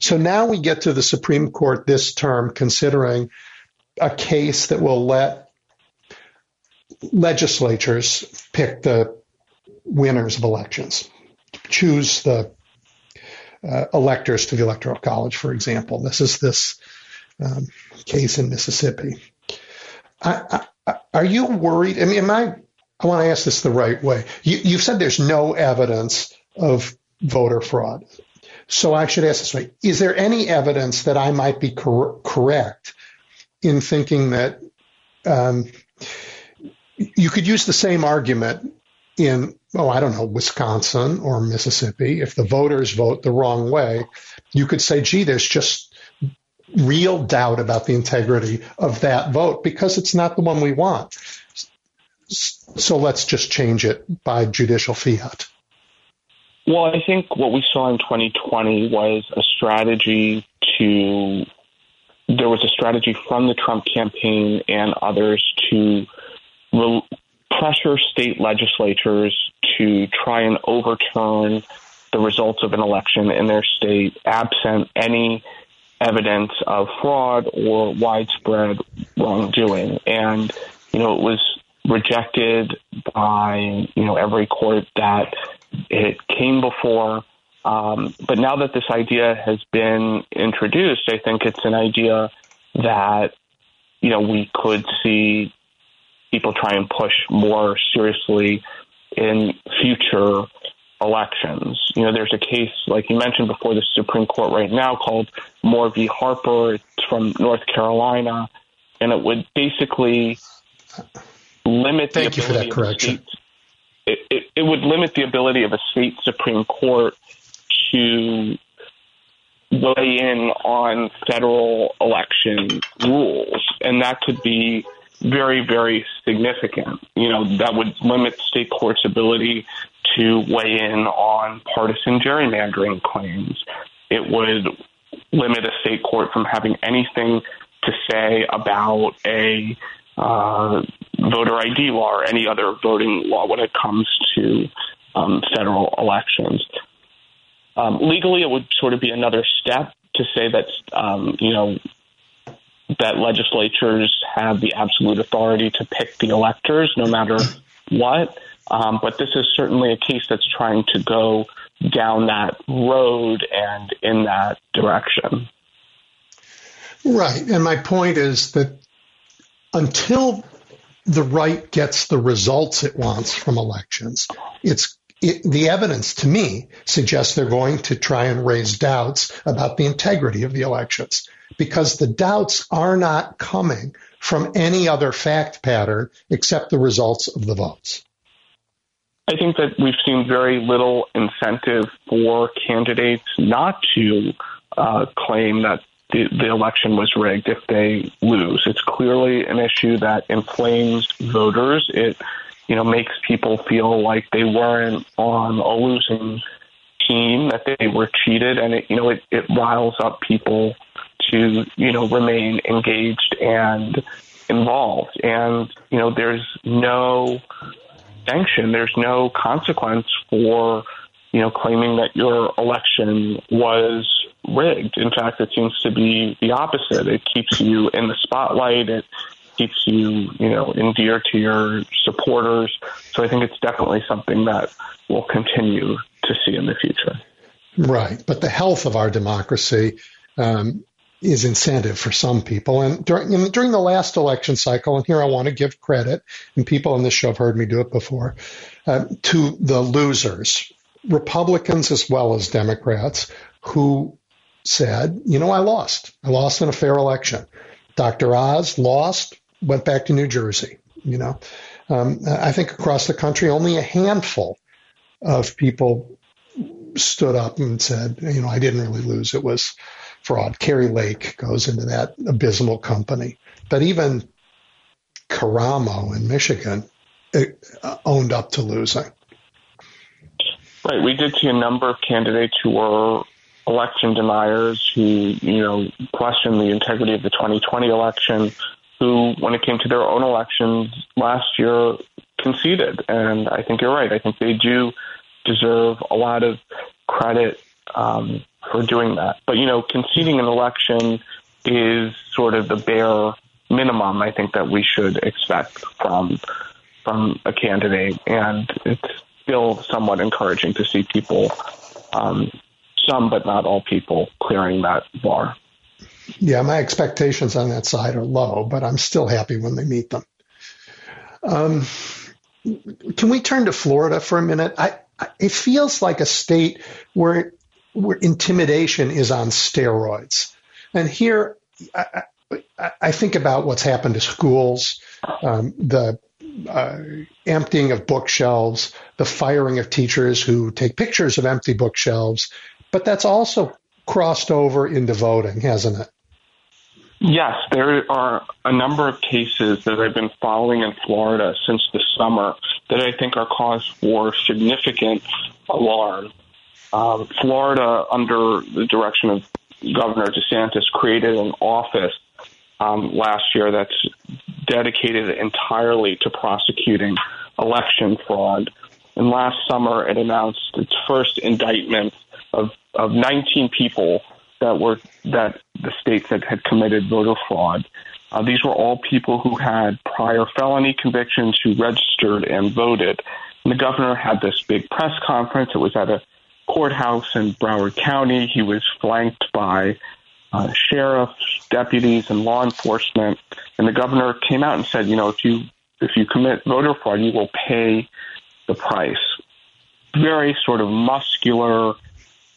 So now we get to the Supreme Court this term considering a case that will let legislatures pick the winners of elections, choose the uh, electors to the Electoral College, for example. This is this um, case in Mississippi. I, are you worried? I mean, am I I want to ask this the right way. You, you've said there's no evidence of voter fraud. So I should ask this way. Is there any evidence that I might be cor- correct in thinking that um, you could use the same argument in, oh, I don't know, Wisconsin or Mississippi. If the voters vote the wrong way, you could say, gee, there's just real doubt about the integrity of that vote because it's not the one we want. So let's just change it by judicial fiat. Well, I think what we saw in 2020 was a strategy to, there was a strategy from the Trump campaign and others to re- pressure state legislatures to try and overturn the results of an election in their state absent any evidence of fraud or widespread wrongdoing. And, you know, it was rejected by you know every court that it came before. Um, but now that this idea has been introduced, I think it's an idea that you know we could see people try and push more seriously in future elections. You know, there's a case like you mentioned before the Supreme Court right now called Moore v. Harper. It's from North Carolina, and it would basically limit Thank the you for that correction. State, it, it, it would limit the ability of a state Supreme Court to weigh in on federal election rules, and that could be very, very significant. You know, that would limit state courts' ability to weigh in on partisan gerrymandering claims. It would limit a state court from having anything to say about a uh, voter ID law or any other voting law when it comes to um, federal elections. Um, legally, it would sort of be another step to say that um, you know that legislatures have the absolute authority to pick the electors, no matter what. Um, but this is certainly a case that's trying to go down that road and in that direction. Right. And my point is that until the right gets the results it wants from elections, it's it, the evidence to me suggests they're going to try and raise doubts about the integrity of the elections because the doubts are not coming from any other fact pattern except the results of the votes. I think that we've seen very little incentive for candidates not to uh, claim that the, the election was rigged if they lose. It's clearly an issue that inflames voters. It, you know, makes people feel like they weren't on a losing team, that they were cheated, and it, you know, it, it riles up people to, you know, remain engaged and involved. And, you know, there's no sanction, there's no consequence for, you know, claiming that your election was rigged. In fact, it seems to be the opposite. It keeps you in the spotlight. It keeps you, you know, endeared to your supporters. So I think it's definitely something that we'll continue to see in the future. Right. But the health of our democracy um, is incentive for some people. And during, during the last election cycle, and here I want to give credit, and people on this show have heard me do it before, uh, to the losers, Republicans as well as Democrats, who said, you know, I lost. I lost in a fair election. Dr. Oz lost, went back to New Jersey. You know, um, I think across the country, only a handful of people stood up and said, you know, I didn't really lose. It was fraud. Kari Lake goes into that abysmal company. But even Karamo in Michigan uh, owned up to losing. Right. We did see a number of candidates who were election deniers who, you know, questioned the integrity of the 2020 election, who, when it came to their own elections last year, conceded. And I think you're right. I think they do deserve a lot of credit um, for doing that. But, you know, conceding an election is sort of the bare minimum I think that we should expect from from a candidate, and it's still somewhat encouraging to see people um, some, but not all people clearing that bar. Yeah, my expectations on that side are low, but I'm still happy when they meet them. Um, can we turn to Florida for a minute? I, I, it feels like a state where where intimidation is on steroids, and here I, I think about what's happened to schools, um, the uh, emptying of bookshelves, the firing of teachers who take pictures of empty bookshelves, but that's also crossed over into voting, hasn't it? Yes, there are a number of cases that I've been following in Florida since the summer that I think are cause for significant alarm. Um, Florida, under the direction of Governor DeSantis, created an office um, last year that's dedicated entirely to prosecuting election fraud. And last summer, it announced its first indictment of, of 19 people that were that the state said had committed voter fraud. Uh, these were all people who had prior felony convictions who registered and voted. And the governor had this big press conference. It was at a courthouse in Broward County. He was flanked by uh, sheriffs, deputies, and law enforcement. And the governor came out and said, you know, if you if you commit voter fraud, you will pay the price. Very sort of muscular,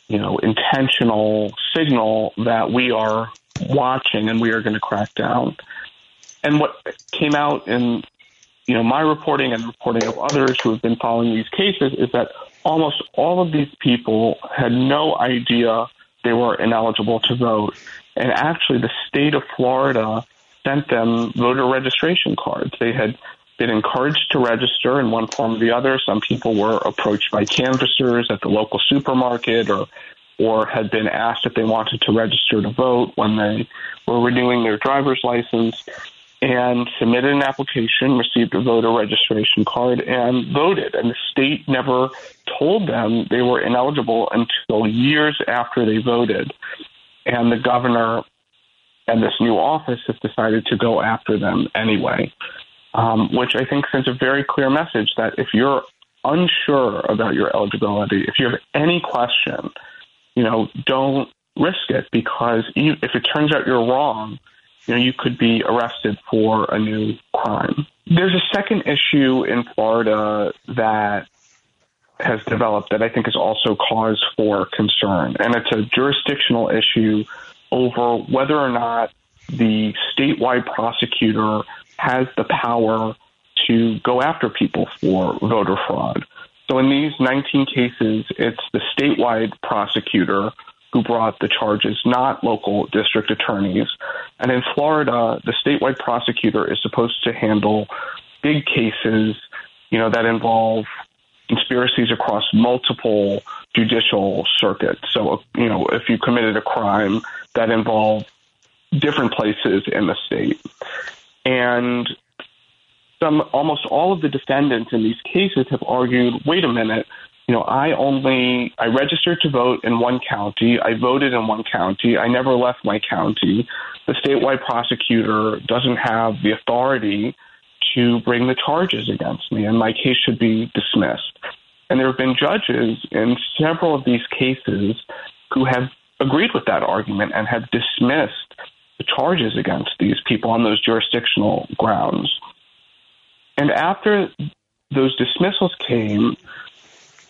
you know, intentional signal that we are watching and we are going to crack down. And what came out in, you know, my reporting and the reporting of others who have been following these cases is that almost all of these people had no idea they were ineligible to vote. And actually, the state of Florida sent them voter registration cards. They had been encouraged to register in one form or the other. Some people were approached by canvassers at the local supermarket or or had been asked if they wanted to register to vote when they were renewing their driver's license and submitted an application, received a voter registration card, and voted. And the state never told them they were ineligible until years after they voted. And the governor and this new office has decided to go after them anyway um, which I think sends a very clear message that if you're unsure about your eligibility, if you have any question, you know, don't risk it because if it turns out you're wrong, you know, you could be arrested for a new crime. There's a second issue in Florida that has developed that I think is also cause for concern, and it's a jurisdictional issue over whether or not the statewide prosecutor has the power to go after people for voter fraud. So in these 19 cases, it's the statewide prosecutor who brought the charges, not local district attorneys. And in Florida, the statewide prosecutor is supposed to handle big cases, you know, that involve conspiracies across multiple judicial circuits. So, you know, if you committed a crime that involved different places in the state. And some almost all of the defendants in these cases have argued, wait a minute, you know, I only I registered to vote in one county. I voted in one county. I never left my county. The statewide prosecutor doesn't have the authority to bring the charges against me, and my case should be dismissed. And there have been judges in several of these cases who have agreed with that argument and have dismissed the charges against these people on those jurisdictional grounds. And after those dismissals came,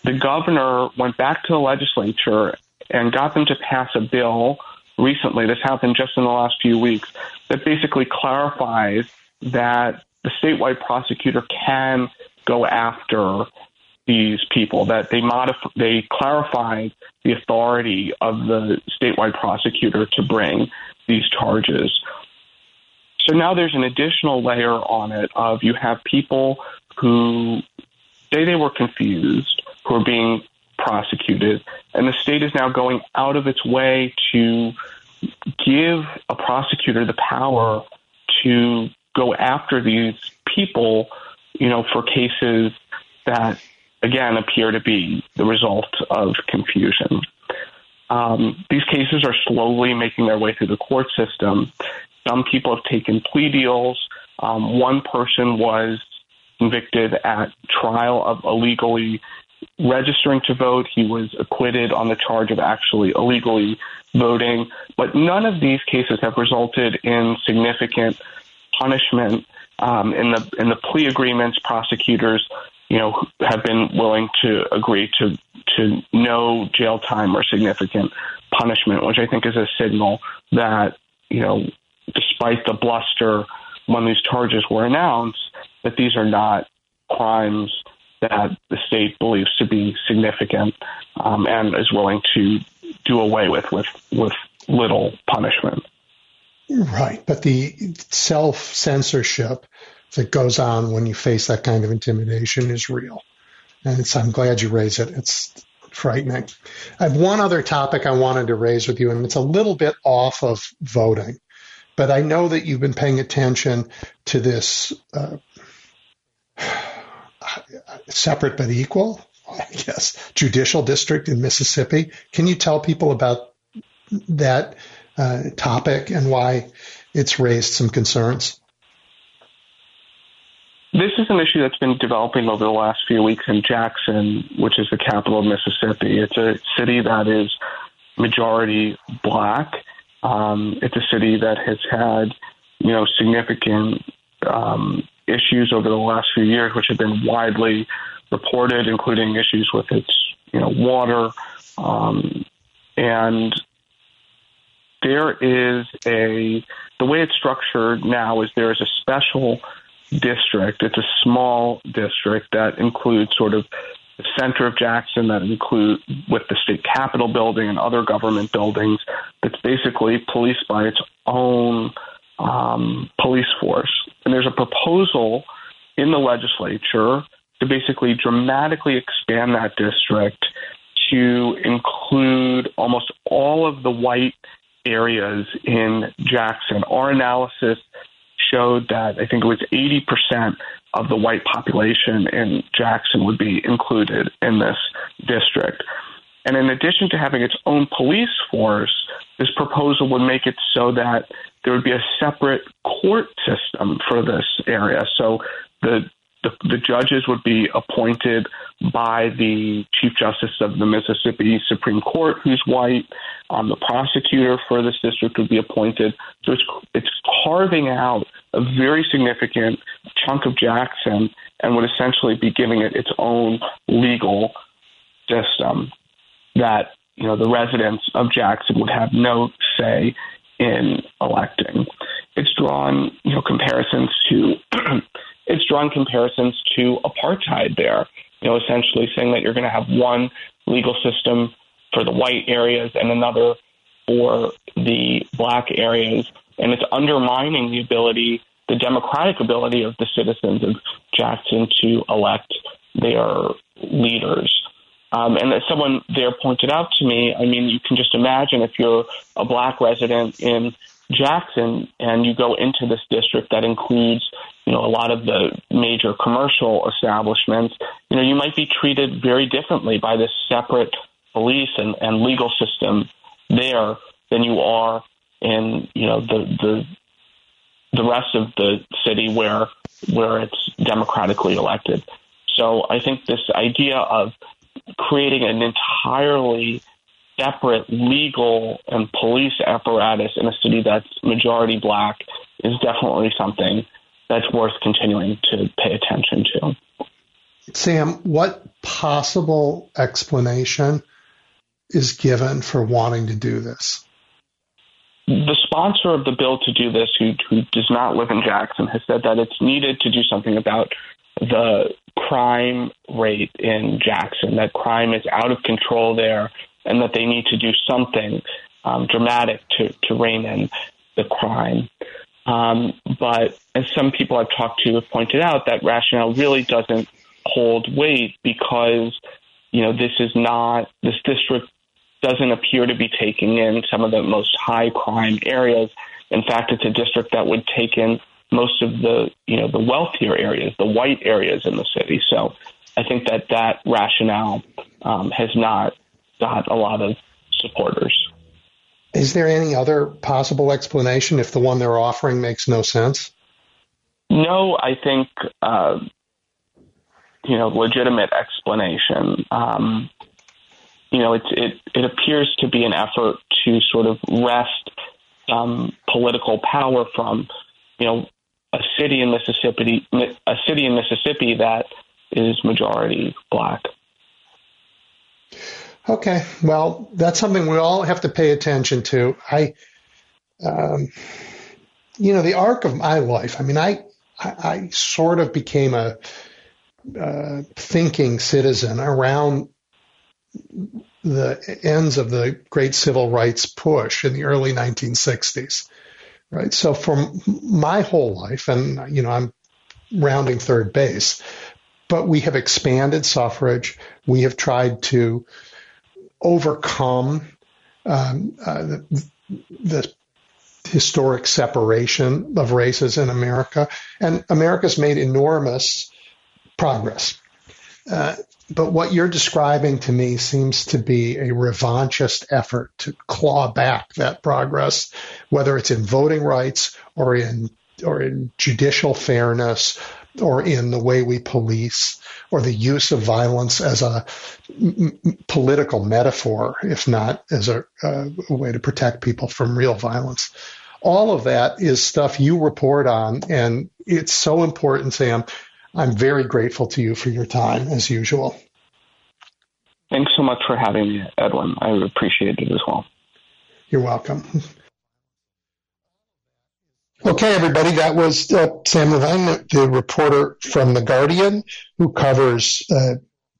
the governor went back to the legislature and got them to pass a bill recently. This happened just in the last few weeks that basically clarifies that the statewide prosecutor can go after these people that they modify they clarified the authority of the statewide prosecutor to bring these charges so now there's an additional layer on it of you have people who say they were confused who are being prosecuted and the state is now going out of its way to give a prosecutor the power to go after these people you know for cases that again appear to be the result of confusion. Um, these cases are slowly making their way through the court system. Some people have taken plea deals. Um, one person was convicted at trial of illegally registering to vote. He was acquitted on the charge of actually illegally voting. But none of these cases have resulted in significant punishment. Um, in the in the plea agreements, prosecutors you know, have been willing to agree to to no jail time or significant punishment, which I think is a signal that you know, despite the bluster when these charges were announced, that these are not crimes that the state believes to be significant um, and is willing to do away with with with little punishment. Right, but the self censorship that goes on when you face that kind of intimidation is real. And I'm glad you raised it. It's frightening. I have one other topic I wanted to raise with you, and it's a little bit off of voting, but I know that you've been paying attention to this uh, separate but equal, I guess, judicial district in Mississippi. Can you tell people about that uh, topic and why it's raised some concerns? This is an issue that's been developing over the last few weeks in Jackson, which is the capital of Mississippi. It's a city that is majority black. Um, it's a city that has had, you know, significant um, issues over the last few years, which have been widely reported, including issues with its, you know, water. Um, and there is a the way it's structured now is there is a special district. It's a small district that includes sort of the center of Jackson, that include with the state capitol building and other government buildings. That's basically policed by its own um, police force. And there's a proposal in the legislature to basically dramatically expand that district to include almost all of the white areas in Jackson. Our analysis showed that I think it was 80% of the white population in Jackson would be included in this district. And in addition to having its own police force, this proposal would make it so that there would be a separate court system for this area. So the the, the judges would be appointed by the Chief Justice of the Mississippi Supreme Court, who's white. Um, the prosecutor for this district would be appointed. So it's, it's carving out a very significant chunk of Jackson and would essentially be giving it its own legal system that you know the residents of Jackson would have no say in electing. It's drawn you know comparisons to it's drawn comparisons to apartheid there you know, essentially saying that you're going to have one legal system for the white areas and another for the black areas. And it's undermining the ability, the democratic ability of the citizens of Jackson to elect their leaders. Um, and as someone there pointed out to me, I mean, you can just imagine if you're a black resident in Jackson and you go into this district that includes, you know, a lot of the major commercial establishments, you know, you might be treated very differently by this separate police and, and legal system there than you are in, you know, the the the rest of the city where where it's democratically elected. So I think this idea of creating an entirely separate legal and police apparatus in a city that's majority black is definitely something that's worth continuing to pay attention to. Sam, what possible explanation is given for wanting to do this? The sponsor of the bill to do this, who, who does not live in Jackson, has said that it's needed to do something about the crime rate in Jackson, that crime is out of control there, and that they need to do something um, dramatic to, to rein in the crime. Um, but as some people I've talked to have pointed out, that rationale really doesn't hold weight because, you know, this is not, this district doesn't appear to be taking in some of the most high crime areas. In fact, it's a district that would take in most of the, you know, the wealthier areas, the white areas in the city. So I think that that rationale um, has not got a lot of supporters. Is there any other possible explanation if the one they're offering makes no sense? No, I think uh, you know legitimate explanation. Um, you know, it it appears to be an effort to sort of wrest some political power from you know a city in Mississippi, a city in Mississippi that is majority black. Okay, well, that's something we all have to pay attention to. I, um, you know, the arc of my life. I mean, I, I, I sort of became a uh, thinking citizen around the ends of the great civil rights push in the early 1960s. Right. So for my whole life, and you know, I'm rounding third base, but we have expanded suffrage. We have tried to overcome um, uh, the, the, historic separation of races in America, and America's made enormous progress. Uh, but what you're describing to me seems to be a revanchist effort to claw back that progress, whether it's in voting rights or in or in judicial fairness or in the way we police or the use of violence as a m- political metaphor, if not as a, a way to protect people from real violence. All of that is stuff you report on, and it's so important, Sam. I'm very grateful to you for your time, as usual. Thanks so much for having me, Edwin. I appreciate it as well. You're welcome. Okay, everybody, that was uh, Sam Levine, the reporter from The Guardian, who covers uh,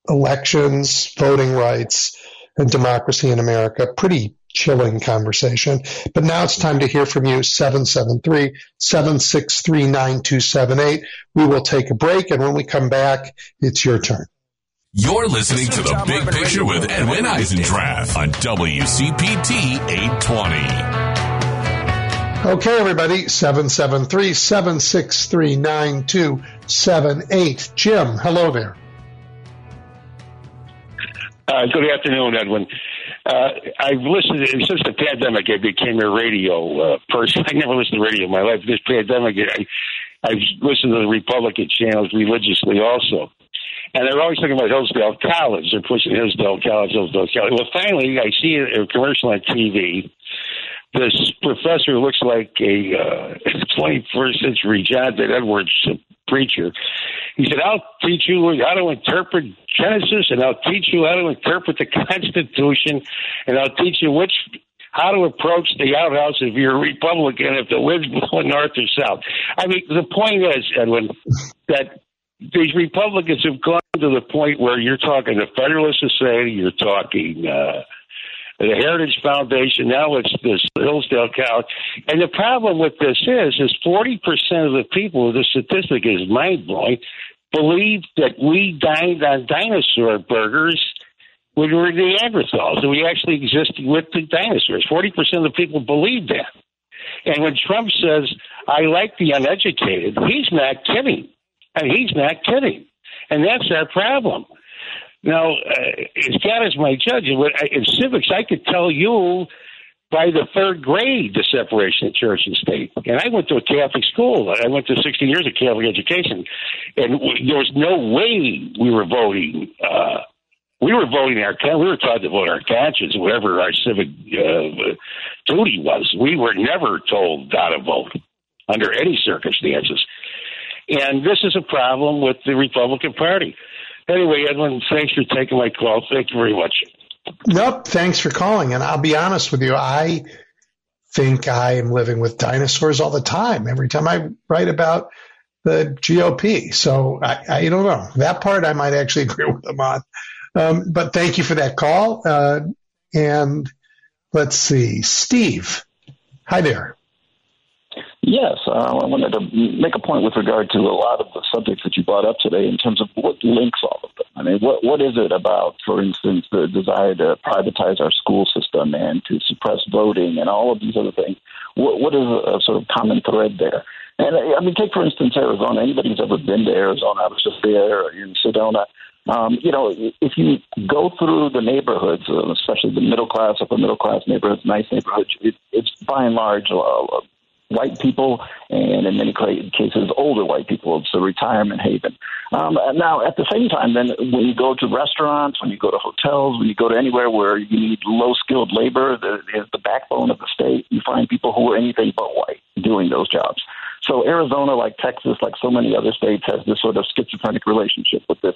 elections, voting rights, and democracy in America. Pretty chilling conversation. But now it's time to hear from you, 773-763-9278. We will take a break, and when we come back, it's your turn. You're listening to The Big Picture with Edwin Eisendrath on WCPT 820. Okay, everybody, 773-763-9278. Jim, hello there. Uh, good afternoon, Edwin. Uh, I've listened to, since the pandemic. I became a radio uh, person. I never listened to radio in my life. This pandemic, I, I've listened to the Republican channels religiously also. And they're always talking about Hillsdale College. They're pushing Hillsdale College, Hillsdale College. Well, finally, I see a commercial on TV this professor looks like a uh, 21st century Jonathan Edwards preacher. He said, I'll teach you how to interpret Genesis, and I'll teach you how to interpret the Constitution, and I'll teach you which how to approach the outhouse if you're a Republican, if the wind's blowing north or south. I mean, the point is, Edwin, that these Republicans have gone to the point where you're talking the Federalist Society, you're talking uh, the Heritage Foundation. Now it's this Hillsdale College, and the problem with this is, is forty percent of the people. The statistic is mind blowing. Believe that we dined on dinosaur burgers when we were Neanderthals, and we actually existed with the dinosaurs. Forty percent of the people believe that. And when Trump says, "I like the uneducated," he's not kidding. And he's not kidding. And that's our problem. Now, uh, as God is my judge, in civics, I could tell you by the third grade the separation of church and state. And I went to a Catholic school. I went to 16 years of Catholic education. And there was no way we were voting. Uh, we were voting our we were taught to vote our conscience, whatever our civic uh, duty was. We were never told not to vote under any circumstances. And this is a problem with the Republican Party. Anyway, Edwin, thanks for taking my call. Thank you very much. Nope. Thanks for calling. And I'll be honest with you, I think I am living with dinosaurs all the time. Every time I write about the GOP. So I, I don't know. That part I might actually agree with them on. Um, but thank you for that call. Uh, and let's see, Steve. Hi there. Yes, uh, I wanted to make a point with regard to a lot of the subjects that you brought up today in terms of what links all of them. I mean, what what is it about, for instance, the desire to privatize our school system and to suppress voting and all of these other things? What, what is a, a sort of common thread there? And I mean, take for instance Arizona. Anybody who's ever been to Arizona, I was just there in Sedona. Um, you know, if you go through the neighborhoods, uh, especially the middle class, upper middle class neighborhoods, nice neighborhoods, it, it's by and large uh, white people, and in many cases, older white people. It's a retirement haven. Um, now, at the same time, then when you go to restaurants, when you go to hotels, when you go to anywhere where you need low skilled labor, is the backbone of the state, you find people who are anything but white doing those jobs. So Arizona, like Texas, like so many other states, has this sort of schizophrenic relationship with this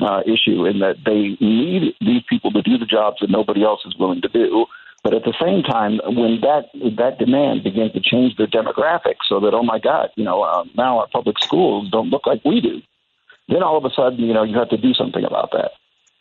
uh, issue in that they need these people to do the jobs that nobody else is willing to do. But at the same time, when that that demand begins to change their demographics, so that oh my God, you know, uh, now our public schools don't look like we do, then all of a sudden, you know, you have to do something about that.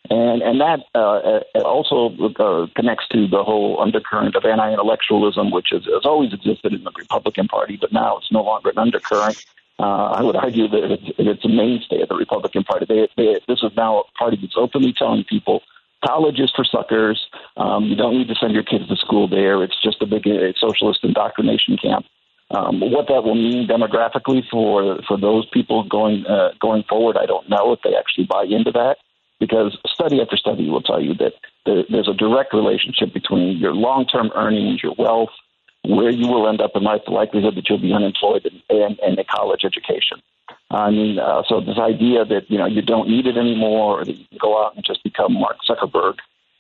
And and that uh, also uh, connects to the whole undercurrent of anti-intellectualism, which has, has always existed in the Republican Party, but now it's no longer an undercurrent. Uh, I would argue that it's, it's a mainstay of the Republican Party. They, they, this is now a party that's openly telling people college is for suckers. Um, you don't need to send your kids to school there. It's just a big uh, socialist indoctrination camp. Um, what that will mean demographically for for those people going uh, going forward, I don't know if they actually buy into that. Because study after study will tell you that there, there's a direct relationship between your long term earnings, your wealth, where you will end up in life, the likelihood that you'll be unemployed, and, and, and a college education. I mean, uh, so this idea that you know you don't need it anymore, or that you can go out and just become Mark Zuckerberg,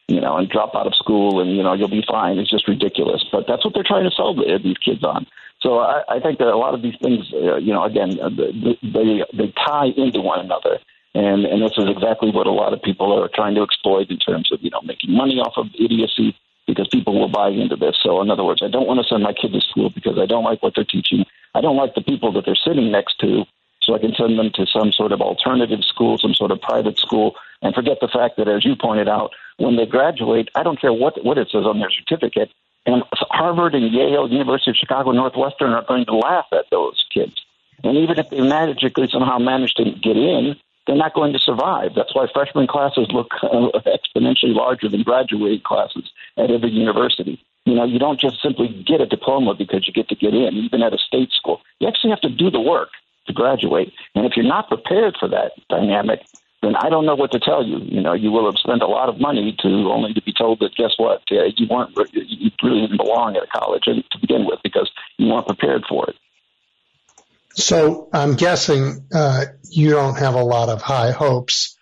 you know, and drop out of school, and you know you'll be fine. It's just ridiculous. But that's what they're trying to sell these kids on. So I, I think that a lot of these things, uh, you know, again, uh, they they tie into one another, and and this is exactly what a lot of people are trying to exploit in terms of you know making money off of idiocy because people will buy into this. So in other words, I don't want to send my kid to school because I don't like what they're teaching. I don't like the people that they're sitting next to so I can send them to some sort of alternative school, some sort of private school, and forget the fact that, as you pointed out, when they graduate, I don't care what what it says on their certificate, and Harvard and Yale, University of Chicago, Northwestern are going to laugh at those kids. And even if they magically somehow manage to get in, they're not going to survive. That's why freshman classes look uh, exponentially larger than graduate classes at every university. You know, you don't just simply get a diploma because you get to get in, even at a state school. You actually have to do the work to graduate. And if you're not prepared for that dynamic, then I don't know what to tell you. You know, you will have spent a lot of money to only to be told that guess what, uh, you weren't you really didn't belong at a college to begin with because you weren't prepared for it. So I'm guessing uh, you don't have a lot of high hopes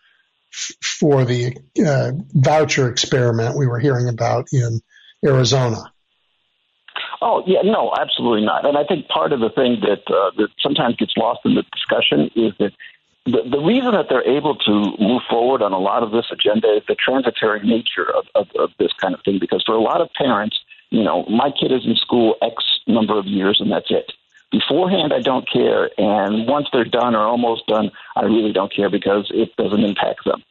f- for the uh, voucher experiment we were hearing about in Arizona. Oh yeah, no, absolutely not. And I think part of the thing that uh, that sometimes gets lost in the discussion is that the, the reason that they're able to move forward on a lot of this agenda is the transitory nature of, of, of this kind of thing. Because for a lot of parents, you know, my kid is in school X number of years and that's it. Beforehand, I don't care, and once they're done or almost done, I really don't care because it doesn't impact them.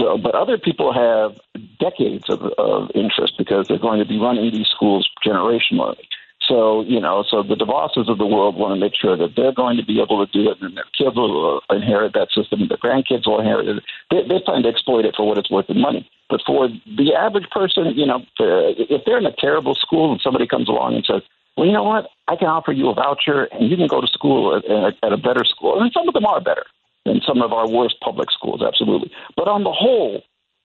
So, but other people have decades of, of interest because they're going to be running these schools generationally. So, you know, so the DeVosses of the world want to make sure that they're going to be able to do it and their kids will inherit that system and their grandkids will inherit it. They, they plan to exploit it for what it's worth in money. But for the average person, you know, if they're in a terrible school and somebody comes along and says, well, you know what, I can offer you a voucher and you can go to school at, at a better school. And some of them are better than some of our worst public schools, absolutely. But on the whole,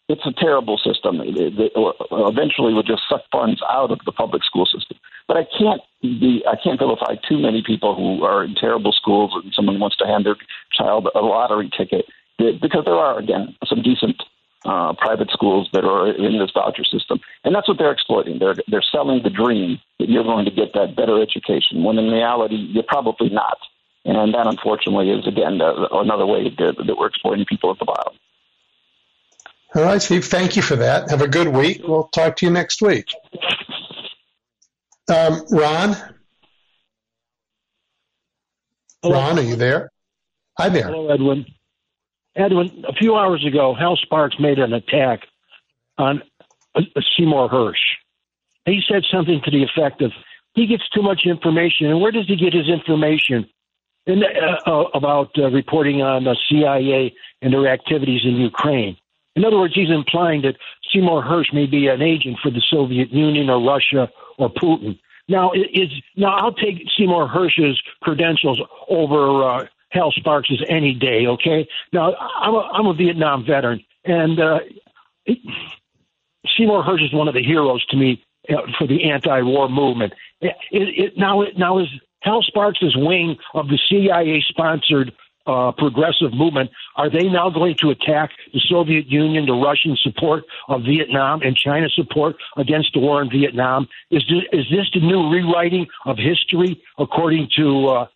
it's a terrible system. It, it, it eventually would just suck funds out of the public school system. But I can't be I can't vilify too many people who are in terrible schools and someone wants to hand their child a lottery ticket because there are again some decent uh, private schools that are in this voucher system, and that's what they're exploiting. They're they're selling the dream that you're going to get that better education when in reality you're probably not. And that, unfortunately, is again another way that, that we're exploiting people at the bottom. All right, Steve. Thank you for that. Have a good week. We'll talk to you next week. Um, Ron. Hello. Ron, are you there? Hi there. Hello, Edwin. Edwin, a few hours ago, Hal Sparks made an attack on uh, Seymour Hersh. He said something to the effect of, he gets too much information. And where does he get his information? In, uh, uh, about uh, reporting on the CIA and their activities in Ukraine. In other words, he's implying that Seymour Hersh may be an agent for the Soviet Union or Russia or Putin. Now, is now I'll take Seymour Hersh's credentials over uh, Hal Sparks's any day. Okay. Now I'm a, I'm a Vietnam veteran, and uh, it, Seymour Hersh is one of the heroes to me uh, for the anti-war movement. It, it, now, now is Hal Sparks' wing of the CIA sponsored uh, progressive movement, are they now going to attack the Soviet Union, the Russian support of Vietnam, and China's support against the war in Vietnam? Is this, is this the new rewriting of history, according to uh,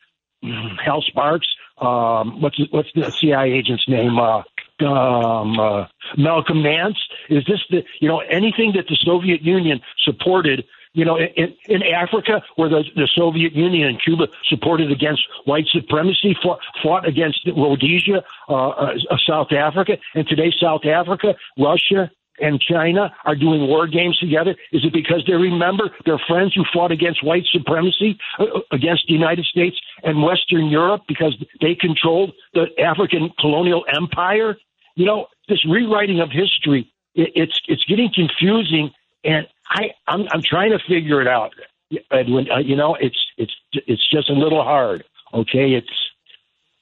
Hal Sparks? Um, what's what's the CIA agent's name? Uh, um, uh, Malcolm Nance. Is this the you know anything that the Soviet Union supported you know, in, in Africa, where the, the Soviet Union and Cuba supported against white supremacy, fought, fought against Rhodesia, uh, uh, South Africa, and today South Africa, Russia, and China are doing war games together? Is it because they remember their friends who fought against white supremacy, uh, uh against the United States and Western Europe because they controlled the African colonial empire? You know, this rewriting of history, it, it's it's getting confusing, and I I'm I'm trying to figure it out, Edwin. Uh, you know, it's it's it's just a little hard. Okay, it's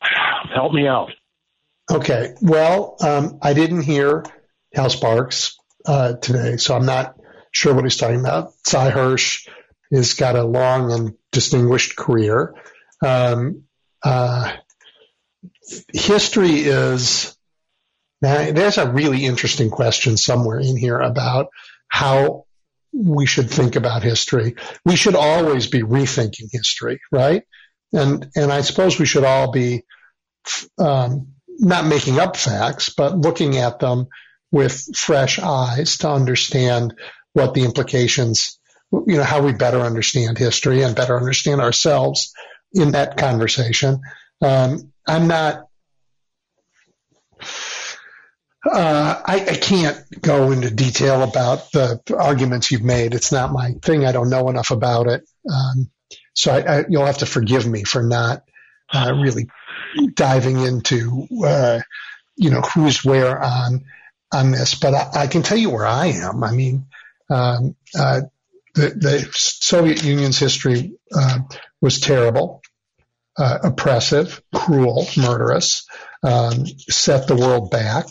help me out. Okay. Well, um, I didn't hear Hal Sparks uh, today, so I'm not sure what he's talking about. Sy Hersh has got a long and distinguished career. Um, uh, history is now, there's a really interesting question somewhere in here about how we should think about history. We should always be rethinking history, right? And and I suppose we should all be um, not making up facts, but looking at them with fresh eyes to understand what the implications, you know, how we better understand history and better understand ourselves in that conversation. Um, I'm not uh, I, I, can't go into detail about the arguments you've made. It's not my thing. I don't know enough about it. Um, so I, I, you'll have to forgive me for not uh, really diving into, uh, you know, who's where on on this. But I, I, can tell you where I am. I mean, um, uh, the, the, Soviet Union's history uh, was terrible, uh, oppressive, cruel, murderous, um, set the world back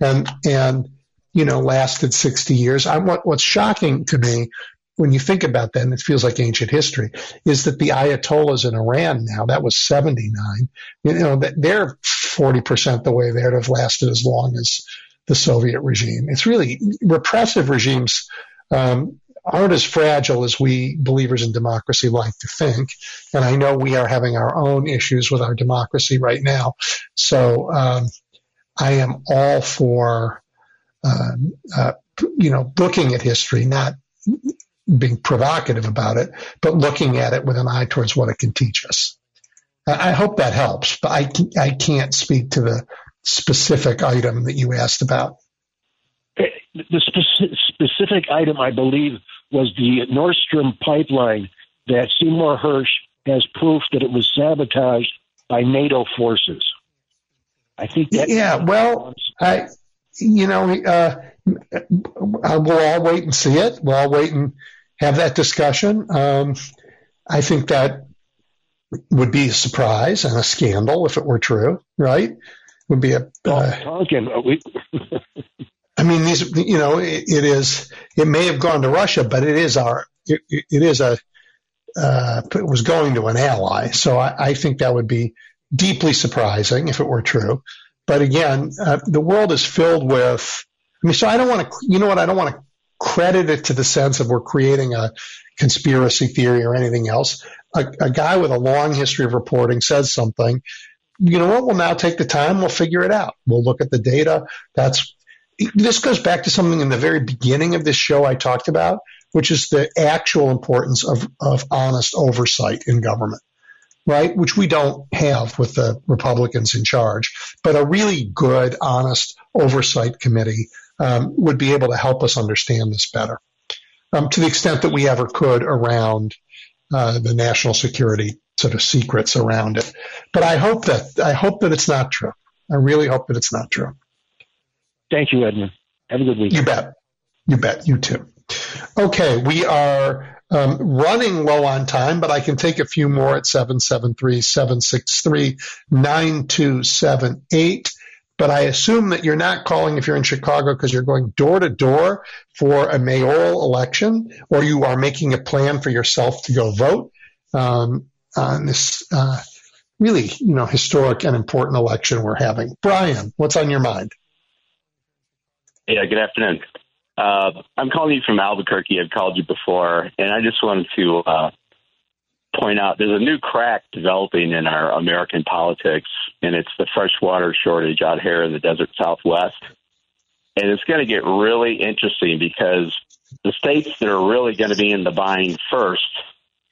and and you know lasted 60 years. I, what, what's shocking to me when you think about that, and it feels like ancient history, is that the Ayatollahs in Iran now, that was 79, you know, they're 40% the way they'd have lasted as long as the Soviet regime. It's really repressive regimes um, aren't as fragile as we believers in democracy like to think. And I know we are having our own issues with our democracy right now. So, um, I am all for, uh, uh, you know, looking at history, not being provocative about it, but looking at it with an eye towards what it can teach us. I, hope that helps, but I, I can't speak to the specific item that you asked about. The speci- specific item, I believe, was the Nord Stream pipeline that Seymour Hersh has proof that it was sabotaged by NATO forces. I think. Yeah, well, I, you know, uh, we'll all wait and see it. We'll all wait and have that discussion. Um, I think that would be a surprise and a scandal if it were true, right? Would be a. Uh, talking, we. I mean, these, you know, it, it is. It may have gone to Russia, but it is our. it, it is a. Uh, it was going to an ally, so I, I think that would be deeply surprising if it were true. But again, uh, the world is filled with. I mean, so I don't want to. You know what? I don't want to credit it to the sense of we're creating a conspiracy theory or anything else. A, a guy with a long history of reporting says something. You know what? We'll now take the time. We'll figure it out. We'll look at the data. That's this goes back to something in the very beginning of this show I talked about, which is the actual importance of, of honest oversight in government right? Which we don't have with the Republicans in charge. But a really good, honest oversight committee um, would be able to help us understand this better, um, to the extent that we ever could around uh, the national security sort of secrets around it. But I hope that I hope that it's not true. I really hope that it's not true. Thank you, Edmund. Have a good week. You bet. You bet. You too. Okay, we are um, running low on time, but I can take a few more at 773 763 9278. But I assume that you're not calling if you're in Chicago because you're going door to door for a mayoral election or you are making a plan for yourself to go vote um, on this uh, really, you know, historic and important election we're having. Brian, what's on your mind? Yeah, good afternoon. Uh, I'm calling you from Albuquerque. I've called you before, and I just wanted to uh, point out there's a new crack developing in our American politics, and it's the freshwater shortage out here in the desert Southwest. And it's going to get really interesting because the states that are really going to be in the bind first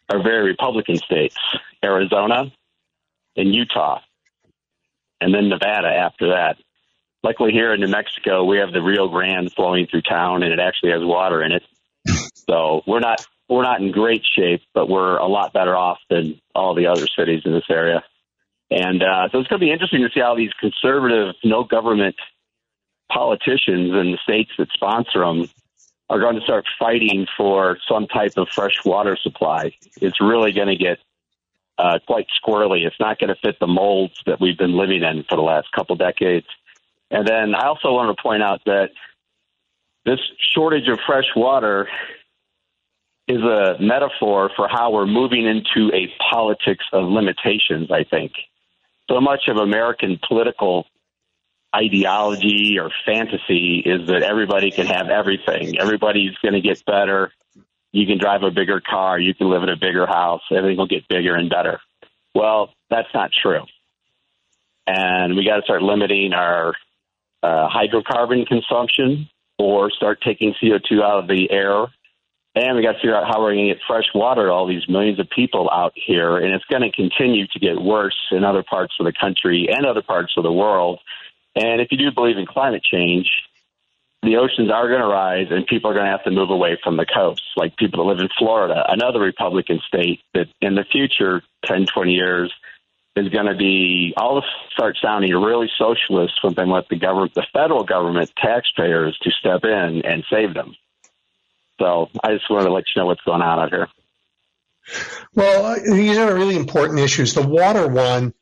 are very Republican states Arizona and Utah, and then Nevada after that. Luckily, here in New Mexico, we have the Rio Grande flowing through town, and it actually has water in it. So we're not we're not in great shape, but we're a lot better off than all the other cities in this area. And uh, so it's going to be interesting to see how these conservative, no government politicians in the states that sponsor them are going to start fighting for some type of fresh water supply. It's really going to get uh, quite squirrely. It's not going to fit the molds that we've been living in for the last couple decades. And then I also want to point out that this shortage of fresh water is a metaphor for how we're moving into a politics of limitations, I think. So much of American political ideology or fantasy is that everybody can have everything. Everybody's going to get better. You can drive a bigger car. You can live in a bigger house. Everything will get bigger and better. Well, that's not true. And we got to start limiting our uh, hydrocarbon consumption or start taking CO2 out of the air. And we got to figure out how we're going to get fresh water to all these millions of people out here. And it's going to continue to get worse in other parts of the country and other parts of the world. And if you do believe in climate change, the oceans are going to rise and people are going to have to move away from the coast, like people that live in Florida, another Republican state that in the future, 10, 20 years, is going to be all start sounding really socialist when they let the government, the federal government, taxpayers to step in and save them. So I just wanted to let you know what's going on out here. Well, these are really important issues. The water one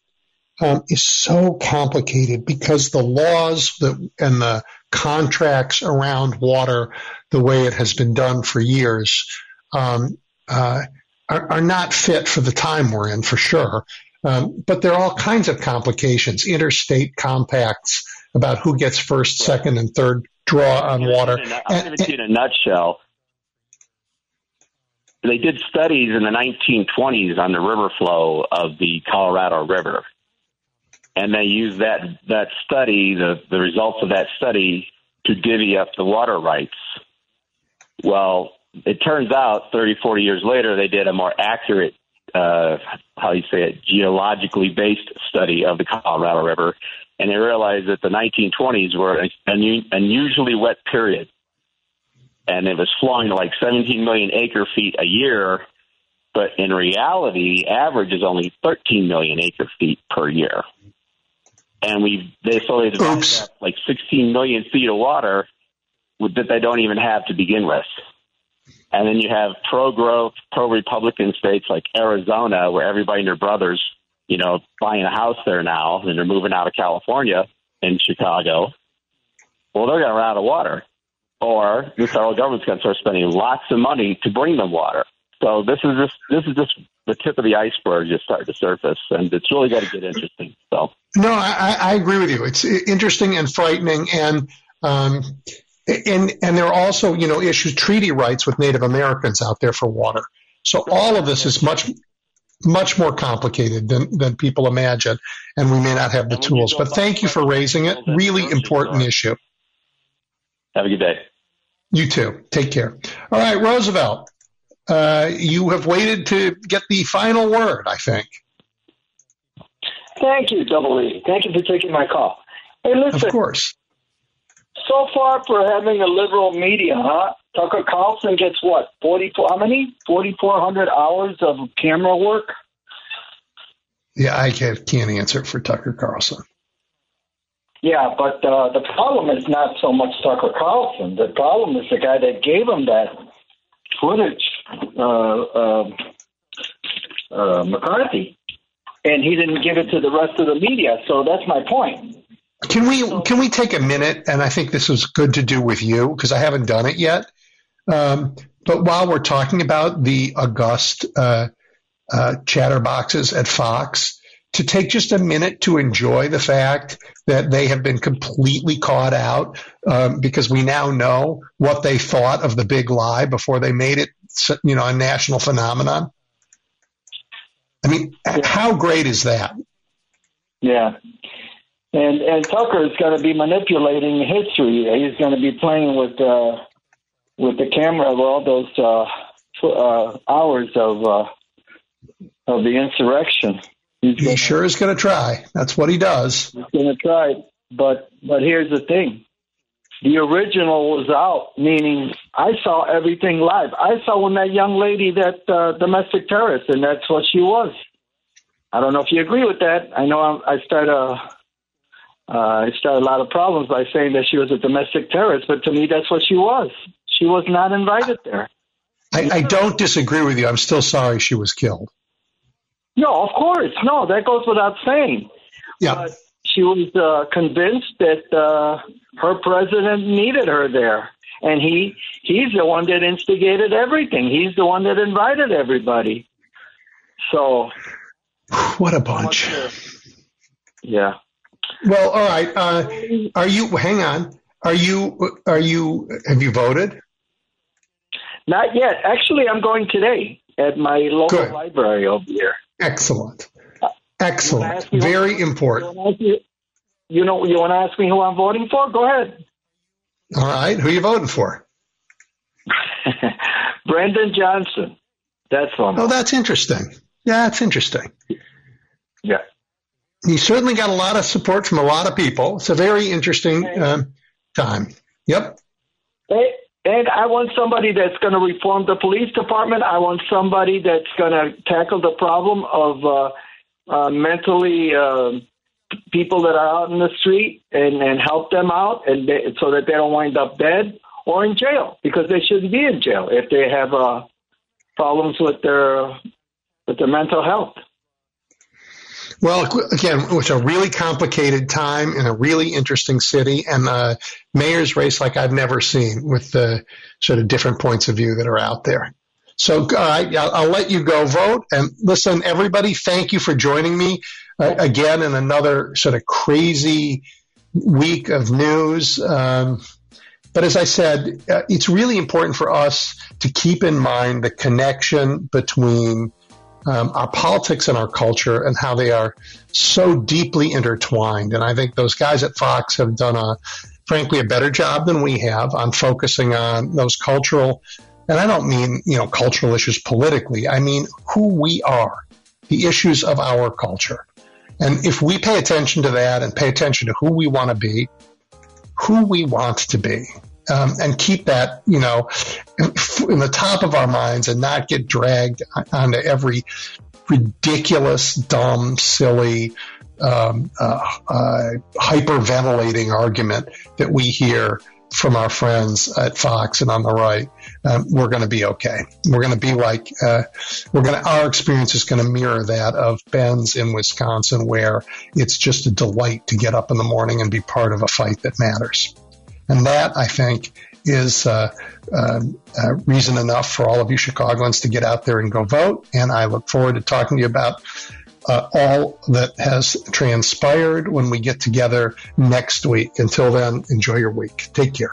um, is so complicated because the laws that, and the contracts around water, the way it has been done for years, um, uh, are, not fit for the time we're in, for sure. Um, but there are all kinds of complications, interstate compacts about who gets first, second, and third draw on water. I'll give it to you in a nutshell. They did studies in the 1920s on the river flow of the Colorado River, and they used that that study, the the results of that study, to divvy up the water rights. Well, it turns out 30, 40 years later, they did a more accurate, uh, how you say it, geologically based study of the Colorado River, and they realized that the 1920s were an unusually wet period, and it was flowing like 17 million acre feet a year. But in reality, the average is only 13 million acre feet per year. And we they so they developed like 16 million feet of water that they don't even have to begin with. And then you have pro growth, pro Republican states like Arizona, where everybody and their brothers, you know, buying a house there now, and they're moving out of California and Chicago. Well, they're going to run out of water, or the federal government's going to start spending lots of money to bring them water. So this is just this is just the tip of the iceberg just starting to surface, and it's really got to get interesting. So no, I, I agree with you. It's interesting and frightening, and um, and and there are also you know issues treaty rights with Native Americans out there for water. So all of this is much much more complicated than than people imagine, and we may not have the tools. But thank you for raising it. Really important issue. Have a good day. You too. Take care. All right, Roosevelt. Uh, you have waited to get the final word. I think. Thank you, Double E. Thank you for taking my call. Hey, listen. Of course so far for having a liberal media, huh? Tucker Carlson gets what? Forty four? How many? Forty four hundred hours of camera work. Yeah, I can't, can't answer for Tucker Carlson. Yeah, but uh, the problem is not so much Tucker Carlson. The problem is the guy that gave him that footage, uh, uh, uh, McCarthy, and he didn't give it to the rest of the media. So that's my point. Can we can we take a minute? And I think this is good to do with you because I haven't done it yet. Um, but while we're talking about the august uh, uh, chatterboxes at Fox, to take just a minute to enjoy the fact that they have been completely caught out um, because we now know what they thought of the big lie before they made it, you know, a national phenomenon. I mean, yeah. how great is that? Yeah, and and Tucker is going to be manipulating history. He's going to be playing with uh, with the camera of all those uh, uh, hours of uh, of the insurrection. He's he gonna, sure is going to try. That's what he does. He's going to try. But but here's the thing: the original was out, meaning I saw everything live. I saw when that young lady, that uh, domestic terrorist, and that's what she was. I don't know if you agree with that. I know I'm, I start a uh, it started a lot of problems by saying that she was a domestic terrorist, but to me, that's what she was. She was not invited there. I, I don't disagree with you. I'm still sorry she was killed. No, of course. No, that goes without saying. Yeah. But she was uh, convinced that uh, her president needed her there. And he he's the one that instigated everything. He's the one that invited everybody. So what a bunch. Yeah. Well, all right. Uh, are you? Hang on. Are you? Are you? Have you voted? Not yet. Actually, I'm going today at my local Good. library over here. Excellent. Excellent. Very who, important. You know, you want to ask me who I'm voting for? Go ahead. All right. Who are you voting for? Brandon Johnson. That's one. Oh, that's interesting. Yeah, that's interesting. Yeah he certainly got a lot of support from a lot of people. It's a very interesting um, time. Yep. And I want somebody that's going to reform the police department. I want somebody that's going to tackle the problem of uh, uh, mentally uh, people that are out in the street and, and help them out, and they, so that they don't wind up dead or in jail because they shouldn't be in jail if they have uh, problems with their with their mental health. Well, again, it's a really complicated time in a really interesting city and a mayor's race like I've never seen with the sort of different points of view that are out there. So, I'll, I'll let you go vote. And listen, everybody, thank you for joining me uh, again in another sort of crazy week of news. Um, but as I said, uh, it's really important for us to keep in mind the connection between um, our politics and our culture and how they are so deeply intertwined. And I think those guys at Fox have done a, frankly, a better job than we have on focusing on those cultural and I don't mean, you know, cultural issues politically. I mean who we are, the issues of our culture. And if we pay attention to that and pay attention to who we want to be, who we want to be, um, and keep that, you know, in the top of our minds and not get dragged onto every ridiculous, dumb, silly, um, uh, uh, hyperventilating argument that we hear from our friends at Fox and on the right, um, we're going to be okay. We're going to be like uh, we're going to. Our experience is going to mirror that of Ben's in Wisconsin, where it's just a delight to get up in the morning and be part of a fight that matters. And that, I think, is uh, uh, uh, reason enough for all of you Chicagoans to get out there and go vote. And I look forward to talking to you about uh, all that has transpired when we get together next week. Until then, enjoy your week. Take care.